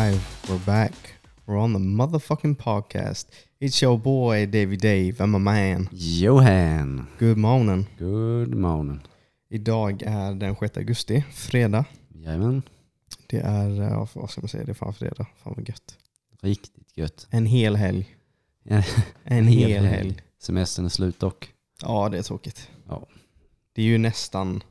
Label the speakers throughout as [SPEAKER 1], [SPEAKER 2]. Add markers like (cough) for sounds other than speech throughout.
[SPEAKER 1] live. We're back. We're on the motherfucking podcast. It's your boy Davy Dave and my man.
[SPEAKER 2] Johan,
[SPEAKER 1] Good morning.
[SPEAKER 2] good morning.
[SPEAKER 1] Idag är den 6 augusti, fredag.
[SPEAKER 2] Jajamän,
[SPEAKER 1] Det är, eh, vad ska man säga, det är fan fredag. Fan vad gött.
[SPEAKER 2] riktigt gött.
[SPEAKER 1] En hel helg.
[SPEAKER 2] Ja,
[SPEAKER 1] En hel helg.
[SPEAKER 2] Semestern är slut dock.
[SPEAKER 1] Ja, det är tråkigt.
[SPEAKER 2] Ja.
[SPEAKER 1] Det är ju nästan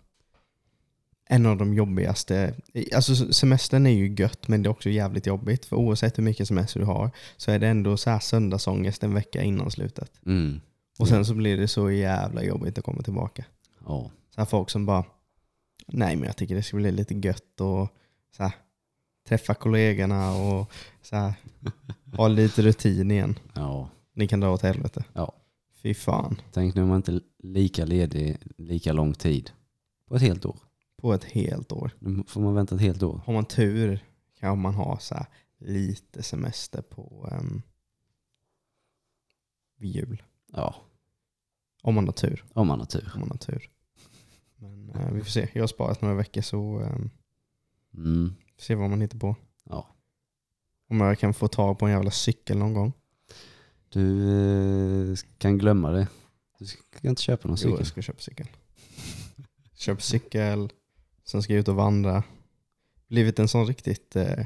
[SPEAKER 1] en av de jobbigaste. Alltså semestern är ju gött men det är också jävligt jobbigt. För oavsett hur mycket semester du har så är det ändå så här söndagsångest en vecka innan slutet.
[SPEAKER 2] Mm.
[SPEAKER 1] Och sen så blir det så jävla jobbigt att komma tillbaka.
[SPEAKER 2] Ja.
[SPEAKER 1] Så här folk som bara, nej men jag tycker det ska bli lite gött och så här, träffa kollegorna och så här, ha lite rutin igen.
[SPEAKER 2] ja.
[SPEAKER 1] Ni kan dra åt helvete.
[SPEAKER 2] Ja.
[SPEAKER 1] Fy fan.
[SPEAKER 2] Tänk nu om man inte lika ledig lika lång tid. På ett helt år.
[SPEAKER 1] På ett helt år.
[SPEAKER 2] Får man vänta ett helt år.
[SPEAKER 1] Har man tur kan man ha så här, lite semester på um, jul.
[SPEAKER 2] Ja,
[SPEAKER 1] Om man har tur.
[SPEAKER 2] om man har tur.
[SPEAKER 1] Om man har tur. Men eh, vi får se. Jag har sparat några veckor så um,
[SPEAKER 2] Mm.
[SPEAKER 1] får se vad man hittar på.
[SPEAKER 2] Ja.
[SPEAKER 1] Om jag kan få tag på en jävla cykel någon gång.
[SPEAKER 2] Du eh, kan glömma det. Du ska inte köpa någon
[SPEAKER 1] Jo,
[SPEAKER 2] cykel.
[SPEAKER 1] jag ska köpa cykel. Köpa cykel, sen ska jag ut och vandra. Blivit en sån riktigt eh,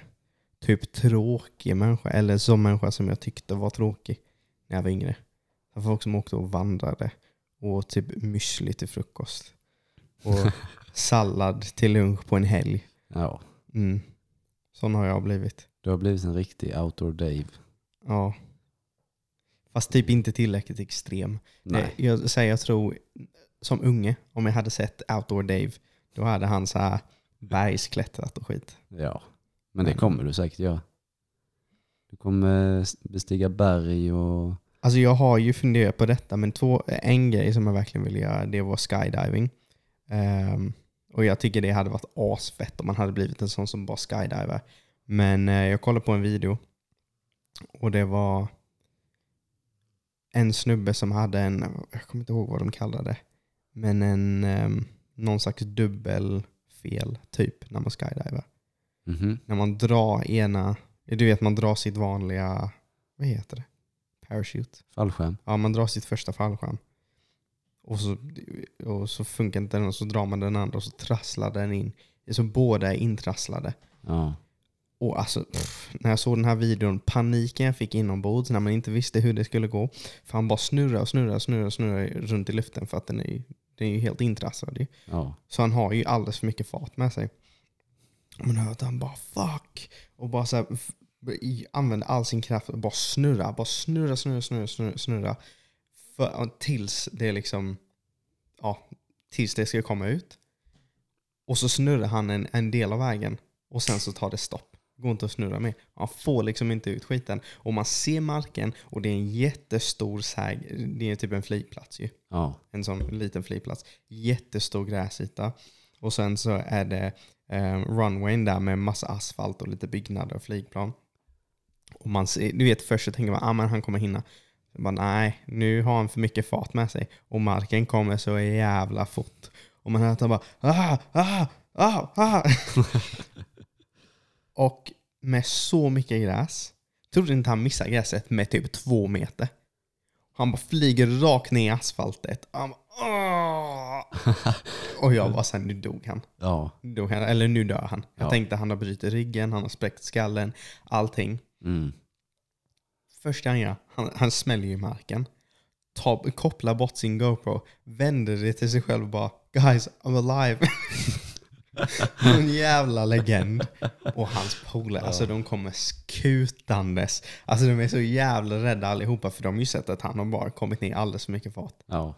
[SPEAKER 1] typ tråkig människa. Eller sån människa som jag tyckte var tråkig när jag var yngre. Jag var folk som åkte och vandrade och typ müsli till frukost. Och (laughs) sallad till lunch på en helg.
[SPEAKER 2] Ja,
[SPEAKER 1] Mm. Sån har jag blivit.
[SPEAKER 2] du har blivit en riktig outdoor Dave.
[SPEAKER 1] Ja. Fast typ inte tillräckligt extrem.
[SPEAKER 2] Nej.
[SPEAKER 1] Eh, Jag säger jag tror, som unge, om jag hade sett Outdoor Dave, då hade han så här bergsklättrat och skit.
[SPEAKER 2] Ja, men det kommer du säkert göra. Du kommer bestiga berg och...
[SPEAKER 1] Alltså jag har ju funderat på detta, men två, en grej som jag verkligen vill göra, det var skydiving. Ehm, och jag tycker det hade varit asfett om man hade blivit en sån som bara skydiver. Men eh, jag kollade på en video och det var en snubbe som hade en, jag kommer inte ihåg vad de kallade det, men en um, någon slags dubbelfel typ när man skydiver.
[SPEAKER 2] Mhm.
[SPEAKER 1] När man drar ena, du vet man drar sitt vanliga, vad heter det? Parachute.
[SPEAKER 2] Fallskärm.
[SPEAKER 1] Ja, man drar sitt första fallskärm. Och så, och så funkar inte den och så drar man den andra och så trasslar den in. Så båda är intrasslade.
[SPEAKER 2] Ja.
[SPEAKER 1] Och alltså, pff, när jag såg den här videon, paniken jag fick inombords när man inte visste hur det skulle gå. För han bara snurrar och snurrar och snurrar och snurrar runt i luften för att den är, den är ju helt intrasslad. ju.
[SPEAKER 2] Ja.
[SPEAKER 1] Så han har ju alldeles för mycket fart med sig. Och Man hör att han bara fuck. Och bara så här, använder all sin kraft och bara snurra. Bara snurra, snurra, snurra, snurra. snurra för, tills det liksom, ja, tills det ska komma ut. Och så snurrar han en, en del av vägen. Och sen så tar det stopp. Går inte att snurra med. Han får liksom inte ut skiten. Och man ser marken och det är en jättestor säg. Det är typ en flygplats ju
[SPEAKER 2] Ja.
[SPEAKER 1] en sån liten flygplats. Jättestor gräsyta. Och sen så är det eh, runwayn där med massa asfalt och lite byggnader och flygplan. Och man ser, du vet först så tänker man ah, men han kommer hinna. Bara, nej, nu har han för mycket fart med sig. Och marken kommer så jävla fort. Och man hör att han bara ah, ah, ah, ah. (laughs) och med så mycket gräs. Trodde inte han missade gräset med typ två meter. Han bara flyger rakt ner i asfaltet. Han bara, och jag bara såhär, nu dog han.
[SPEAKER 2] Ja.
[SPEAKER 1] Dog han. Eller nu dör han. Jag
[SPEAKER 2] Ja.
[SPEAKER 1] tänkte han har brutit ryggen, han har spräckt skallen, allting.
[SPEAKER 2] Mm.
[SPEAKER 1] Första han gör, han, han smäller ju i marken. Tar, kopplar bort sin GoPro, vänder det till sig själv och bara Guys, I'm alive. (laughs) (laughs) en jävla legend. Och hans polare, alltså de kommer skutandes. Alltså de är så jävla rädda allihopa för de har ju sett att han har bara kommit ner alldeles för mycket fart.
[SPEAKER 2] Ja.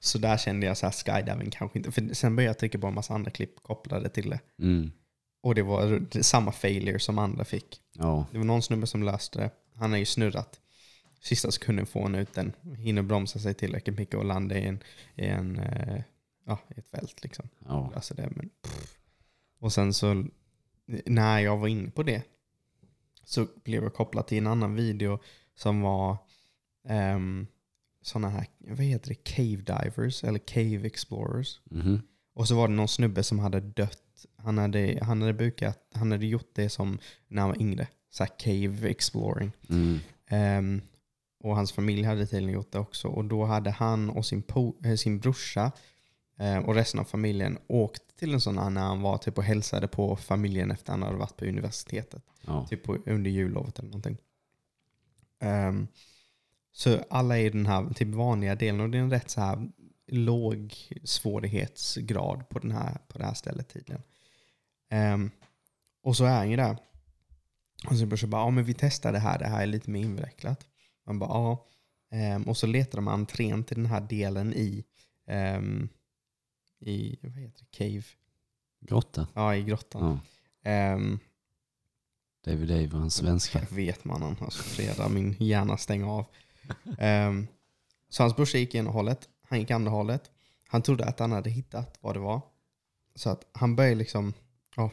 [SPEAKER 1] Så där kände jag så här skydiving kanske inte. För sen började jag trycka på en massa andra klipp kopplade till det.
[SPEAKER 2] Mm.
[SPEAKER 1] Och det var samma failure som andra fick.
[SPEAKER 2] Ja.
[SPEAKER 1] Det var någon snubbe som löste det. Han har ju snurrat. Sista sekunden får han ut den. Hinner bromsa sig tillräckligt mycket och landa i, en, i, en, eh, ja, i ett fält. Liksom.
[SPEAKER 2] Ja.
[SPEAKER 1] Löser det, men, pff. Och sen så, när jag var inne på det, så blev jag kopplad till en annan video som var um, sådana här, vad heter det, cave divers eller cave explorers.
[SPEAKER 2] Mhm.
[SPEAKER 1] Och så var det någon snubbe som hade dött han hade, han hade brukat, han hade gjort det som när han var yngre. Så här cave exploring.
[SPEAKER 2] Mm.
[SPEAKER 1] Ehm, och hans familj hade tydligen gjort det också. Och då hade han och sin, po- eh, sin brorsa och resten av familjen åkt till en sån här när han var typ och hälsade på familjen efter han hade varit på universitetet.
[SPEAKER 2] Ja.
[SPEAKER 1] Typ på, under jullovet eller någonting. Ehm, så alla är i den här typ vanliga delen och det är en rätt så här låg svårighetsgrad på, den här, på det här stället tydligen. Ehm, och så är han ju där. Och så brorsan bara, ja men vi testar det här, det här är lite mer invecklat. Man bara, ja. Ehm, och så letar de entrén till den här delen i, ehm, i vad heter det, cave?
[SPEAKER 2] Grotta.
[SPEAKER 1] Ja, i grottan.
[SPEAKER 2] Ja.
[SPEAKER 1] Ehm,
[SPEAKER 2] David Dave och hans svenska.
[SPEAKER 1] Jag vet mannen, alltså fredag, min hjärna stänger av. Ehm, så hans brorsa gick ena hållet, han gick andra hållet. Han trodde att han hade hittat vad det var. Så att han började liksom ja,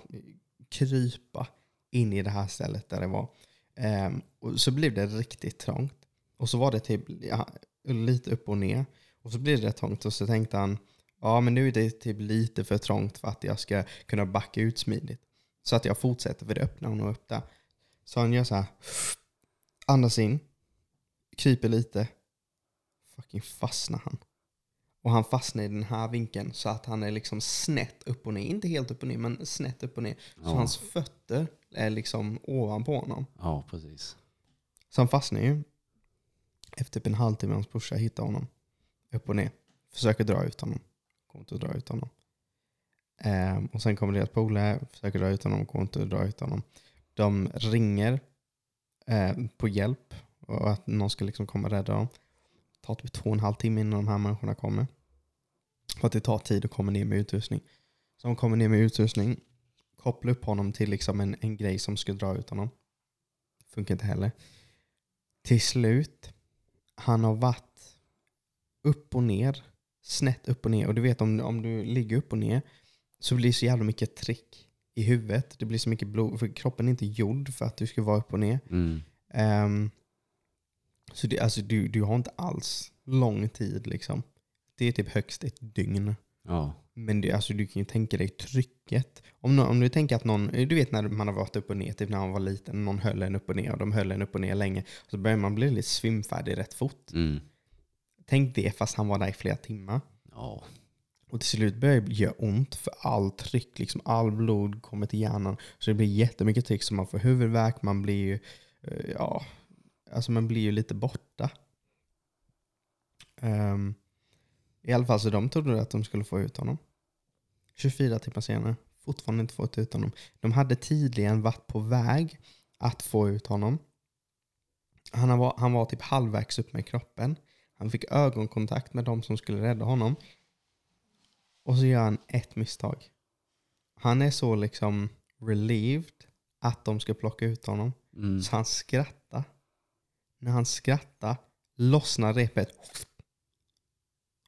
[SPEAKER 1] krypa in i det här stället där det var. Ehm, och så blev det riktigt trångt. Och så var det typ ja, lite upp och ner. Och så blev det trångt och så tänkte han, ja men nu är det typ lite för trångt för att jag ska kunna backa ut smidigt. Så att jag fortsätter, för det öppnar nog upp där. Så han gör så här. Andas in. Kryper lite. Fucking fastnar han. Och han fastnar i den här vinkeln så att han är liksom snett upp och ner. Inte helt upp och ner, men snett upp och ner. Så
[SPEAKER 2] Ja.
[SPEAKER 1] hans fötter är liksom ovanpå honom.
[SPEAKER 2] Ja, precis.
[SPEAKER 1] Så han fastnar ju. Efter typ en halvtimme hans brorsa hittar honom. Upp och ner. Försöker dra ut honom. Går inte att dra ut honom. Um, ehm, och sen kommer deras polare, försöker dra ut honom, går inte att dra ut honom. De ringer eh, på hjälp och att någon ska liksom komma och rädda dem. Det tar typ två och en halv timme innan de här människorna kommer. För att det tar tid att komma ner med utrustning. Så de kommer ner med utrustning, kopplar upp honom till liksom en, en grej som ska dra ut honom. Funkar inte heller. Till slut, han har varit upp och ner, snett upp och ner. Och du vet om, om du ligger upp och ner så blir det så jävla mycket tryck i huvudet. Det blir så mycket blod, för kroppen är inte gjord för att du ska vara upp och ner.
[SPEAKER 2] Mm.
[SPEAKER 1] Ehm, så det, alltså, du, du har inte alls lång tid. liksom. Det är typ högst ett dygn.
[SPEAKER 2] Ja.
[SPEAKER 1] Men det, alltså, du kan ju tänka dig trycket. Om, nå- om du tänker att någon, du vet när man har varit upp och ner, typ när man var liten, någon höll en upp och ner och de höll en upp och ner länge. Så börjar man bli lite svimfärdig rätt fort.
[SPEAKER 2] Mm.
[SPEAKER 1] Tänk det fast han var där i flera timmar.
[SPEAKER 2] Ja.
[SPEAKER 1] Och till slut börjar det göra ont för all tryck, liksom all blod kommer till hjärnan. Så det blir jättemycket tryck så man får huvudvärk, man blir ju, eh, ja, alltså man blir ju lite borta. Ehm, I alla fall så de trodde att de skulle få ut honom. 24 timmar senare, fortfarande inte fått ut honom. De hade tidigare varit på väg att få ut honom. Han var, han var typ halvvägs upp med kroppen. Han fick ögonkontakt med de som skulle rädda honom. Och så gör han ett misstag. Han är så liksom relieved att de ska plocka ut honom.
[SPEAKER 2] Mm.
[SPEAKER 1] Så han skrattar. När han skrattar lossnar repet.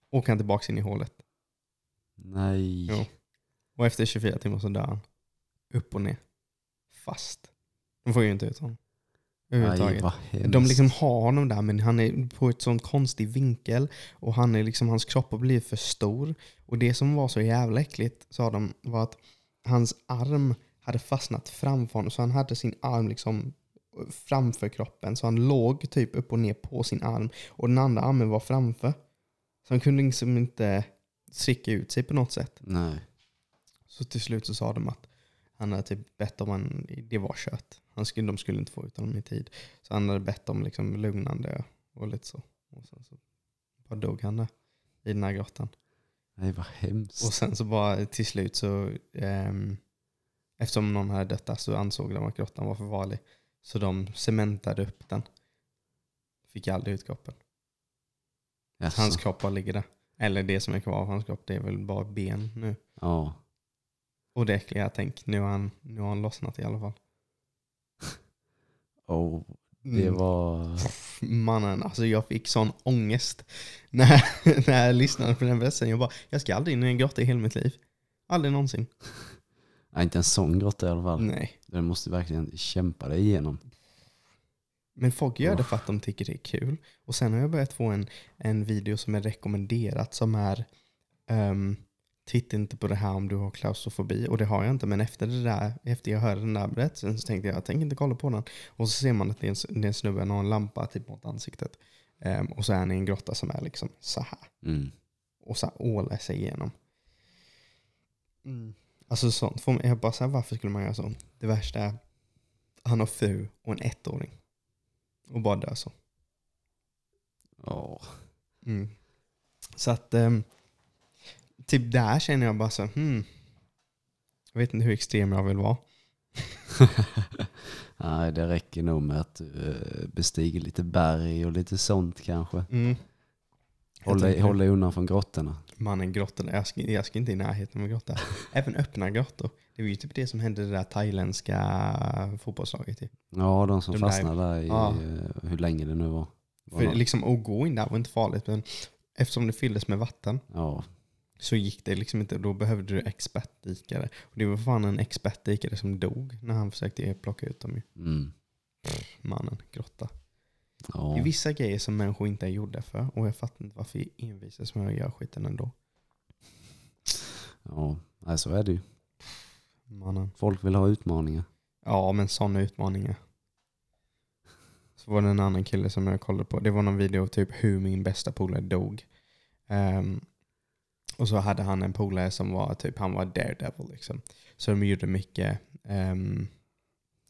[SPEAKER 1] Åker han tillbaka in i hålet.
[SPEAKER 2] Nej.
[SPEAKER 1] Jo. Och efter 24 timmar så dör han. Upp och ner. Fast. De får ju inte ut honom. Överhuvudtaget.
[SPEAKER 2] hemskt.
[SPEAKER 1] De liksom har honom där men han är på ett sån konstig vinkel och han är liksom, hans kropp har blivit för stor. Och det som var så jävla äckligt sa de var att hans arm hade fastnat framför honom så han hade sin arm liksom framför kroppen så han låg typ upp och ner på sin arm och den andra armen var framför. Så han kunde liksom inte sträcka ut sig på något sätt.
[SPEAKER 2] Nej.
[SPEAKER 1] Så till slut så sa de att han hade typ bett om en, det var kött. Han skulle, de skulle inte få ut honom i tid. Så han hade bett om liksom lugnande och lite så. Och sen så bara dog han där i den här grottan.
[SPEAKER 2] Nej, vad hemskt.
[SPEAKER 1] Och sen så bara till slut så, ehm, eftersom någon hade dött där så ansåg de att grottan var för farlig. Så de cementade upp den. Fick aldrig ut kroppen. Hans kropp bara ligger där. Eller det som är kvar av hans kropp, det är väl bara ben nu.
[SPEAKER 2] Ja.
[SPEAKER 1] Och det äckliga, jag tänk, nu har han, nu har han lossnat i alla fall. (laughs)
[SPEAKER 2] Oh, det
[SPEAKER 1] Mm.
[SPEAKER 2] var...
[SPEAKER 1] Mannen, alltså jag fick sån ångest när, (laughs) när jag lyssnade på den versen. Jag bara, jag ska aldrig in i en grotta i hela mitt liv. Aldrig någonsin. (laughs)
[SPEAKER 2] Nej, inte en sån grotta i alla fall.
[SPEAKER 1] Nej.
[SPEAKER 2] Den måste verkligen kämpa dig igenom.
[SPEAKER 1] Men folk gör det för att de tycker det är kul. Och sen har jag börjat få en, en video som är rekommenderat som är ehm, titta inte på det här om du har klaustrofobi. Och det har jag inte, men efter det där, efter jag hörde den där berättelsen så tänkte jag, jag tänker inte kolla på den. Och så ser man att det är en, det är en snubbe som har en lampa typ mot ansiktet. Ehm, och så är han i en grotta som är liksom så här.
[SPEAKER 2] Mm.
[SPEAKER 1] Och så ålar sig igenom. Alltså sånt får mig, jag bara här, varför skulle man göra så? Det värsta är, han har fru och en ettåring. Och bara dör så.
[SPEAKER 2] Ja.
[SPEAKER 1] Mm. Så att, ehm, typ där känner jag bara så, hmm. Jag vet inte hur extrem jag vill vara. (laughs)
[SPEAKER 2] Nej, det räcker nog med att du eh, bestiger lite berg och lite sånt kanske.
[SPEAKER 1] Mm.
[SPEAKER 2] Håll dig,
[SPEAKER 1] tänker-
[SPEAKER 2] håll dig undan från grottorna.
[SPEAKER 1] Mannen grottorna, jag ska, jag ska inte i närheten av grottor. (laughs) Även öppna grottor. Det var ju typ det som hände det där thailändska fotbollslaget. Typ.
[SPEAKER 2] Ja, de som
[SPEAKER 1] De
[SPEAKER 2] fastnade där i
[SPEAKER 1] Ja.
[SPEAKER 2] eh, hur länge det nu var. var
[SPEAKER 1] För liksom att gå in där var inte farligt, men eftersom det fylldes med vatten
[SPEAKER 2] ja,
[SPEAKER 1] så gick det liksom inte. Då behövde du expertdykare. Och det var fan en expertdykare som dog när han försökte plocka ut dem. ju.
[SPEAKER 2] mm,
[SPEAKER 1] Mannen, grotta. Det
[SPEAKER 2] ja.
[SPEAKER 1] är vissa grejer som människor inte är gjorda för och jag fattar inte varför vi envisas med att göra skiten ändå.
[SPEAKER 2] ja. Så är det ju.
[SPEAKER 1] Mannen.
[SPEAKER 2] Folk vill ha utmaningar.
[SPEAKER 1] Ja, men sådana utmaningar. Så var det en annan kille som jag kollade på. Det var någon video typ hur min bästa polare dog. Ehm, och så hade han en polare som var typ, han var daredevil liksom. Så de gjorde mycket, um,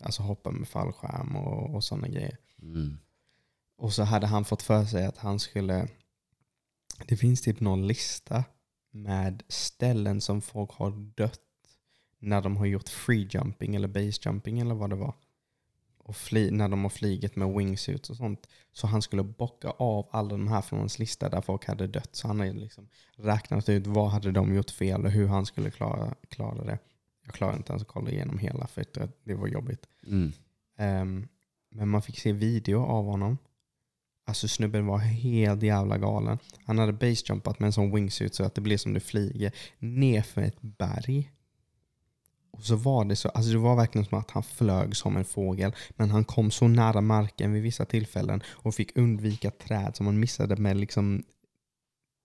[SPEAKER 1] alltså hoppa med fallskärm och, och sådana grejer.
[SPEAKER 2] Mm.
[SPEAKER 1] Och så hade han fått för sig att han skulle... Det finns typ någon lista med ställen som folk har dött när de har gjort free jumping eller base jumping eller vad det var. Och fly, när de har flygit med wingsuits och sånt. Så han skulle bocka av alla de här från hans lista där folk hade dött. Så han har liksom räknat ut vad hade de gjort fel och hur han skulle klara, klara det. Jag klarade inte ens att kolla igenom hela för att det var jobbigt.
[SPEAKER 2] Mm.
[SPEAKER 1] Ehm, men man fick se video av honom. Alltså snubben var helt jävla galen. Han hade basejumpat med en sån wingsuit så att det blev som du flyger ner för ett berg. Och så var det så, alltså det var verkligen som att han flög som en fågel. Men han kom så nära marken vid vissa tillfällen och fick undvika träd som han missade med liksom,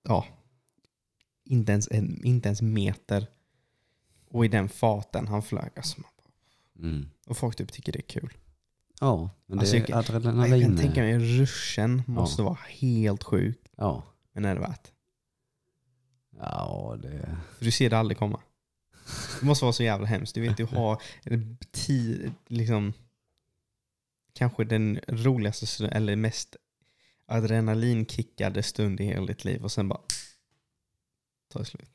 [SPEAKER 1] ja, inte ens en inte ens meter. Och i den farten han flög, alltså,
[SPEAKER 2] Mm.
[SPEAKER 1] och folk typ tycker det är kul.
[SPEAKER 2] Ja, men det
[SPEAKER 1] Alltså,
[SPEAKER 2] är
[SPEAKER 1] jag- Jag kan
[SPEAKER 2] adrenalin.
[SPEAKER 1] tänka mig ruschen måste vara helt sjuk.
[SPEAKER 2] Ja.
[SPEAKER 1] Men är det värt?
[SPEAKER 2] ja, det...
[SPEAKER 1] För du ser det aldrig komma. Det måste vara så jävla hemskt. Du vet, du har liksom, kanske den roligaste eller mest adrenalinkickade stund i hela ditt liv och sen bara tar slut.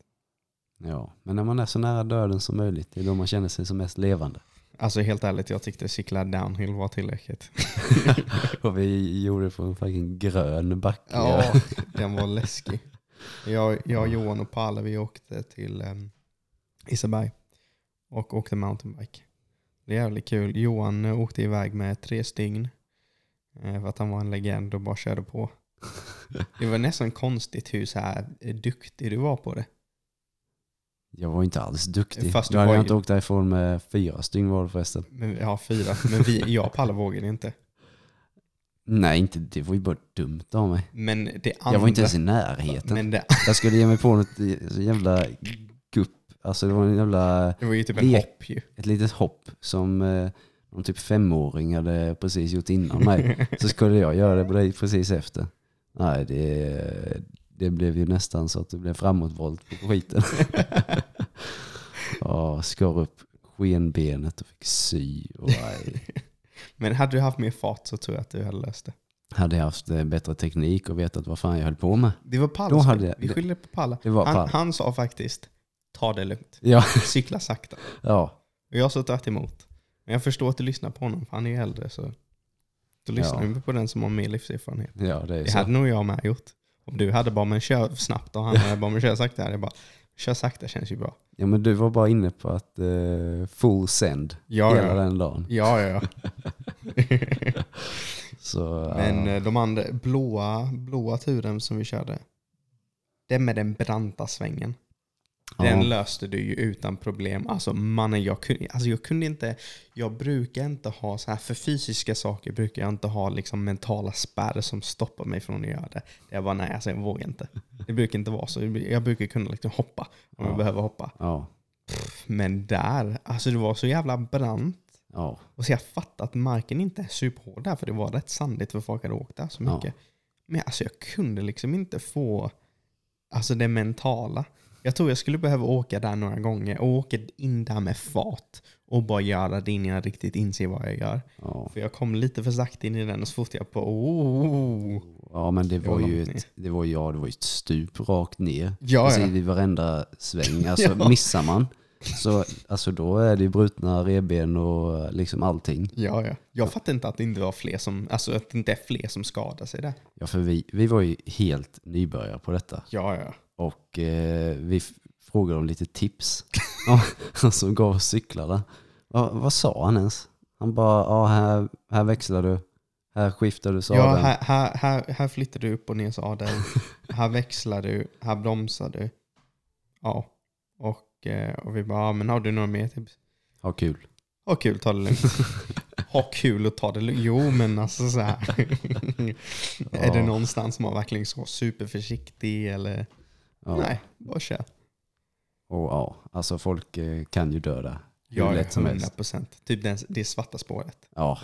[SPEAKER 2] Ja, men när man är så nära döden som möjligt, det är då man känner sig som mest levande.
[SPEAKER 1] Alltså helt ärligt, jag tyckte cykla downhill var tillräckligt. (laughs)
[SPEAKER 2] Och vi gjorde det på en fucking grön backe.
[SPEAKER 1] Ja, den var läskig. Jag, jag Johan och Palle vi åkte till um, Isaberg och åkte mountainbike. Det är jävligt kul. Johan åkte iväg med tre stygn eh, för att han var en legend och bara körde på. (laughs) Det var nästan konstigt hur så här duktig du var på det.
[SPEAKER 2] Jag var inte alls duktig.
[SPEAKER 1] Fast du
[SPEAKER 2] hade
[SPEAKER 1] var
[SPEAKER 2] inte åkt därifrån med fyra stygn var det förresten.
[SPEAKER 1] Men, ja, fyra. Men vi, jag Palle vågade inte.
[SPEAKER 2] Nej, inte, det var ju bara dumt av mig.
[SPEAKER 1] Men det andra...
[SPEAKER 2] Jag var inte ens i närheten.
[SPEAKER 1] Men det,
[SPEAKER 2] Jag skulle ge mig på något jävla. Alltså det var en jävla,
[SPEAKER 1] det var ju typ en
[SPEAKER 2] Lek.
[SPEAKER 1] hopp ju.
[SPEAKER 2] ett litet hopp som eh, någon typ femåring hade precis gjort innan mig. (laughs) Så skulle jag göra det pre- precis efter. Nej, det, det blev ju nästan så att det blev framåtvolt på skiten. (laughs) Ja, skar upp skenbenet och fick sy. Och. (laughs)
[SPEAKER 1] Men hade du haft mer fart så tror jag att du hade löst det.
[SPEAKER 2] Hade jag haft eh, bättre teknik och vetat vad fan jag höll på med.
[SPEAKER 1] Det var
[SPEAKER 2] Då hade jag-
[SPEAKER 1] Vi skyller på
[SPEAKER 2] var
[SPEAKER 1] Han, han sa faktiskt, ta det lugnt.
[SPEAKER 2] Ja,
[SPEAKER 1] Cykla sakta.
[SPEAKER 2] ja,
[SPEAKER 1] Och jag sa tvärt emot. Men jag förstår att du lyssnar på honom, för han är ju äldre. Så då lyssnar
[SPEAKER 2] Ja.
[SPEAKER 1] vi på den som har mer livserfarenhet.
[SPEAKER 2] ja, det är
[SPEAKER 1] Det
[SPEAKER 2] så.
[SPEAKER 1] hade nog jag med gjort. Om du hade bara, men kör snabbt och han hade bara, men kör sakta. hade Jag bara, kör sakta känns ju bra.
[SPEAKER 2] Ja, men du var bara inne på att eh, full send
[SPEAKER 1] Ja,
[SPEAKER 2] hela
[SPEAKER 1] ja.
[SPEAKER 2] den dagen.
[SPEAKER 1] Ja, ja. (laughs)
[SPEAKER 2] Så,
[SPEAKER 1] Men eh, de andra, blåa, blåa turen som vi körde. Den med den branta svängen. Den
[SPEAKER 2] Ja.
[SPEAKER 1] löste du ju utan problem. Alltså mannen, jag kunde, alltså jag kunde inte, jag brukar inte ha så här, för fysiska saker brukar jag inte ha liksom mentala spärr som stoppar mig från att göra det. Jag bara nej, alltså jag vågar inte. Det brukar inte vara så. Jag brukar kunna liksom hoppa om jag
[SPEAKER 2] Ja.
[SPEAKER 1] behöver hoppa.
[SPEAKER 2] Ja.
[SPEAKER 1] Men där, alltså det var så jävla brant.
[SPEAKER 2] Ja.
[SPEAKER 1] Och så jag fattar att marken inte är superhård där, för det var rätt sandigt för folk hade åkt där så mycket. Men alltså jag kunde liksom inte få alltså det mentala. Jag tror jag skulle behöva åka där några gånger och åka in där med fart och bara göra det innan jag riktigt inser vad jag gör.
[SPEAKER 2] Ja.
[SPEAKER 1] För jag kom lite för sakta in i den och så fort jag på oh.
[SPEAKER 2] ja, men det var ju ett, det var, ja, det var ju ett stup rakt ner.
[SPEAKER 1] Ja,
[SPEAKER 2] Precis
[SPEAKER 1] ja.
[SPEAKER 2] vid varenda sväng. (laughs) Alltså
[SPEAKER 1] Ja.
[SPEAKER 2] missar man så alltså, då är det ju brutna revben och liksom allting.
[SPEAKER 1] ja, ja. Jag fattar inte att det inte var fler som, alltså att det inte är fler som skadar sig där.
[SPEAKER 2] Ja, för vi, vi var ju helt nybörjare på detta.
[SPEAKER 1] Ja, ja.
[SPEAKER 2] Och eh, vi frågade om lite tips. Ja, (laughs) Han som gav cyklarna. Ja, vad sa han ens? Han bara, ja här, här växlar du. Här skiftar du
[SPEAKER 1] Ja,
[SPEAKER 2] sadeln.
[SPEAKER 1] här, här, här, här flyttar du upp och ner sadeln. (laughs) här växlar du, här bromsar du. Ja. Och, eh, och vi bara, ja, men har du några mer tips?
[SPEAKER 2] Ha kul.
[SPEAKER 1] Ha kul, ta det lugnt. (laughs) ha kul och ta det lugnt. Jo, men alltså så här. är det
[SPEAKER 2] Ja.
[SPEAKER 1] någonstans som man verkligen så superförsiktig eller?
[SPEAKER 2] Ja.
[SPEAKER 1] Nej, bara kör.
[SPEAKER 2] Och ja, alltså folk eh, kan ju dö där. Hur
[SPEAKER 1] Ja,
[SPEAKER 2] lätt som
[SPEAKER 1] 100
[SPEAKER 2] helst.
[SPEAKER 1] procent. Typ den, det svarta spåret.
[SPEAKER 2] Ja.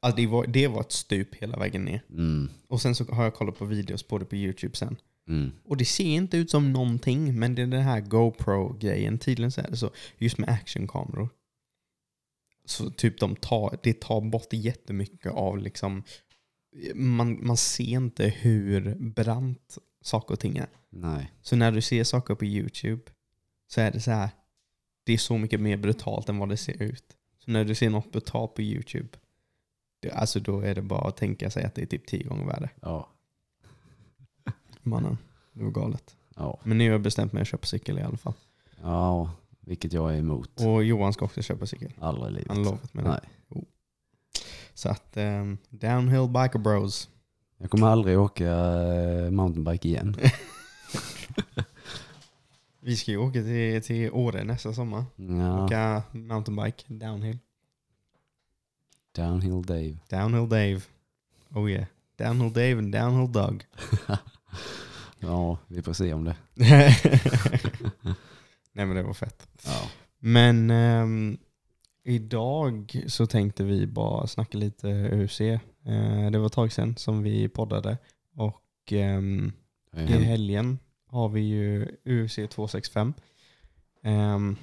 [SPEAKER 1] Alltså det, var, det var ett stup hela vägen ner.
[SPEAKER 2] Mm.
[SPEAKER 1] Och sen så har jag kollat på videos på det på YouTube sen.
[SPEAKER 2] Mm.
[SPEAKER 1] Och det ser inte ut som någonting, men det är den här GoPro-grejen. Tydligen så är det så. Just med actionkameror. Så typ de tar, det tar bort jättemycket av liksom... Man, man ser inte hur brant saker och ting är.
[SPEAKER 2] Nej.
[SPEAKER 1] Så när du ser saker på YouTube så är det så här. Det är så mycket mer brutalt än vad det ser ut. Så när du ser något brutalt på YouTube, det, alltså då är det bara att tänka sig att det är typ tio gånger värre.
[SPEAKER 2] Ja.
[SPEAKER 1] Mannen, det var galet.
[SPEAKER 2] Ja.
[SPEAKER 1] Men nu har jag bestämt mig att köpa cykel i alla fall.
[SPEAKER 2] Ja, vilket jag är emot.
[SPEAKER 1] Och Johan ska också köpa cykel.
[SPEAKER 2] Aldrig i livet.
[SPEAKER 1] Han har lovat mig det.
[SPEAKER 2] Nej.
[SPEAKER 1] Så att, um, downhill biker bros.
[SPEAKER 2] Jag kommer aldrig åka eh, mountainbike igen. (laughs)
[SPEAKER 1] Vi ska ju åka till, till Åre nästa sommar.
[SPEAKER 2] Ja.
[SPEAKER 1] Åka mountainbike, downhill.
[SPEAKER 2] Downhill Dave.
[SPEAKER 1] Downhill Dave. Oh yeah. Downhill Dave and downhill Doug. (laughs)
[SPEAKER 2] Ja, vi får se om det. (laughs)
[SPEAKER 1] Nej men det var fett.
[SPEAKER 2] Ja.
[SPEAKER 1] Men ehm, idag så tänkte vi bara snacka lite UC. Eh, det var ett tag sedan som vi poddade. Och
[SPEAKER 2] har
[SPEAKER 1] i helgen har vi ju UFC 265. Ehm,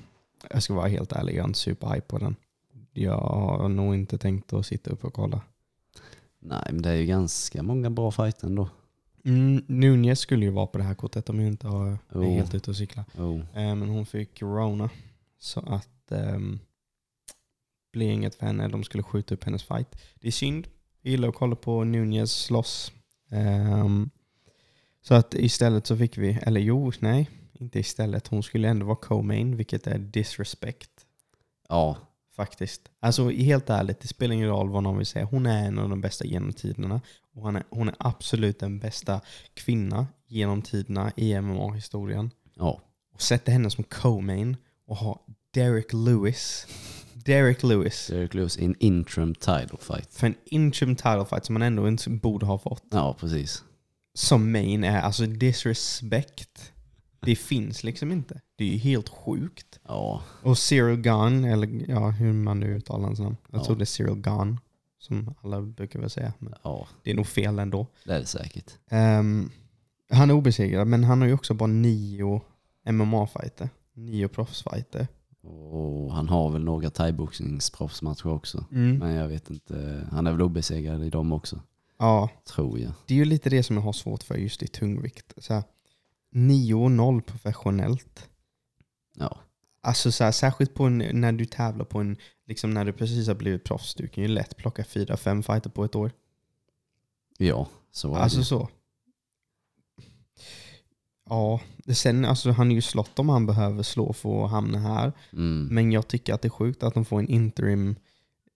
[SPEAKER 1] jag ska vara helt ärlig, jag är inte superhype på den. Jag har nog inte tänkt att sitta upp och kolla.
[SPEAKER 2] Nej, men det är ju ganska många bra fighter ändå.
[SPEAKER 1] Mm, Nunez skulle ju vara på det här kortet om jag inte har, är
[SPEAKER 2] Oh.
[SPEAKER 1] helt ute och cykla.
[SPEAKER 2] Oh.
[SPEAKER 1] Eh, men hon fick corona. Så att um, blir inget för henne. De skulle skjuta upp hennes fight. Det är synd. Jag gillar att kolla på Nunez slåss. Ehm, så att istället så fick vi, eller jo, nej, inte istället. Hon skulle ändå vara co-main, vilket är disrespect.
[SPEAKER 2] Ja,
[SPEAKER 1] Faktiskt. Alltså helt ärligt, det spelar ingen roll vad någon vill säga. Hon är en av de bästa genom tiderna. Och hon är, hon är absolut den bästa kvinna genom tiderna i MMA-historien.
[SPEAKER 2] ja,
[SPEAKER 1] Och sätta henne som co-main och ha Derek Lewis. Derek Lewis.
[SPEAKER 2] Derek Lewis i en interim title fight.
[SPEAKER 1] För en interim title fight som man ändå inte borde ha fått.
[SPEAKER 2] Ja, precis.
[SPEAKER 1] Som main är alltså disrespect. Det finns liksom inte. Det är ju helt sjukt.
[SPEAKER 2] Ja,
[SPEAKER 1] Och Cyril Gunn, eller ja, hur man nu uttalar hans namn. Jag
[SPEAKER 2] Ja.
[SPEAKER 1] tror det är Cyril Gunn. Som alla brukar väl säga. Men
[SPEAKER 2] ja,
[SPEAKER 1] det är nog fel ändå.
[SPEAKER 2] det är det säkert.
[SPEAKER 1] Ehm, han är obesegrad, men han har ju också bara nio MMA-fighter. Nio proffsfighter.
[SPEAKER 2] Och han har väl några thaiboxningsproffsmatcher också.
[SPEAKER 1] Mm.
[SPEAKER 2] Men jag vet inte, han är väl obesegrad i dem också.
[SPEAKER 1] Ja,
[SPEAKER 2] Tror jag.
[SPEAKER 1] det är ju lite det som jag har svårt för just i tungvikt. Så här, 9-0 professionellt.
[SPEAKER 2] Ja,
[SPEAKER 1] Alltså så här, särskilt på en, när du tävlar på en, liksom när du precis har blivit proffs, du kan ju lätt plocka 4-5 fighter på ett år.
[SPEAKER 2] ja så är
[SPEAKER 1] Alltså
[SPEAKER 2] det.
[SPEAKER 1] så. Ja, sen, alltså han är ju slått om han behöver slå för att hamna här.
[SPEAKER 2] Mm.
[SPEAKER 1] Men jag tycker att det är sjukt att de får en interim,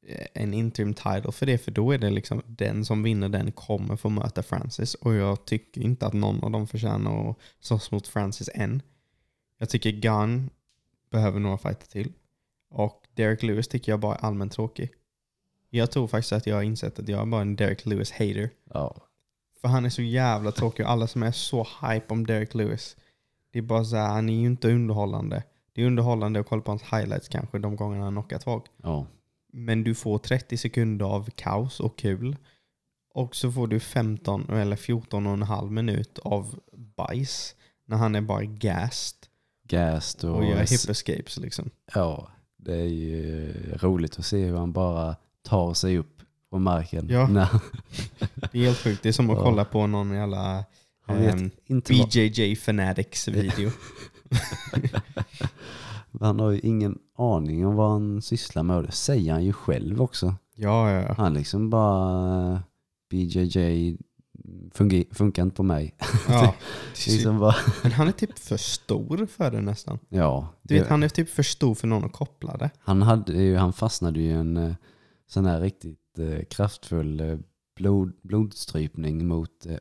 [SPEAKER 1] eh, en interim title för det. För då är det liksom den som vinner den kommer få möta Francis. Och jag tycker inte att någon av dem förtjänar att slåss mot Francis än. Jag tycker Gunn behöver några fighter till. Och Derek Lewis tycker jag bara är allmänt tråkig. Jag tror faktiskt att jag har insett att jag är bara en Derek Lewis-hater.
[SPEAKER 2] Ja.
[SPEAKER 1] För han är så jävla tråkig och alla som är så hype om Derek Lewis. Det är bara så här, han är ju inte underhållande. Det är underhållande att kolla på hans highlights kanske de gångerna han knockat folk.
[SPEAKER 2] Ja.
[SPEAKER 1] Men du får 30 sekunder av kaos och kul. Och så får du 15 eller 14 och en halv minut av bajs. När han är bara gassed
[SPEAKER 2] Gast och...
[SPEAKER 1] och gör hip escapes liksom.
[SPEAKER 2] Ja, det är ju roligt att se hur han bara tar sig upp på marken.
[SPEAKER 1] Ja.
[SPEAKER 2] Nej, (laughs)
[SPEAKER 1] Det är helt sjukt. Det är som att
[SPEAKER 2] Ja.
[SPEAKER 1] kolla på någon jävla
[SPEAKER 2] vet
[SPEAKER 1] ehm,
[SPEAKER 2] vad,
[SPEAKER 1] BJJ Fanatics video. (laughs)
[SPEAKER 2] Han har ju ingen aning om vad han sysslar med det säger han ju själv också.
[SPEAKER 1] ja, ja.
[SPEAKER 2] Han liksom bara BJJ funkar inte på mig. (laughs)
[SPEAKER 1] ja.
[SPEAKER 2] liksom bara,
[SPEAKER 1] Men han är typ för stor för det nästan.
[SPEAKER 2] ja,
[SPEAKER 1] Du vet,
[SPEAKER 2] det-
[SPEAKER 1] han är typ för stor för någon att koppla det.
[SPEAKER 2] han, hade ju, han fastnade ju i en eh, sån här riktigt eh, kraftfull eh, blod, blodstrypning mot eh.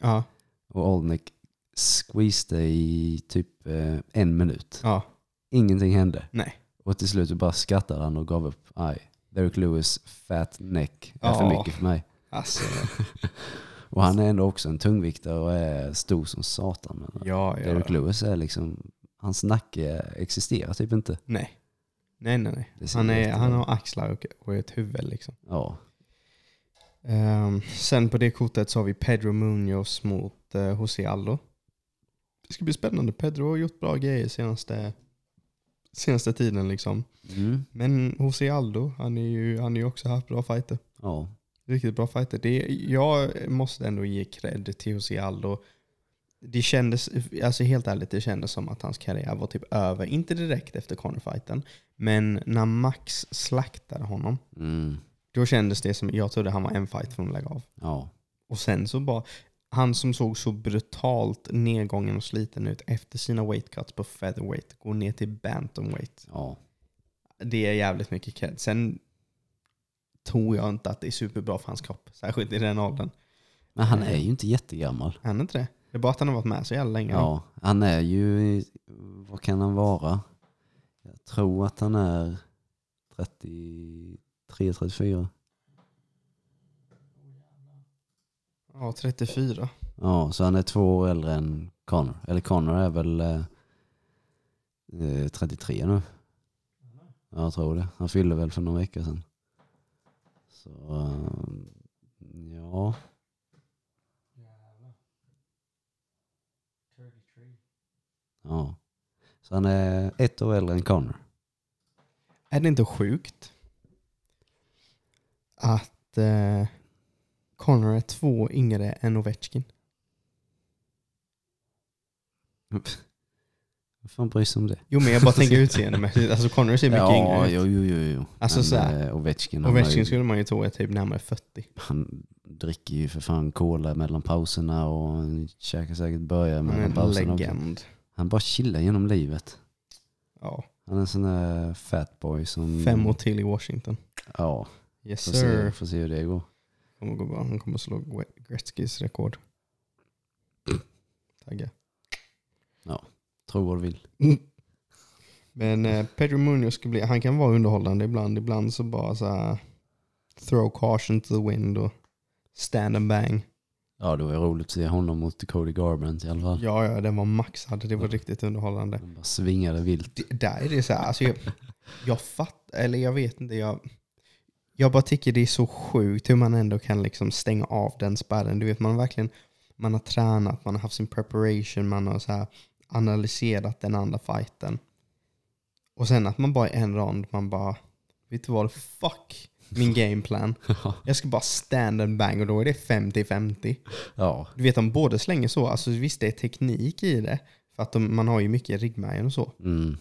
[SPEAKER 1] Ja,
[SPEAKER 2] Och Olenek squeezade i typ eh, en minut.
[SPEAKER 1] ja,
[SPEAKER 2] Ingenting hände.
[SPEAKER 1] nej.
[SPEAKER 2] Och till slut bara skrattade han och gav upp. Aj, Derek Lewis fat neck är för
[SPEAKER 1] Ja.
[SPEAKER 2] mycket för mig.
[SPEAKER 1] Alltså, (laughs)
[SPEAKER 2] Och han är ändå också en tungviktare och är stor som satan. Men
[SPEAKER 1] ja.
[SPEAKER 2] Derek Lewis är liksom, hans nacke existerar typ inte.
[SPEAKER 1] Nej. Nej, nej, nej. Han, är, han har axlar och, och ett huvud liksom.
[SPEAKER 2] Ja,
[SPEAKER 1] Ehm, sen på det kortet så har vi Pedro Munoz mot uh, José Aldo. Det ska bli spännande. Pedro har gjort bra grejer senaste, senaste tiden liksom.
[SPEAKER 2] mm.
[SPEAKER 1] Men José Aldo, han är ju han är ju också haft bra fighter.
[SPEAKER 2] ja.
[SPEAKER 1] Riktigt bra fighter. Det, jag måste ändå ge cred till José Aldo. Det kändes, alltså helt ärligt, det kändes som att hans karriär var typ över. Inte direkt efter Conor-fighten, men när Max slaktade honom,
[SPEAKER 2] Mm.
[SPEAKER 1] då kändes det som, jag trodde han var en fight från att lägga av.
[SPEAKER 2] ja.
[SPEAKER 1] Och sen så bara, han som såg så brutalt nedgången och sliten ut efter sina weight cuts på featherweight, går ner till bantamweight.
[SPEAKER 2] ja.
[SPEAKER 1] Det är jävligt mycket cred. Sen tror jag inte att det är superbra för hans kropp, särskilt i den åldern.
[SPEAKER 2] Men han är ju inte jättegammal.
[SPEAKER 1] Han är inte det? Det är bara att han har varit med så jävla länge.
[SPEAKER 2] Ja, han är ju, vad kan han vara? Jag tror att han är 33, 34.
[SPEAKER 1] ja 34.
[SPEAKER 2] Ja, så han är två år äldre än Connor. Eller Connor är väl eh, eh, 33 nu. Ja, jag tror det. Han fyllde väl för några veckor sedan. Så, eh, ja. Ja. Så han är ett år äldre än Connor.
[SPEAKER 1] Är det inte sjukt att eh, Connor är två yngre än Ovechkin?
[SPEAKER 2] Vad fan bryr sig om det?
[SPEAKER 1] Jo men jag bara tänker (laughs) utseendemässigt. Alltså Connor ser mycket
[SPEAKER 2] ja,
[SPEAKER 1] yngre ut.
[SPEAKER 2] jo, jo, jo, jo.
[SPEAKER 1] Alltså
[SPEAKER 2] Men,
[SPEAKER 1] så här,
[SPEAKER 2] eh, Ovechkin, han,
[SPEAKER 1] Ovechkin
[SPEAKER 2] ju,
[SPEAKER 1] skulle man ju tro är typ närmare 40.
[SPEAKER 2] han dricker ju för fan cola mellan pauserna och käkar säkert burgare
[SPEAKER 1] Han är
[SPEAKER 2] mellan
[SPEAKER 1] en
[SPEAKER 2] pauserna. också. Han bara chillar genom livet.
[SPEAKER 1] Ja.
[SPEAKER 2] Han är en sån där fatboy som...
[SPEAKER 1] Fem år till i Washington.
[SPEAKER 2] Ja,
[SPEAKER 1] Yes
[SPEAKER 2] får se,
[SPEAKER 1] sir.
[SPEAKER 2] får se hur det går.
[SPEAKER 1] Kommer gå bra. Han kommer slå Gre- Gretzkys rekord. Tagga.
[SPEAKER 2] Tro vad du vill.
[SPEAKER 1] Men eh, Pedro Munoz ska bli, han kan vara underhållande ibland. Ibland så bara så här throw caution to the wind och stand and bang.
[SPEAKER 2] Ja, det var roligt att se honom mot Cody Garbrandt i alla fall.
[SPEAKER 1] Ja, ja, den var maxad. Det var riktigt underhållande.
[SPEAKER 2] Han bara svingade vilt.
[SPEAKER 1] Det, där är det så här, alltså jag, jag fattar, eller jag vet inte, jag, jag bara tycker det är så sjukt hur man ändå kan liksom stänga av den spärren. Du vet, man har verkligen, man har tränat, man har haft sin preparation, man har så här analyserat den andra fighten. Och sen att man bara i en rond, man bara, vet du vad, fuck min gameplan. (laughs) Jag ska bara stand and bang och då är det 50-50.
[SPEAKER 2] ja,
[SPEAKER 1] Du vet, de båda slänger så, alltså visst det är teknik i det, för att de, man har ju mycket ryggmärgen och så.
[SPEAKER 2] mm,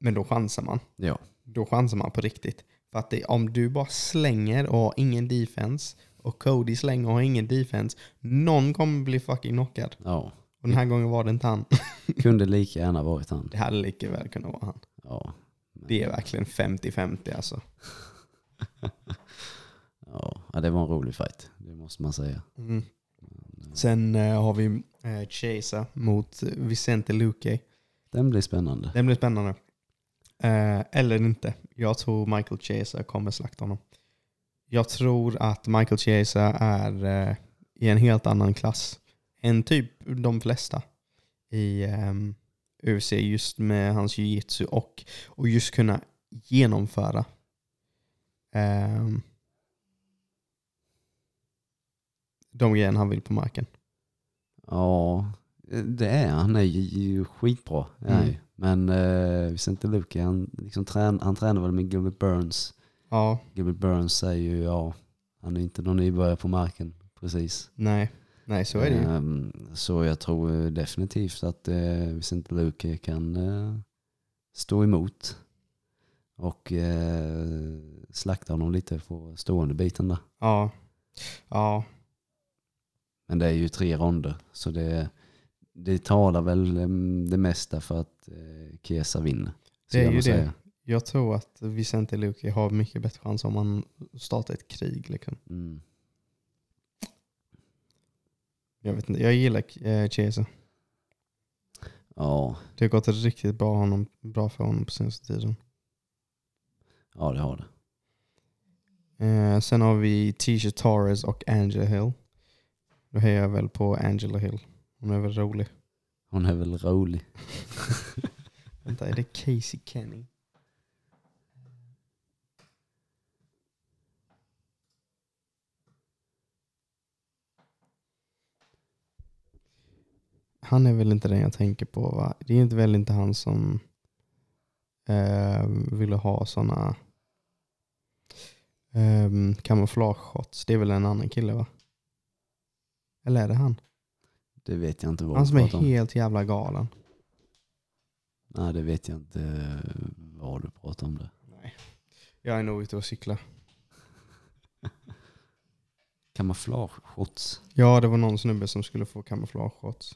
[SPEAKER 1] Men då chansar man.
[SPEAKER 2] ja,
[SPEAKER 1] Då chansar man på riktigt. För att det, om du bara slänger och har ingen defense och Cody slänger och har ingen defense, någon kommer bli fucking knockad.
[SPEAKER 2] ja.
[SPEAKER 1] Och den här gången var det inte han. (laughs)
[SPEAKER 2] Kunde lika gärna varit han.
[SPEAKER 1] Det hade lika väl kunnat vara han.
[SPEAKER 2] Ja, men-
[SPEAKER 1] Det är verkligen 50-50 alltså. (laughs)
[SPEAKER 2] ja, det var en rolig fight. Det måste man säga.
[SPEAKER 1] Mm. Sen eh, har vi eh, Chesa mot Vicente Luque.
[SPEAKER 2] den blir spännande.
[SPEAKER 1] Det blir spännande. Eh, eller inte. Jag tror Michael Chiesa kommer slakta honom. Jag tror att Michael Chiesa är eh, i en helt annan klass än typ de flesta i um, UFC just med hans jiu-jitsu och, och just kunna genomföra ehm, de grejerna han vill på marken.
[SPEAKER 2] Ja, det är han. Han är ju, skitbra. är
[SPEAKER 1] Mm.
[SPEAKER 2] ju. Men uh, Vicente Luque, han, liksom trän, han tränar väl med Gilbert Burns.
[SPEAKER 1] Ja,
[SPEAKER 2] Gilbert Burns säger ju, ja, han är inte någon nybörjare på marken. Precis.
[SPEAKER 1] nej. Nej, så är det ju.
[SPEAKER 2] Ehm, så jag tror eh, definitivt att uh, Vicente Luque kan eh, stå emot. Och uh, slakta honom lite på stående biten där.
[SPEAKER 1] Ja. Ja,
[SPEAKER 2] Men det är ju tre ronder. Så det, det talar väl em, det mesta för att eh, Chiesa vinner.
[SPEAKER 1] Det är ju
[SPEAKER 2] nog
[SPEAKER 1] det.
[SPEAKER 2] säga.
[SPEAKER 1] jag tror att Vicente Luque har mycket bättre chans om han startar ett krig. Liksom.
[SPEAKER 2] Mm.
[SPEAKER 1] Jag, vet inte, jag gillar eh, Chiesa.
[SPEAKER 2] Ja,
[SPEAKER 1] Det har gått riktigt bra, honom, bra för honom på senaste tiden.
[SPEAKER 2] Ja, det har det.
[SPEAKER 1] Eh, sen har vi Tisha Torres och Angela Hill. Då hejar jag väl på Angela Hill. Hon är väl rolig.
[SPEAKER 2] Hon är väl rolig. (laughs)
[SPEAKER 1] Vänta, är det Casey Kenny? Han är väl inte den jag tänker på va? Det är inte väl inte han som eh, ville ha sådana eh, kamouflage-shots. Det är väl en annan kille va? Eller är det han?
[SPEAKER 2] Det vet jag inte vad
[SPEAKER 1] Han som är helt jävla galen.
[SPEAKER 2] Nej, det vet jag inte eh, vad du pratar om. Det.
[SPEAKER 1] Nej. Jag är nog ute och cyklar. (laughs)
[SPEAKER 2] Kamouflage-shots.
[SPEAKER 1] Ja, det var någon snubbe som skulle få kamouflage-shots.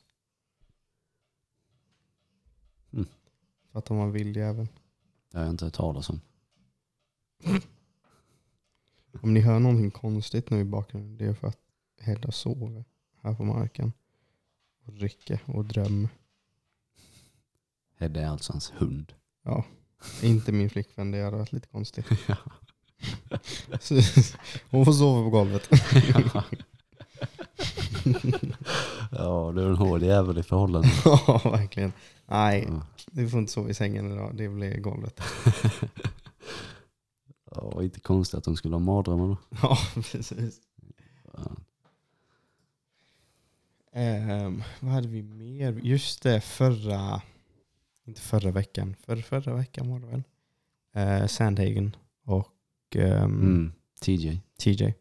[SPEAKER 1] För att han var en vild jävel.
[SPEAKER 2] Det har jag inte hört talas om.
[SPEAKER 1] Om ni hör någonting konstigt nu i bakgrunden, det är för att Hedda sover här på marken. Och rycker och drömmer.
[SPEAKER 2] Hedda är alltså hans hund.
[SPEAKER 1] Ja, inte min flickvän, det hade varit lite konstigt. (laughs)
[SPEAKER 2] Ja.
[SPEAKER 1] Så, (laughs) Hon får sova på golvet. (laughs)
[SPEAKER 2] ja, du är en hård jävel i förhållande. (laughs)
[SPEAKER 1] ja, verkligen. Nej,
[SPEAKER 2] Ja.
[SPEAKER 1] du får inte sova i sängen idag, det blir golvet. (laughs)
[SPEAKER 2] Ja, inte konstigt att de skulle ha mardrömmar då. (laughs)
[SPEAKER 1] Ja, precis.
[SPEAKER 2] Ja.
[SPEAKER 1] Ehm, vad hade vi mer? Just det, förra, inte förra veckan, för förra veckan var det väl? Uh, Sandhagen och ehm,
[SPEAKER 2] Mm. TJ.
[SPEAKER 1] TJ.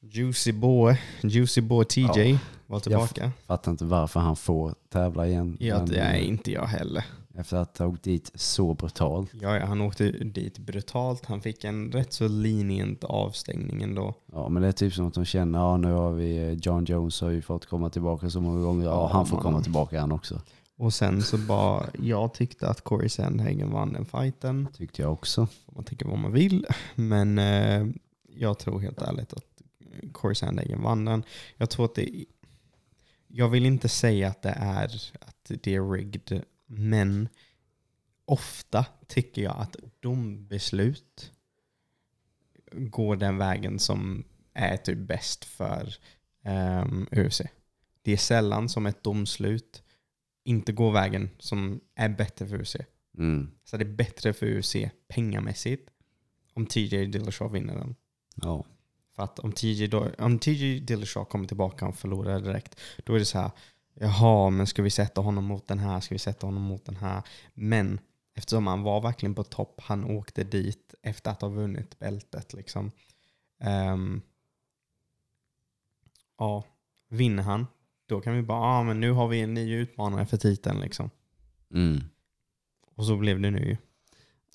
[SPEAKER 1] Juicy boy, Juicy boy TJ var tillbaka.
[SPEAKER 2] Fattar inte varför han får tävla igen.
[SPEAKER 1] Ja, det är
[SPEAKER 2] eh,
[SPEAKER 1] inte jag heller.
[SPEAKER 2] Efter att ha åkt dit så brutalt.
[SPEAKER 1] Ja, ja, han åkte dit brutalt. Han fick en rätt så lenient avstängning ändå.
[SPEAKER 2] Ja, men det är typ som att de känner, ja nu har vi eh, John Jones har ju fått komma tillbaka så många gånger. Ja,
[SPEAKER 1] Ja,
[SPEAKER 2] han får
[SPEAKER 1] man.
[SPEAKER 2] komma tillbaka han också.
[SPEAKER 1] Och sen så bara, jag tyckte att Corey Sandhagen vann den fighten.
[SPEAKER 2] Tyckte jag också.
[SPEAKER 1] Man tycka vad man vill. Men eh, jag tror helt ärligt att Corey Sandhagen vann den. Jag tror att det Jag vill inte säga att det är, att det är rigged, men ofta tycker jag att dombeslut går den vägen som är typ bäst för um, UFC. Det är sällan som ett domslut inte går vägen som är bättre för UFC.
[SPEAKER 2] Mm.
[SPEAKER 1] Så det är bättre för UFC pengamässigt om TJ Dillashaw vinner den.
[SPEAKER 2] Ja.
[SPEAKER 1] För att om TJ, då, om TJ Dillashaw kommer tillbaka och förlorar direkt, då är det så här, jaha, men ska vi sätta honom mot den här, ska vi sätta honom mot den här? Men eftersom han var verkligen på topp, han åkte dit efter att ha vunnit bältet. Liksom. Ehm, ja, vinner han, då kan vi bara, ja men nu har vi en ny utmanare för titeln. Liksom.
[SPEAKER 2] Mm.
[SPEAKER 1] Och så blev det nu ju.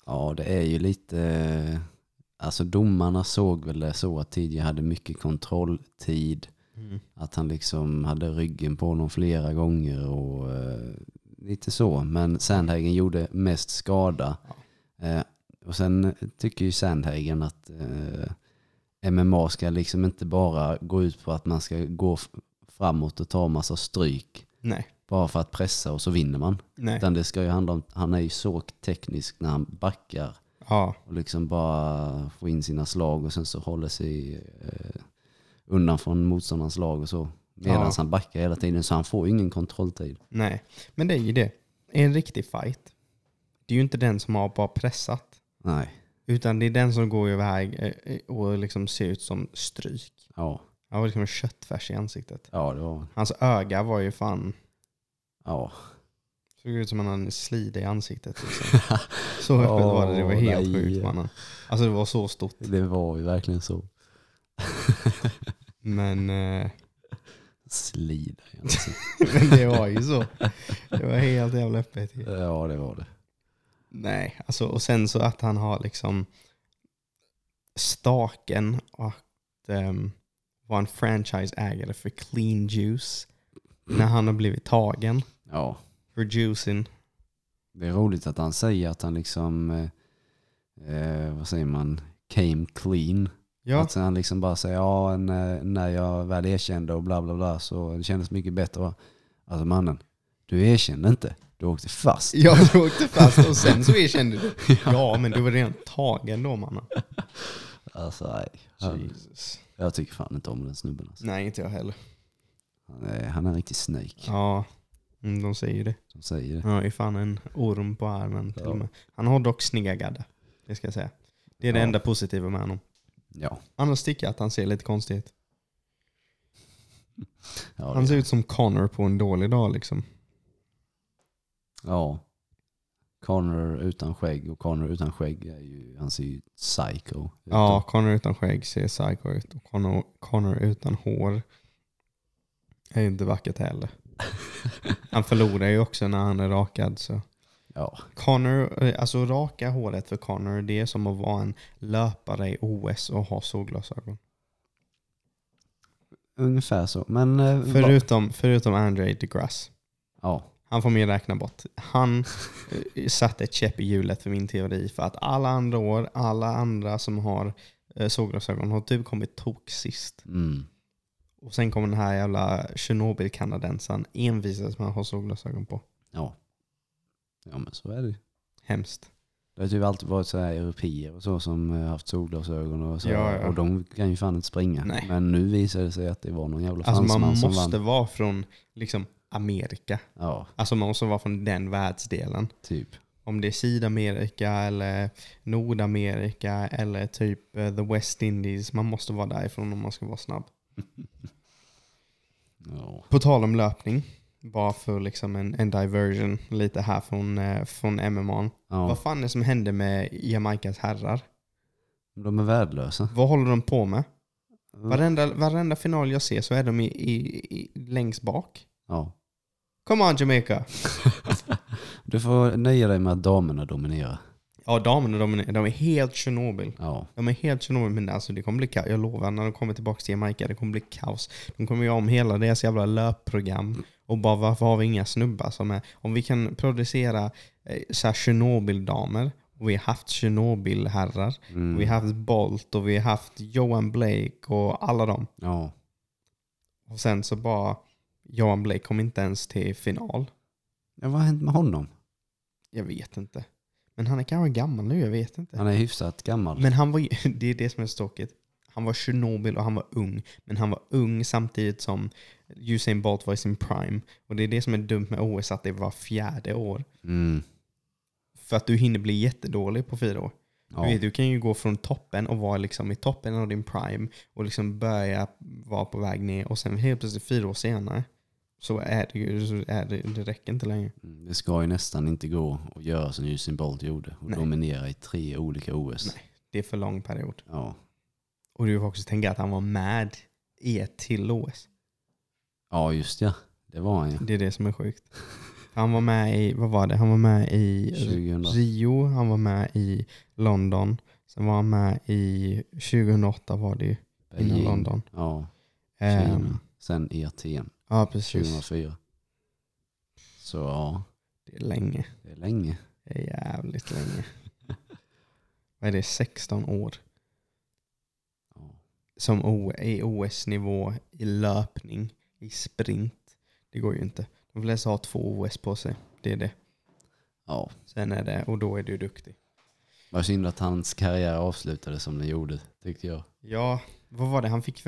[SPEAKER 2] Ja, det är ju lite... Alltså domarna såg väl det så att TJ hade mycket kontrolltid. Att han liksom hade ryggen på honom flera gånger och eh, lite så. Men Sandhagen gjorde mest skada. Eh, och sen tycker ju Sandhagen att eh, MMA ska liksom inte bara gå ut på att man ska gå framåt och ta massa stryk.
[SPEAKER 1] Nej.
[SPEAKER 2] bara för att pressa och så vinner man.
[SPEAKER 1] Nej.
[SPEAKER 2] Utan det ska ju handla om, han är ju så teknisk när han backar
[SPEAKER 1] Ja,
[SPEAKER 2] och liksom bara får in sina slag och sen så håller sig eh, undan från motståndarens lag och så. Medan
[SPEAKER 1] Ja.
[SPEAKER 2] han backar hela tiden så han får ingen kontrolltid.
[SPEAKER 1] nej. Men det är ju det. En riktig fight, det är ju inte den som har bara pressat.
[SPEAKER 2] Nej,
[SPEAKER 1] Utan det är den som går iväg eh, och liksom ser ut som stryk.
[SPEAKER 2] ja,
[SPEAKER 1] Han var liksom en köttfärs i ansiktet.
[SPEAKER 2] ja det var,
[SPEAKER 1] Hans öga var ju fan...
[SPEAKER 2] ja.
[SPEAKER 1] Såg ut som han hade slida i ansiktet. Liksom. Så (laughs) öppet var det. Det var helt
[SPEAKER 2] nej.
[SPEAKER 1] sjukt mannen. Alltså det var så stort.
[SPEAKER 2] Det var ju verkligen så. (laughs)
[SPEAKER 1] Men, eh,
[SPEAKER 2] Slida i (laughs) ansiktet.
[SPEAKER 1] men det var ju så. Det var helt jävla öppet.
[SPEAKER 2] Ja det var det.
[SPEAKER 1] Nej, alltså, och sen så att han har liksom staken att um, vara en franchiseägare för Clean Juice när han har blivit tagen
[SPEAKER 2] Ja.
[SPEAKER 1] För juicing.
[SPEAKER 2] Det är roligt att han säger att han liksom, eh, eh, vad säger man, came clean.
[SPEAKER 1] Ja,
[SPEAKER 2] Att han liksom bara säger ja, när, när jag väl erkände och bla bla bla så det kändes mycket bättre. va? Alltså mannen, du erkände inte. Du åkte fast.
[SPEAKER 1] jag åkte fast och sen så (laughs) erkände du. Ja, men du var redan tagen då mannen.
[SPEAKER 2] Alltså nej. Han,
[SPEAKER 1] Jesus.
[SPEAKER 2] jag tycker fan inte om den snubben. Alltså.
[SPEAKER 1] Nej, inte jag heller.
[SPEAKER 2] Han, är, han är en riktig snake.
[SPEAKER 1] Ja, mm, de säger det.
[SPEAKER 2] Som säger det.
[SPEAKER 1] Har ju fan en orm på armen till
[SPEAKER 2] Ja.
[SPEAKER 1] och med. Han har dock snygga gadda. Det ska jag säga. Det är det
[SPEAKER 2] Ja.
[SPEAKER 1] enda positiva med honom.
[SPEAKER 2] Ja.
[SPEAKER 1] Annars tycker jag att han ser lite konstig ut. (laughs)
[SPEAKER 2] Ja,
[SPEAKER 1] Han
[SPEAKER 2] det,
[SPEAKER 1] ser ut som Connor på en dålig dag liksom.
[SPEAKER 2] ja. Connor utan skägg och Connor utan skägg är ju, han ser ju psycho ut.
[SPEAKER 1] Ja, Connor utan skägg ser psycho ut. Och Connor, Connor utan hår är inte vackert heller. Han förlorar ju också när han är rakad. Så.
[SPEAKER 2] Ja.
[SPEAKER 1] Connor, eh, alltså raka håret för Connor, det är som att vara en löpare i OS och ha solglasögon.
[SPEAKER 2] Ungefär så. Men... eh,
[SPEAKER 1] Förutom, förutom Andre DeGrasse.
[SPEAKER 2] ja.
[SPEAKER 1] Han får mer räkna bort. Han eh, satte ett käpp i hjulet för min teori för att alla andra år, alla andra som har solglasögon har typ kommit tok sist.
[SPEAKER 2] Mm.
[SPEAKER 1] Och sen kommer den här jävla Tjernobyl-kanadensaren envisas med att ha solglasögon på.
[SPEAKER 2] Ja. Ja men så är det.
[SPEAKER 1] Hemskt.
[SPEAKER 2] Det har typ alltid varit så här europeer och så som eh, haft solglasögon och så.
[SPEAKER 1] Ja, ja.
[SPEAKER 2] Och de kan ju fan inte springa.
[SPEAKER 1] Nej.
[SPEAKER 2] Men nu visar det sig att det var någon jävla
[SPEAKER 1] Alltså
[SPEAKER 2] fransman
[SPEAKER 1] man
[SPEAKER 2] som
[SPEAKER 1] måste
[SPEAKER 2] vann.
[SPEAKER 1] vara från liksom Amerika.
[SPEAKER 2] Ja,
[SPEAKER 1] Alltså man måste vara från den världsdelen.
[SPEAKER 2] typ.
[SPEAKER 1] Om det är Sydamerika eller Nordamerika eller typ eh, the West Indies. Man måste vara därifrån om man ska vara snabb. (laughs)
[SPEAKER 2] Ja.
[SPEAKER 1] På tal om löpning. Bara för liksom en, en diversion lite här från, eh, från MMA.
[SPEAKER 2] ja.
[SPEAKER 1] Vad fan är det som hände med Jamaicas herrar?
[SPEAKER 2] De är värdelösa.
[SPEAKER 1] Vad håller de på med? Varenda, varenda final jag ser så är de i, i, i, längst bak.
[SPEAKER 2] Ja.
[SPEAKER 1] Come on Jamaica! (laughs)
[SPEAKER 2] Du får nöja dig med att damerna dominerar.
[SPEAKER 1] Ja, damerna de, är- de är helt Tjernobyl.
[SPEAKER 2] Ja.
[SPEAKER 1] De är helt Tjernobyl, men alltså det kommer bli kaos. Jag lovar, när de kommer tillbaka till Jamaica, det kommer bli kaos. De kommer göra om hela deras jävla löpprogram. Och bara varför har vi inga snubbar som är... Om vi kan producera eh, så här Tjernobyl-damer, och vi har haft Tjernobyl-herrar,
[SPEAKER 2] Mm.
[SPEAKER 1] och vi har haft Bolt, och vi har haft Johan Blake och alla dem.
[SPEAKER 2] Ja.
[SPEAKER 1] Och sen så bara, Johan Blake kom inte ens till final.
[SPEAKER 2] ja. Vad har hänt med honom?
[SPEAKER 1] Jag vet inte. Men han är kanske gammal nu, jag vet inte.
[SPEAKER 2] Han är hyfsat gammal.
[SPEAKER 1] Men han var ju, (laughs) det är det som är så tråkigt. Han var Tjernobyl och han var ung. Men han var ung samtidigt som Usain Bolt var i sin prime. Och det är det som är dumt med OS, att det var fjärde år.
[SPEAKER 2] Mm.
[SPEAKER 1] För att du hinner bli jättedålig på fyra år.
[SPEAKER 2] Ja.
[SPEAKER 1] Du, vet, du kan ju gå från toppen och vara liksom i toppen av din prime och liksom börja vara på väg ner och sen helt plötsligt fyra år senare så är det ju, så är det, det räcker inte längre.
[SPEAKER 2] Mm, Det ska ju nästan inte gå att göra som Usain Bolt gjorde och
[SPEAKER 1] Nej.
[SPEAKER 2] dominera i tre olika OS.
[SPEAKER 1] Nej. Det är för lång period.
[SPEAKER 2] Ja.
[SPEAKER 1] Och du får också tänka att han var med i ett till OS.
[SPEAKER 2] ja, just ja. Det var han ju.
[SPEAKER 1] Det är det som är sjukt. Han var med i, vad var det? Han var med i
[SPEAKER 2] 2000.
[SPEAKER 1] Rio, han var med i London. Sen var han med i 2008 var det ju, innan. London.
[SPEAKER 2] Ja, Kina. Sen ETN
[SPEAKER 1] ja, precis.
[SPEAKER 2] 2004. Så ja,
[SPEAKER 1] Det är länge.
[SPEAKER 2] det är länge.
[SPEAKER 1] Det är jävligt länge. (laughs) Vad är det? 16 år.
[SPEAKER 2] Ja.
[SPEAKER 1] Som O- i OS-nivå i löpning, i sprint. Det går ju inte. De flesta har två OS på sig. Det är det.
[SPEAKER 2] Ja,
[SPEAKER 1] Sen är det, och då är du duktig.
[SPEAKER 2] vad synd att hans karriär avslutades som den gjorde, tyckte jag.
[SPEAKER 1] Ja, vad var det? Han fick,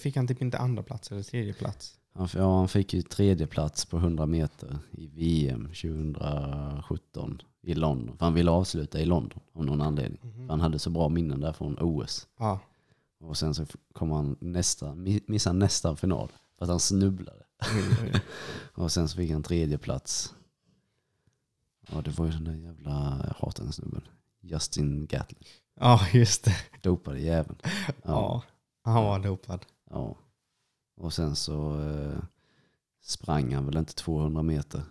[SPEAKER 1] fick han typ inte andra plats eller tredje plats?
[SPEAKER 2] Han, ja, han fick ju tredje plats på 100 meter i VM 2017 i London. För han ville avsluta i London av någon anledning. För han hade så bra minnen där från OS.
[SPEAKER 1] Ja.
[SPEAKER 2] Och sen så kom han nästa, mi- missade nästan final. För att han snubblade.
[SPEAKER 1] Oj. (laughs)
[SPEAKER 2] Och sen så fick han tredje plats. Ja, det var ju den där jävla, jag hatar den snubben. Justin Gatlin.
[SPEAKER 1] Ja, just det.
[SPEAKER 2] Dopade jäveln.
[SPEAKER 1] Ja. Han var dopad.
[SPEAKER 2] Ja. Och sen så eh, sprang han väl inte 200 meter.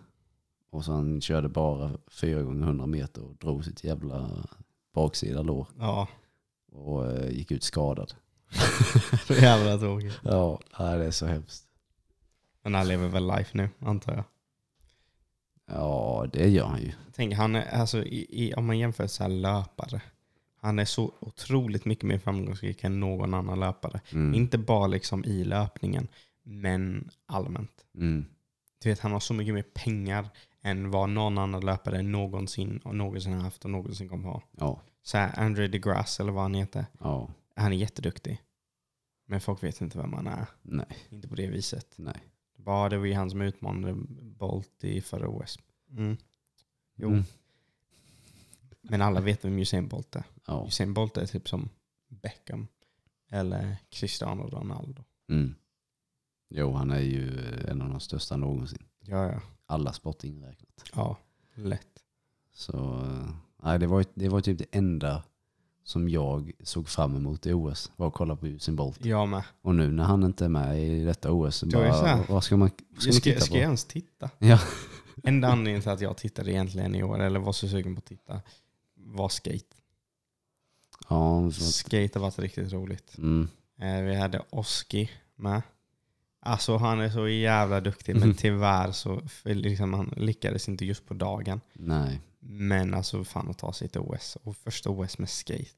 [SPEAKER 2] Och så han körde bara 4 gånger 100 meter och drog sitt jävla baksida lår.
[SPEAKER 1] Ja.
[SPEAKER 2] Och eh, gick ut skadad. (laughs)
[SPEAKER 1] Så jävla tråkigt.
[SPEAKER 2] Ja, nej, det är så hemskt.
[SPEAKER 1] Men han lever väl life nu, antar jag.
[SPEAKER 2] Ja, det gör han ju.
[SPEAKER 1] Tänk, han är, alltså, i, i, om man jämför så här löpare. Han är så otroligt mycket mer framgångsrik än någon annan löpare.
[SPEAKER 2] Mm.
[SPEAKER 1] Inte bara liksom i löpningen, men allmänt.
[SPEAKER 2] Mm.
[SPEAKER 1] Du vet, han har så mycket mer pengar än vad någon annan löpare någonsin, och någonsin har haft och någonsin kommer ha.
[SPEAKER 2] Ja,
[SPEAKER 1] Så här, Andre DeGrasse, eller vad han heter,
[SPEAKER 2] ja,
[SPEAKER 1] han är jätteduktig. Men folk vet inte vem han är.
[SPEAKER 2] nej,
[SPEAKER 1] Inte på det viset.
[SPEAKER 2] nej.
[SPEAKER 1] Bara det var ju han som utmanade Bolt i förra OS. Mm. Jo.
[SPEAKER 2] Mm.
[SPEAKER 1] Men alla vet vem Usain Bolt är.
[SPEAKER 2] Ja.
[SPEAKER 1] Usain Bolt är typ som Beckham. Eller Cristiano Ronaldo.
[SPEAKER 2] Mm. Jo, han är ju en av de största någonsin.
[SPEAKER 1] Ja, ja.
[SPEAKER 2] Alla sporter inräknat.
[SPEAKER 1] Ja, lätt.
[SPEAKER 2] Så eh, nej, det, var, det var typ det enda som jag såg fram emot i OS. Var att kolla på Usain Bolt.
[SPEAKER 1] Jag med.
[SPEAKER 2] Och nu när han inte är med i detta OS, så
[SPEAKER 1] så
[SPEAKER 2] bara,
[SPEAKER 1] här.
[SPEAKER 2] vad ska man, vad ska
[SPEAKER 1] Jag
[SPEAKER 2] man
[SPEAKER 1] ska,
[SPEAKER 2] titta
[SPEAKER 1] ska jag
[SPEAKER 2] på?
[SPEAKER 1] ens titta?
[SPEAKER 2] Ja.
[SPEAKER 1] Enda anledningen till att jag tittade egentligen i år, eller var så sugen på att titta, var skate.
[SPEAKER 2] Ja, så,
[SPEAKER 1] Skate har varit riktigt roligt.
[SPEAKER 2] mm,
[SPEAKER 1] Eh, Vi hade Oski med. Alltså han är så jävla duktig, men (laughs) tyvärr så för liksom, han lyckades inte just på dagen.
[SPEAKER 2] nej.
[SPEAKER 1] Men alltså fan att ta sig till OS. Och första OS med skate.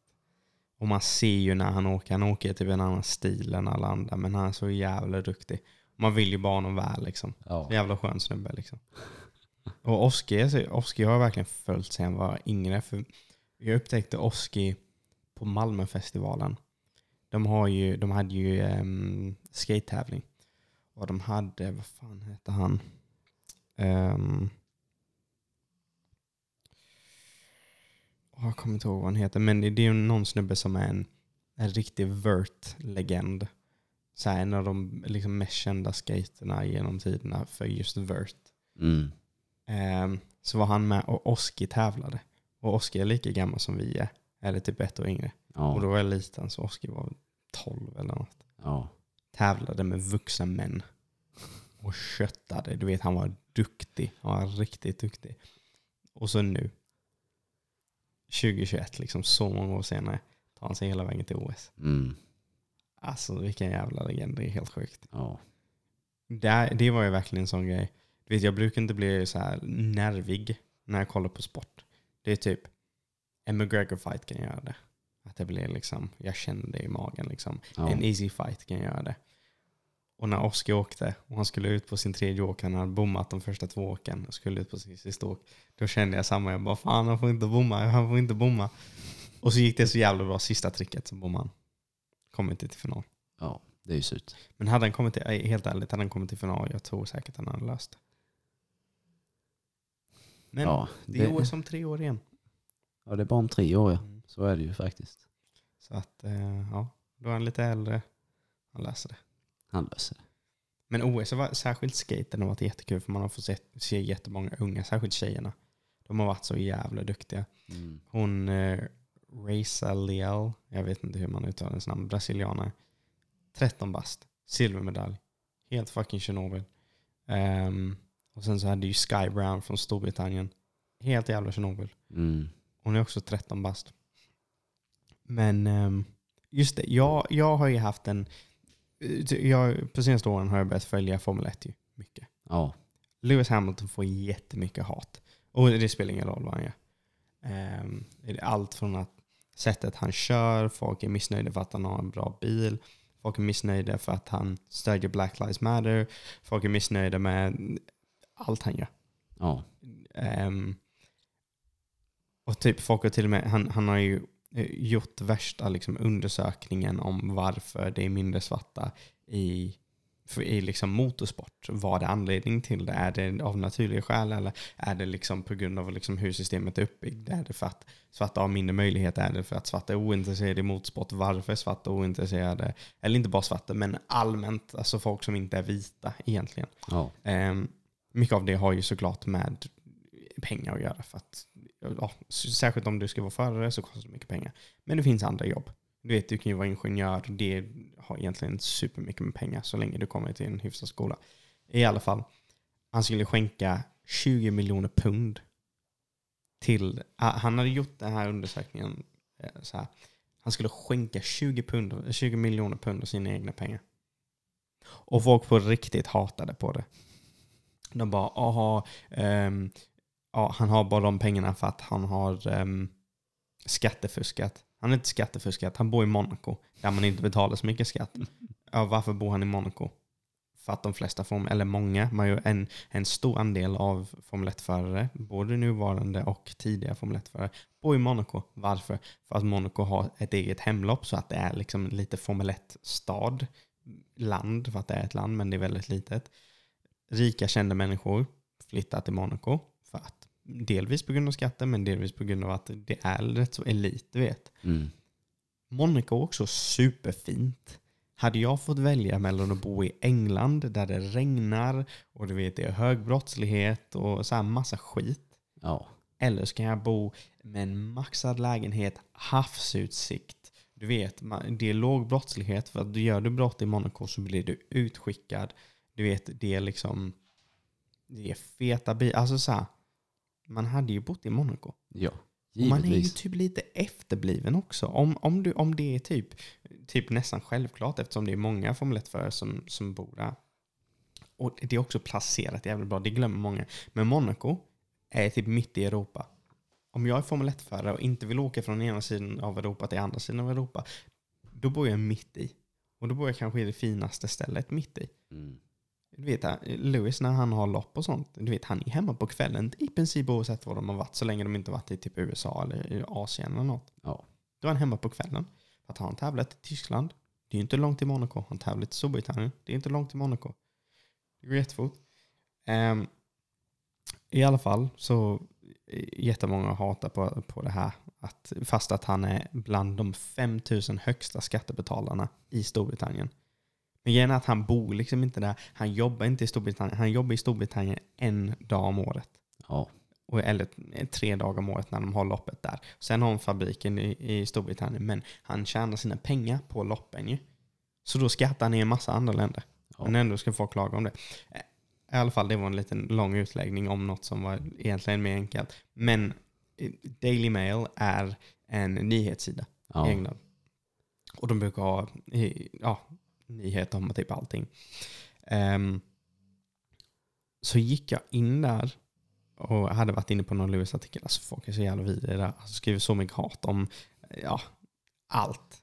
[SPEAKER 1] Och man ser ju när han åker, han åker typ en annan stil än alla andra, men han är så jävla duktig. Man vill ju bara honom väl liksom.
[SPEAKER 2] Ja.
[SPEAKER 1] Jävla skön snubbe liksom. Och Oski, Oski har jag verkligen följt sen jag var yngre. För jag upptäckte Oski på Malmöfestivalen. De, har ju, de hade ju um, skate-tävling. Och de hade, vad fan hette han? Um, jag kommer inte ihåg vad han heter. Men det, det är ju någon snubbe som är en, en riktig vert-legend. Så här, en av de liksom mest kända skaterna genom tiderna för just vert.
[SPEAKER 2] Mm.
[SPEAKER 1] Ehm, så var han med och Oski tävlade. Och Oski är lika gammal som vi är. Eller typ ett år yngre. Och
[SPEAKER 2] Ja.
[SPEAKER 1] då var jag liten så Oski var 12 eller något.
[SPEAKER 2] ja.
[SPEAKER 1] Tävlade med vuxna män. Och köttade. Du vet han var duktig. Han var riktigt duktig. Och så nu. 2021, liksom så många år senare, tar han sig hela vägen till OS.
[SPEAKER 2] Mm.
[SPEAKER 1] Alltså vilken jävla legend. Det är helt sjukt.
[SPEAKER 2] ja.
[SPEAKER 1] Det, det var ju verkligen en sån grej. Du vet, jag brukar inte bli så här nervig när jag kollar på sport. Det är typ en McGregor-fight kan göra det. Att det blir liksom, jag känner det i magen liksom.
[SPEAKER 2] ja.
[SPEAKER 1] En easy fight kan göra det. Och när Oskar åkte och han skulle ut på sin tredje åk, han hade bommat de första två åken och skulle ut på sin sista åk. Då kände jag samma, jag bara fan han får inte bomma, han får inte bomma. Och så gick det så jävla bra sista tricket så bommade han. Kom inte till final.
[SPEAKER 2] ja, det är ju surt.
[SPEAKER 1] Men hade han kommit till, helt ärligt, hade han kommit till final, jag tror säkert att han hade löst det. Men
[SPEAKER 2] Ja,
[SPEAKER 1] det är
[SPEAKER 2] det,
[SPEAKER 1] OS om tre år igen.
[SPEAKER 2] ja, det är bara om tre år ja.
[SPEAKER 1] Mm.
[SPEAKER 2] Så är det ju faktiskt.
[SPEAKER 1] Så att, eh, ja, då är han lite äldre. Han läser det.
[SPEAKER 2] Han löser det.
[SPEAKER 1] Men OS, särskilt skaten har varit jättekul för man har fått se, se jättemånga unga, särskilt tjejerna. De har varit så jävla duktiga.
[SPEAKER 2] Mm.
[SPEAKER 1] Hon, eh, Reza Leal, jag vet inte hur man uttalar hennes namn, brasilianare. 13 bast, silvermedalj. Helt fucking Chernobyl. Ehm, och sen så hade ju Sky Brown från Storbritannien. Helt jävla Chernobyl.
[SPEAKER 2] Mm.
[SPEAKER 1] Hon är också 13 bast. Men ehm, just det, jag, jag har ju haft en... Jag, på senaste åren har jag börjat följa Formel 1 ju, mycket.
[SPEAKER 2] Ja,
[SPEAKER 1] Lewis Hamilton får jättemycket hat. Och det spelar ingen roll vad han gör. Ehm, allt från att sättet han kör, folk är missnöjda för att han har en bra bil, folk är missnöjda för att han stödjer Black Lives Matter, folk är missnöjda med allt han gör.
[SPEAKER 2] Ja.
[SPEAKER 1] Ehm, och typ folk har till och med, han, han har ju eh, gjort värsta liksom, undersökningen om varför det är mindre svarta i, i liksom motorsport. Vad är anledningen till det? Är det av naturliga skäl eller är det liksom på grund av liksom hur systemet är uppbyggt? Är det för att svarta har mindre möjligheter? Är det för att svarta är ointresserade i motorsport? Varför är svarta ointresserade? Eller inte bara svarta, men allmänt, alltså folk som inte är vita egentligen.
[SPEAKER 2] Ja.
[SPEAKER 1] Ehm, mycket av det har ju såklart med pengar att göra. För att, ja, särskilt om du ska vara förare så kostar det mycket pengar. Men det finns andra jobb. Du vet, du kan ju vara ingenjör. Det har egentligen supermycket med pengar så länge du kommer till en hyfsad skola. I alla fall, han skulle skänka 20 miljoner pund till... Ah, han hade gjort den här undersökningen eh, så här. Han skulle skänka 20, pund, 20 miljoner pund av sina egna pengar. Och folk på riktigt hatade på det. De bara, aha, ehm, ja, han har bara de pengarna för att han har um, skattefuskat. Han har inte skattefuskat, han bor i Monaco där man inte betalar så mycket skatt. (laughs) Ja, varför bor han i Monaco? För att de flesta, form, eller många, man en, en stor andel av Formel 1-förare, både nuvarande och tidiga Formel 1-förare, bor i Monaco. Varför? För att Monaco har ett eget hemlopp så att det är liksom lite Formel 1-stad, land, för att det är ett land men det är väldigt litet. Rika kända människor flyttar till Monaco för att delvis på grund av skatten men delvis på grund av att det är rätt så elit, du vet.
[SPEAKER 2] Mm.
[SPEAKER 1] Monaco är också superfint. Hade jag fått välja mellan att bo i England där det regnar och du vet det är hög brottslighet och så här massa skit.
[SPEAKER 2] Ja.
[SPEAKER 1] Eller ska jag bo med en maxad lägenhet, havsutsikt. Du vet, det är låg brottslighet för att du gör du brott i Monaco så blir du utskickad. Du vet, det är liksom det är feta bilar. Alltså så här, man hade ju bott i Monaco.
[SPEAKER 2] Ja.
[SPEAKER 1] Och man är ju
[SPEAKER 2] Givetvis.
[SPEAKER 1] typ lite efterbliven också. Om, om, du, om det är typ, typ nästan självklart eftersom det är många Formel 1-förare som, som bor där. Och det är också placerat jävligt bra, det glömmer många. Men Monaco är typ mitt i Europa. Om jag är Formel 1-förare och inte vill åka från ena sidan av Europa till andra sidan av Europa, då bor jag mitt i. Och då bor jag kanske i det finaste stället mitt i.
[SPEAKER 2] Mm.
[SPEAKER 1] Du vet, Lewis när han har lopp och sånt, du vet, han är hemma på kvällen i princip oavsett var de har varit, så länge de inte varit i typ USA eller i Asien eller något.
[SPEAKER 2] Ja.
[SPEAKER 1] Då är han hemma på kvällen. För att han tävlat i Tyskland, det är ju inte långt till Monaco. Han tävlat i Storbritannien, det är inte långt till Monaco. Det går jättefort. Ehm, I alla fall så är jättemånga hatar på, på det här. Att, fast att han är bland de 5000 högsta skattebetalarna i Storbritannien. Men grejen är att han bor liksom inte där. Han jobbar inte i Storbritannien. Han jobbar i Storbritannien en dag om året.
[SPEAKER 2] Ja.
[SPEAKER 1] Och, eller tre dagar om året när de har loppet där. Sen har han fabriken i, i Storbritannien. Men han tjänar sina pengar på loppen ju. Så då skattar han i en massa andra länder.
[SPEAKER 2] Ja.
[SPEAKER 1] Men ändå ska folk klaga om det. Eh, I alla fall, det var en liten lång utläggning om något som var egentligen mer enkelt. Men eh, Daily Mail är en nyhetssida i
[SPEAKER 2] Ja.
[SPEAKER 1] England. Och de brukar ha eh, ja, nyheter om typ allting. Ehm, så gick jag in där och hade varit inne på någon Lewis-artikel. Alltså folk är så jävla vidriga där. Alltså skriver så mycket hat om ja, allt.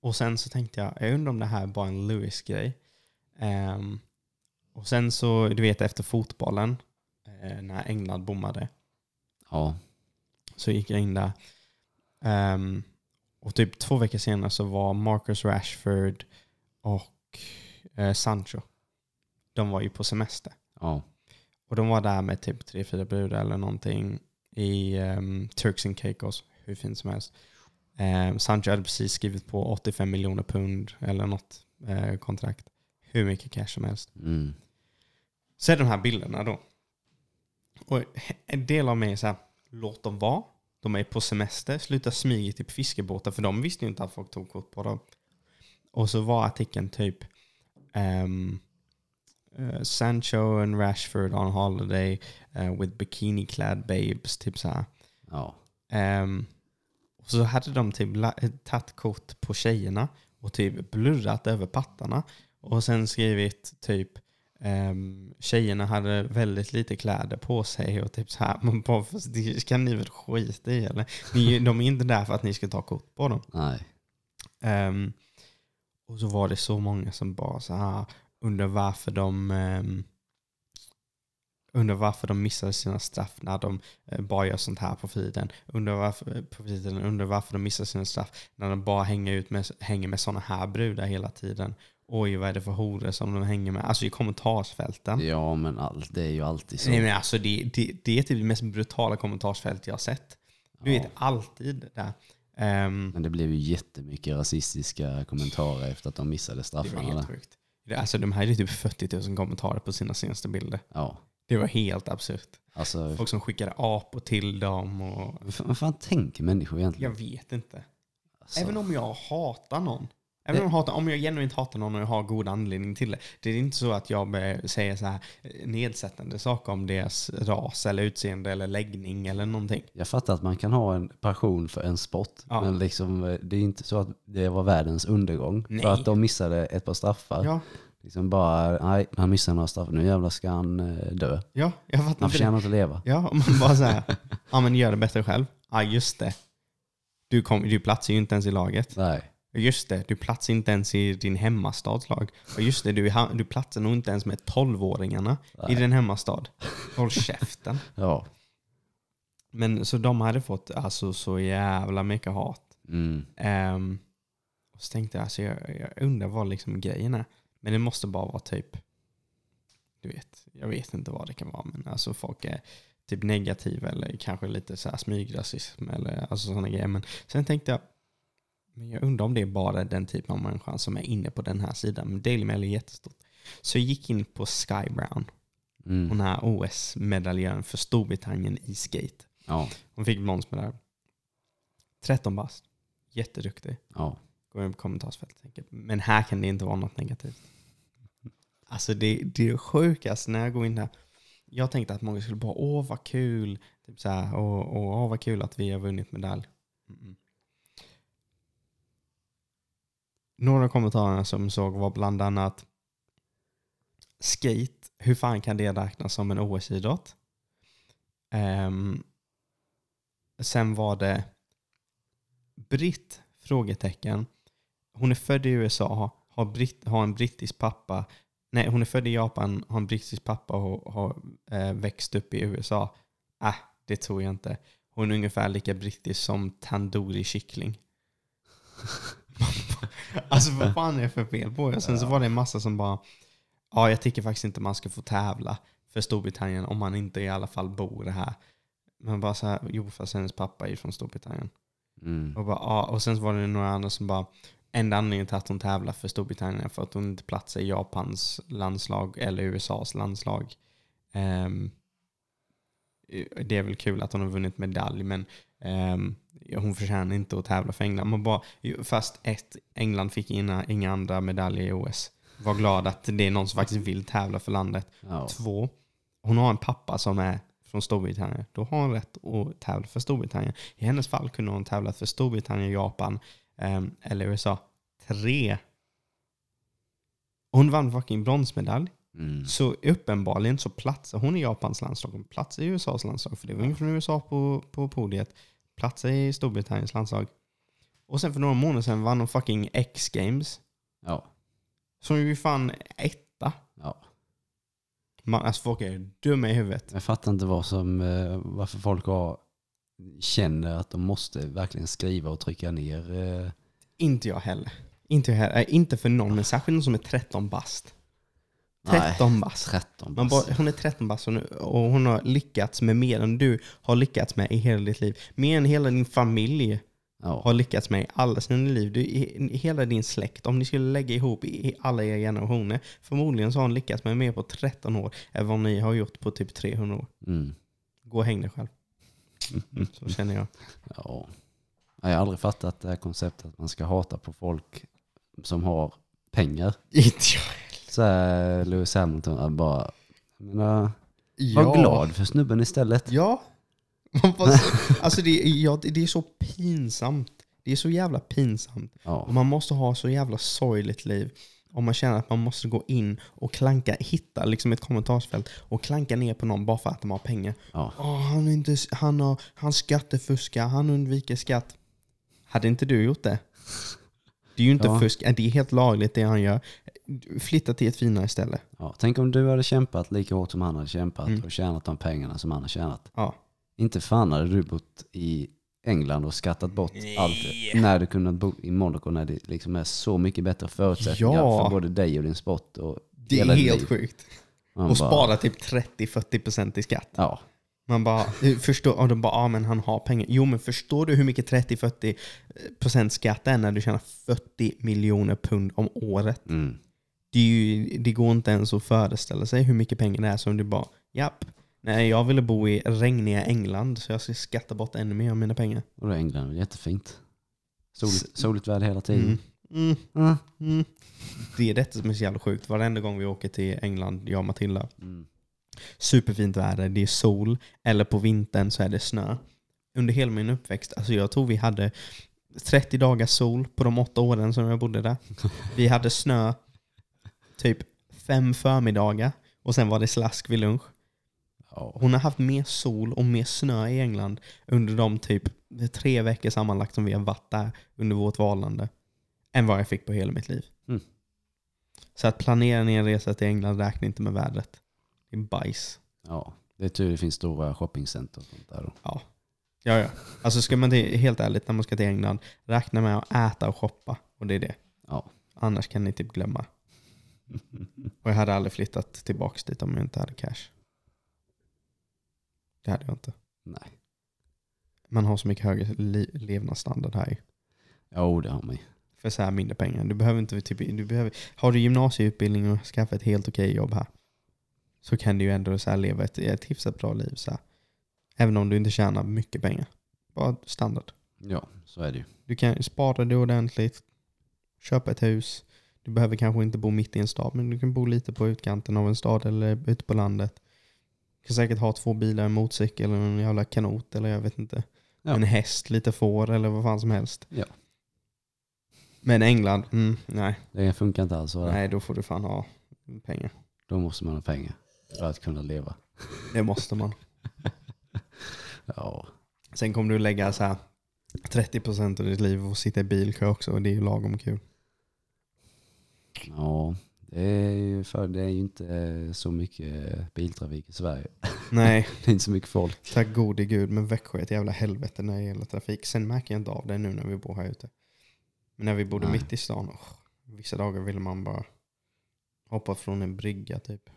[SPEAKER 1] Och sen så tänkte jag, jag undrar om det här är bara en Lewis-grej. Ehm, och sen så, du vet efter fotbollen, eh, när England bommade,
[SPEAKER 2] Ja.
[SPEAKER 1] så gick jag in där. Ehm, och typ två veckor senare så var Marcus Rashford och eh, Sancho. De var ju på semester.
[SPEAKER 2] Ja.
[SPEAKER 1] Och de var där med typ tre, fyra brudar eller någonting i um, Turks and Caicos. Hur fint som helst. Um, Sancho hade precis skrivit på 85 miljoner pund eller något eh, kontrakt. Hur mycket cash som helst.
[SPEAKER 2] Mm.
[SPEAKER 1] Så är de här bilderna då. Och en del av mig är så här, låt dem vara. De är på semester, sluta smyga i typ fiskebåtar för de visste ju inte att folk tog kort på dem. Och så var artikeln typ ehm, eh, Sancho and Rashford on holiday eh, with bikini clad babes. Typ så här.
[SPEAKER 2] Ja.
[SPEAKER 1] Ehm, och så hade de typ la- tagit kort på tjejerna och typ blurrat över pattarna. Och sen skrivit typ um, tjejerna hade väldigt lite kläder på sig och typ så här. (laughs) Man bara, "Fast det ska ni väl skita i eller? Ni, de är inte där för att ni ska ta kort på dem.
[SPEAKER 2] Nej.
[SPEAKER 1] Ehm, och så var det så många som bara så här undrar varför de ehm, Undrar varför de missade sina straff när de bara gör sånt här på fritiden. Undrar varför, på. Undrar varför de missar sina straff när de bara hänger, ut med, hänger med såna här brudar hela tiden. Oj, vad är det för horor som de hänger med? Alltså i kommentarsfälten.
[SPEAKER 2] Ja, men allt, det är ju alltid så.
[SPEAKER 1] Nej men alltså det, det, det är typ det mest brutala kommentarsfält jag har sett. Du
[SPEAKER 2] Ja.
[SPEAKER 1] vet, alltid där. Ehm,
[SPEAKER 2] Men det blev ju jättemycket rasistiska kommentarer efter att de missade
[SPEAKER 1] det var
[SPEAKER 2] straffarna.
[SPEAKER 1] helt sjukt. Alltså de hade typ 40 000 kommentarer på sina senaste bilder.
[SPEAKER 2] Ja,
[SPEAKER 1] Det var helt absurt.
[SPEAKER 2] alltså,
[SPEAKER 1] Folk som skickade apor till dem och...
[SPEAKER 2] vad fan tänker människor egentligen?
[SPEAKER 1] Jag vet inte.
[SPEAKER 2] Alltså,
[SPEAKER 1] Även om jag hatar någon. Även om jag, hatar, om jag genuint hatar någon och jag har god anledning till det. Det är inte så att jag säga så här eh, nedsättande saker om deras ras eller utseende eller läggning eller någonting.
[SPEAKER 2] Jag fattar att man kan ha en passion för en sport,
[SPEAKER 1] Ja.
[SPEAKER 2] men liksom, eh, det är inte så att det var världens undergång.
[SPEAKER 1] Nej.
[SPEAKER 2] För att de missade ett par straffar.
[SPEAKER 1] Ja,
[SPEAKER 2] Liksom bara, nej, han missade några straffar, nu jävlar ska han eh, dö.
[SPEAKER 1] ja jag fattar
[SPEAKER 2] Han förtjänar inte att leva.
[SPEAKER 1] Ja, om man bara så här, ja men gör det bättre själv. Ja, just det. Du, kom, du platsar ju inte ens i laget.
[SPEAKER 2] Nej.
[SPEAKER 1] Just det, du platsar inte ens i din hemmastads lag. Ja, just det, du, du platsar nog inte ens med 12-åringarna i din hemmastad. Håll käften. (laughs)
[SPEAKER 2] Ja.
[SPEAKER 1] Men så de hade fått alltså så jävla mycket hat.
[SPEAKER 2] Mm.
[SPEAKER 1] Ehm, och så tänkte jag, alltså, jag, jag undrar vad liksom grejen är. Men det måste bara vara typ, du vet, jag vet inte vad det kan vara. Men alltså folk är typ negativa eller kanske lite så här smygrasism eller alltså sådana grejer. Men sen tänkte jag, men jag undrar om det är bara den typen av människan som är inne på den här sidan. Men Daily Mail är jättestort. Så jag gick in på Sky Brown,
[SPEAKER 2] Mm.
[SPEAKER 1] hon här OS-medaljören för Storbritannien i skate.
[SPEAKER 2] Ja.
[SPEAKER 1] Hon fick bronsmedalj. 13 bast. Jätteduktig.
[SPEAKER 2] Ja.
[SPEAKER 1] Går in på kommentarsfältet tänker, men här kan det inte vara något negativt. Alltså det, det är sjukast när jag går in där. Jag tänkte att många skulle bara, åh vad kul. Typ så här, åh, åh, åh vad kul att vi har vunnit medalj. Mm. Några kommentarer som såg var bland annat skate, hur fan kan det räknas som en OS-idrott? Um, ehm, sen var det Britt? Frågetecken. Hon är född i USA, har, britt, har en brittisk pappa. Nej, hon är född i Japan, har en brittisk pappa och har eh, växt upp i USA. Äh, det tror jag inte. Hon är ungefär lika brittisk som tandoori kyckling. (laughs) alltså vad fan är det för fel på er? Sen så var det en massa som bara, ja jag tycker faktiskt inte man ska få tävla för Storbritannien om man inte i alla fall bor här. Men bara så här, jo fast hennes pappa är från Storbritannien.
[SPEAKER 2] Mm.
[SPEAKER 1] Och, bara, ja, och sen så var det några andra som bara, enda anledningen till att hon tävlar för Storbritannien är för att hon inte platsar i Japans landslag eller USAs landslag. Ehm, det är väl kul att hon har vunnit medalj men ehm, hon förtjänar inte att tävla för England. Man bara, fast ett, England fick inga, inga andra medaljer i OS. Var glad att det är någon som faktiskt vill tävla för landet.
[SPEAKER 2] Ja.
[SPEAKER 1] Två, hon har en pappa som är från Storbritannien. Då har hon rätt att tävla för Storbritannien. I hennes fall kunde hon tävla för Storbritannien, Japan ehm, eller USA. Tre, hon vann fucking bronsmedalj.
[SPEAKER 2] Mm.
[SPEAKER 1] Så uppenbarligen så platsar hon i Japans landslag. Hon platsar i USAs landslag. För det var ingen från USA på, på podiet. Platsar i Storbritanniens landslag. Och sen för några månader sedan vann hon fucking X-games.
[SPEAKER 2] Ja.
[SPEAKER 1] Som ju fan etta.
[SPEAKER 2] ja.
[SPEAKER 1] Man, alltså folk är dumma i huvudet.
[SPEAKER 2] Jag fattar inte vad som, eh, varför folk har, känner att de måste verkligen skriva och trycka ner. eh,
[SPEAKER 1] Inte jag heller. Inte, jag heller. Äh, inte för någon, men särskilt någon som är 13 bast.
[SPEAKER 2] Nej,
[SPEAKER 1] 13 bast.
[SPEAKER 2] 13
[SPEAKER 1] Man
[SPEAKER 2] pass.
[SPEAKER 1] bara, hon är 13 bast och, nu, och hon har lyckats med mer än du har lyckats med i hela ditt liv. Mer än hela din familj
[SPEAKER 2] Ja.
[SPEAKER 1] har lyckats med i alla sina liv. Du, i, i hela din släkt, om ni skulle lägga ihop i, i alla era generationer, förmodligen så har hon lyckats med mer på 13 år än vad ni har gjort på typ 300 år.
[SPEAKER 2] Mm.
[SPEAKER 1] Gå och häng dig själv. (laughs) Så känner jag.
[SPEAKER 2] ja. Jag har aldrig fattat det här konceptet att man ska hata på folk som har pengar. (laughs)
[SPEAKER 1] Inte jag.
[SPEAKER 2] Så här, Lewis Hamilton, jag bara, menar, var glad för snubben istället.
[SPEAKER 1] Ja. (laughs) Alltså det, är- ja, det är så pinsamt. Det är så jävla pinsamt.
[SPEAKER 2] Ja.
[SPEAKER 1] Och man måste ha så jävla sorgligt liv. Om man känner att man måste gå in och klanka, hitta liksom ett kommentarsfält och klanka ner på någon bara för att de har pengar.
[SPEAKER 2] Ja.
[SPEAKER 1] Åh, han, inte, han, har, han skattefuskar, han undviker skatt. Hade inte du gjort det? Det är ju inte
[SPEAKER 2] Ja.
[SPEAKER 1] fusk, det är helt lagligt det han gör. Flytta till ett finare ställe.
[SPEAKER 2] Ja, tänk om du hade kämpat lika hårt som han hade kämpat
[SPEAKER 1] Mm.
[SPEAKER 2] och tjänat de pengarna som han har tjänat.
[SPEAKER 1] Ja.
[SPEAKER 2] Inte fan hade du bott i England och skattat bort
[SPEAKER 1] Nej.
[SPEAKER 2] allt när du kunnat bo i Monaco när det liksom är så mycket bättre förutsättningar
[SPEAKER 1] Ja.
[SPEAKER 2] för både dig och din sport. Och
[SPEAKER 1] Det är helt
[SPEAKER 2] liv.
[SPEAKER 1] sjukt.
[SPEAKER 2] Man
[SPEAKER 1] Och
[SPEAKER 2] bara-
[SPEAKER 1] spara typ 30-40% i skatt.
[SPEAKER 2] Ja,
[SPEAKER 1] Man bara, förstår, och de bara, ja men han har pengar. Jo men förstår du hur mycket 30-40% skatt är när du tjänar 40 miljoner pund om året?
[SPEAKER 2] mm.
[SPEAKER 1] Det, ju, det går inte ens att föreställa sig hur mycket pengar det är som du bara, japp. Nej, jag ville bo i regniga England så jag ska skatta bort ännu mer av mina pengar.
[SPEAKER 2] och då är England jättefint. Soligt, soligt väder hela tiden.
[SPEAKER 1] Mm. Mm.
[SPEAKER 2] Mm.
[SPEAKER 1] Mm. Det är detta som är så jävla sjukt. Varenda gång vi åker till England, jag och Matilda,
[SPEAKER 2] Mm.
[SPEAKER 1] superfint väder, det är sol, eller på vintern så är det snö. Under hela min uppväxt, alltså jag tror vi hade 30 dagars sol på de åtta åren som jag bodde där. (laughs) Vi hade snö typ fem förmiddagar och sen var det slask vid lunch.
[SPEAKER 2] Ja.
[SPEAKER 1] Hon har haft mer sol och mer snö i England under de typ tre veckor sammanlagt som vi har varit där under vårt valande. Än vad jag fick på hela mitt liv.
[SPEAKER 2] Mm.
[SPEAKER 1] Så att planera en resa till England räknar inte med vädret. Det är bajs.
[SPEAKER 2] ja, det är tur det finns stora shoppingcenter och sånt där. Då.
[SPEAKER 1] Ja, ja. Alltså ska man till, helt ärligt, när man ska till England, räkna med att äta och shoppa. Och det är det.
[SPEAKER 2] Ja.
[SPEAKER 1] Annars kan ni typ glömma. Och jag hade aldrig flyttat tillbaka dit om jag inte hade cash. Det hade jag inte.
[SPEAKER 2] Nej.
[SPEAKER 1] Man har så mycket högre li- levnadsstandard här ju.
[SPEAKER 2] Jo, det har man ju.
[SPEAKER 1] För så här mindre pengar. Du behöver inte, typ, du behöver, har du gymnasieutbildning och skaffat ett helt okej jobb här. Så kan du ju ändå så leva ett, ett hyfsat bra liv. Så här. Även om du inte tjänar mycket pengar. Bara standard.
[SPEAKER 2] Ja, så är det ju.
[SPEAKER 1] Du kan spara det ordentligt. Köpa ett hus. Du behöver kanske inte bo mitt i en stad, men du kan bo lite på utkanten av en stad eller ute på landet. Du kan säkert ha två bilar, en motorcykel eller en jävla kanot eller jag vet inte.
[SPEAKER 2] Ja.
[SPEAKER 1] En häst, lite får eller vad fan som helst.
[SPEAKER 2] Ja.
[SPEAKER 1] Men England, mm, nej.
[SPEAKER 2] Det funkar inte alls. va?
[SPEAKER 1] Nej, då får du fan ha pengar.
[SPEAKER 2] Då måste man ha pengar för att kunna leva.
[SPEAKER 1] Det måste man. (laughs)
[SPEAKER 2] Ja,
[SPEAKER 1] Sen kommer du lägga så här 30% av ditt liv och sitta i bilkö också och det är ju lagom kul.
[SPEAKER 2] Ja det, är ju för, det är ju inte så mycket biltrafik i Sverige.
[SPEAKER 1] Nej, (laughs)
[SPEAKER 2] Det är inte så mycket folk.
[SPEAKER 1] tack gode gud. Men Växjö är ett jävla helvete när det gäller trafik. Sen märker jag inte av det nu när vi bor här ute. Men när vi bodde
[SPEAKER 2] Nej.
[SPEAKER 1] mitt i stan, åh, vissa dagar ville man bara hoppa från en brygga typ.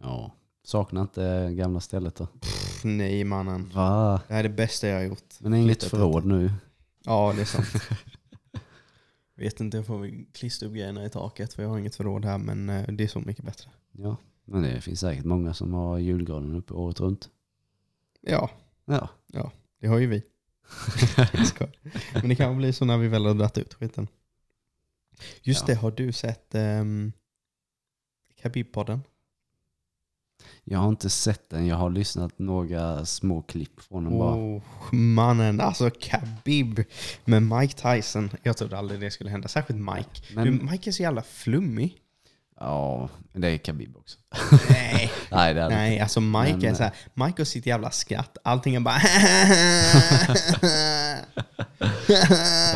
[SPEAKER 2] Ja. Saknar inte gamla stället då?
[SPEAKER 1] Pff, nej mannen.
[SPEAKER 2] Va?
[SPEAKER 1] Det här är det bästa jag har gjort.
[SPEAKER 2] Men inget förråd nu.
[SPEAKER 1] Ja, det är sant. (laughs) Vet inte, jag får väl klistra upp grejerna i taket för jag har inget förråd här men eh, det är så mycket bättre.
[SPEAKER 2] Ja, men det finns säkert många som har julgranen uppe året runt.
[SPEAKER 1] Ja,
[SPEAKER 2] Ja,
[SPEAKER 1] det har ju vi. (laughs) Men det kan bli så när vi väl har dragit ut skiten. Just
[SPEAKER 2] Ja.
[SPEAKER 1] det, har du sett um, Khabib-podden?
[SPEAKER 2] Jag har inte sett den. Jag har lyssnat några små klipp från den bara.
[SPEAKER 1] Oh, mannen, alltså Khabib med Mike Tyson. Jag trodde aldrig det skulle hända, särskilt Mike.
[SPEAKER 2] Men,
[SPEAKER 1] Du, Mike är så jävla flummig.
[SPEAKER 2] Ja, det är Khabib också.
[SPEAKER 1] Nej, (laughs)
[SPEAKER 2] Nej, det är det
[SPEAKER 1] nej
[SPEAKER 2] inte.
[SPEAKER 1] alltså Mike
[SPEAKER 2] Men,
[SPEAKER 1] är så här, Mike har sitt jävla skratt. Allting är bara... (laughs)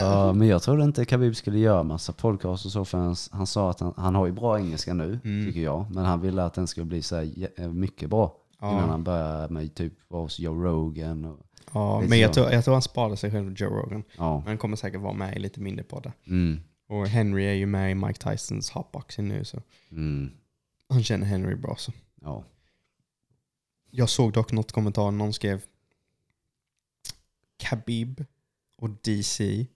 [SPEAKER 2] Ja, men jag trodde inte Khabib skulle göra massa podcast och så för han, han sa att han, han har ju bra engelska nu,
[SPEAKER 1] Mm.
[SPEAKER 2] tycker jag. Men han ville att den skulle bli så här, jä- mycket bra innan
[SPEAKER 1] ja,
[SPEAKER 2] han börjar med typ hos Joe Rogan. Och,
[SPEAKER 1] ja, men jag tror, jag tror han sparade sig själv Joe Rogan.
[SPEAKER 2] ja.
[SPEAKER 1] Men han kommer säkert vara med i lite mindre poddar.
[SPEAKER 2] Mm,
[SPEAKER 1] Och Henry är ju med i Mike Tysons hotboxing nu så
[SPEAKER 2] mm,
[SPEAKER 1] han känner Henry bra så.
[SPEAKER 2] ja.
[SPEAKER 1] Jag såg dock något kommentar, någon skrev Khabib och DC,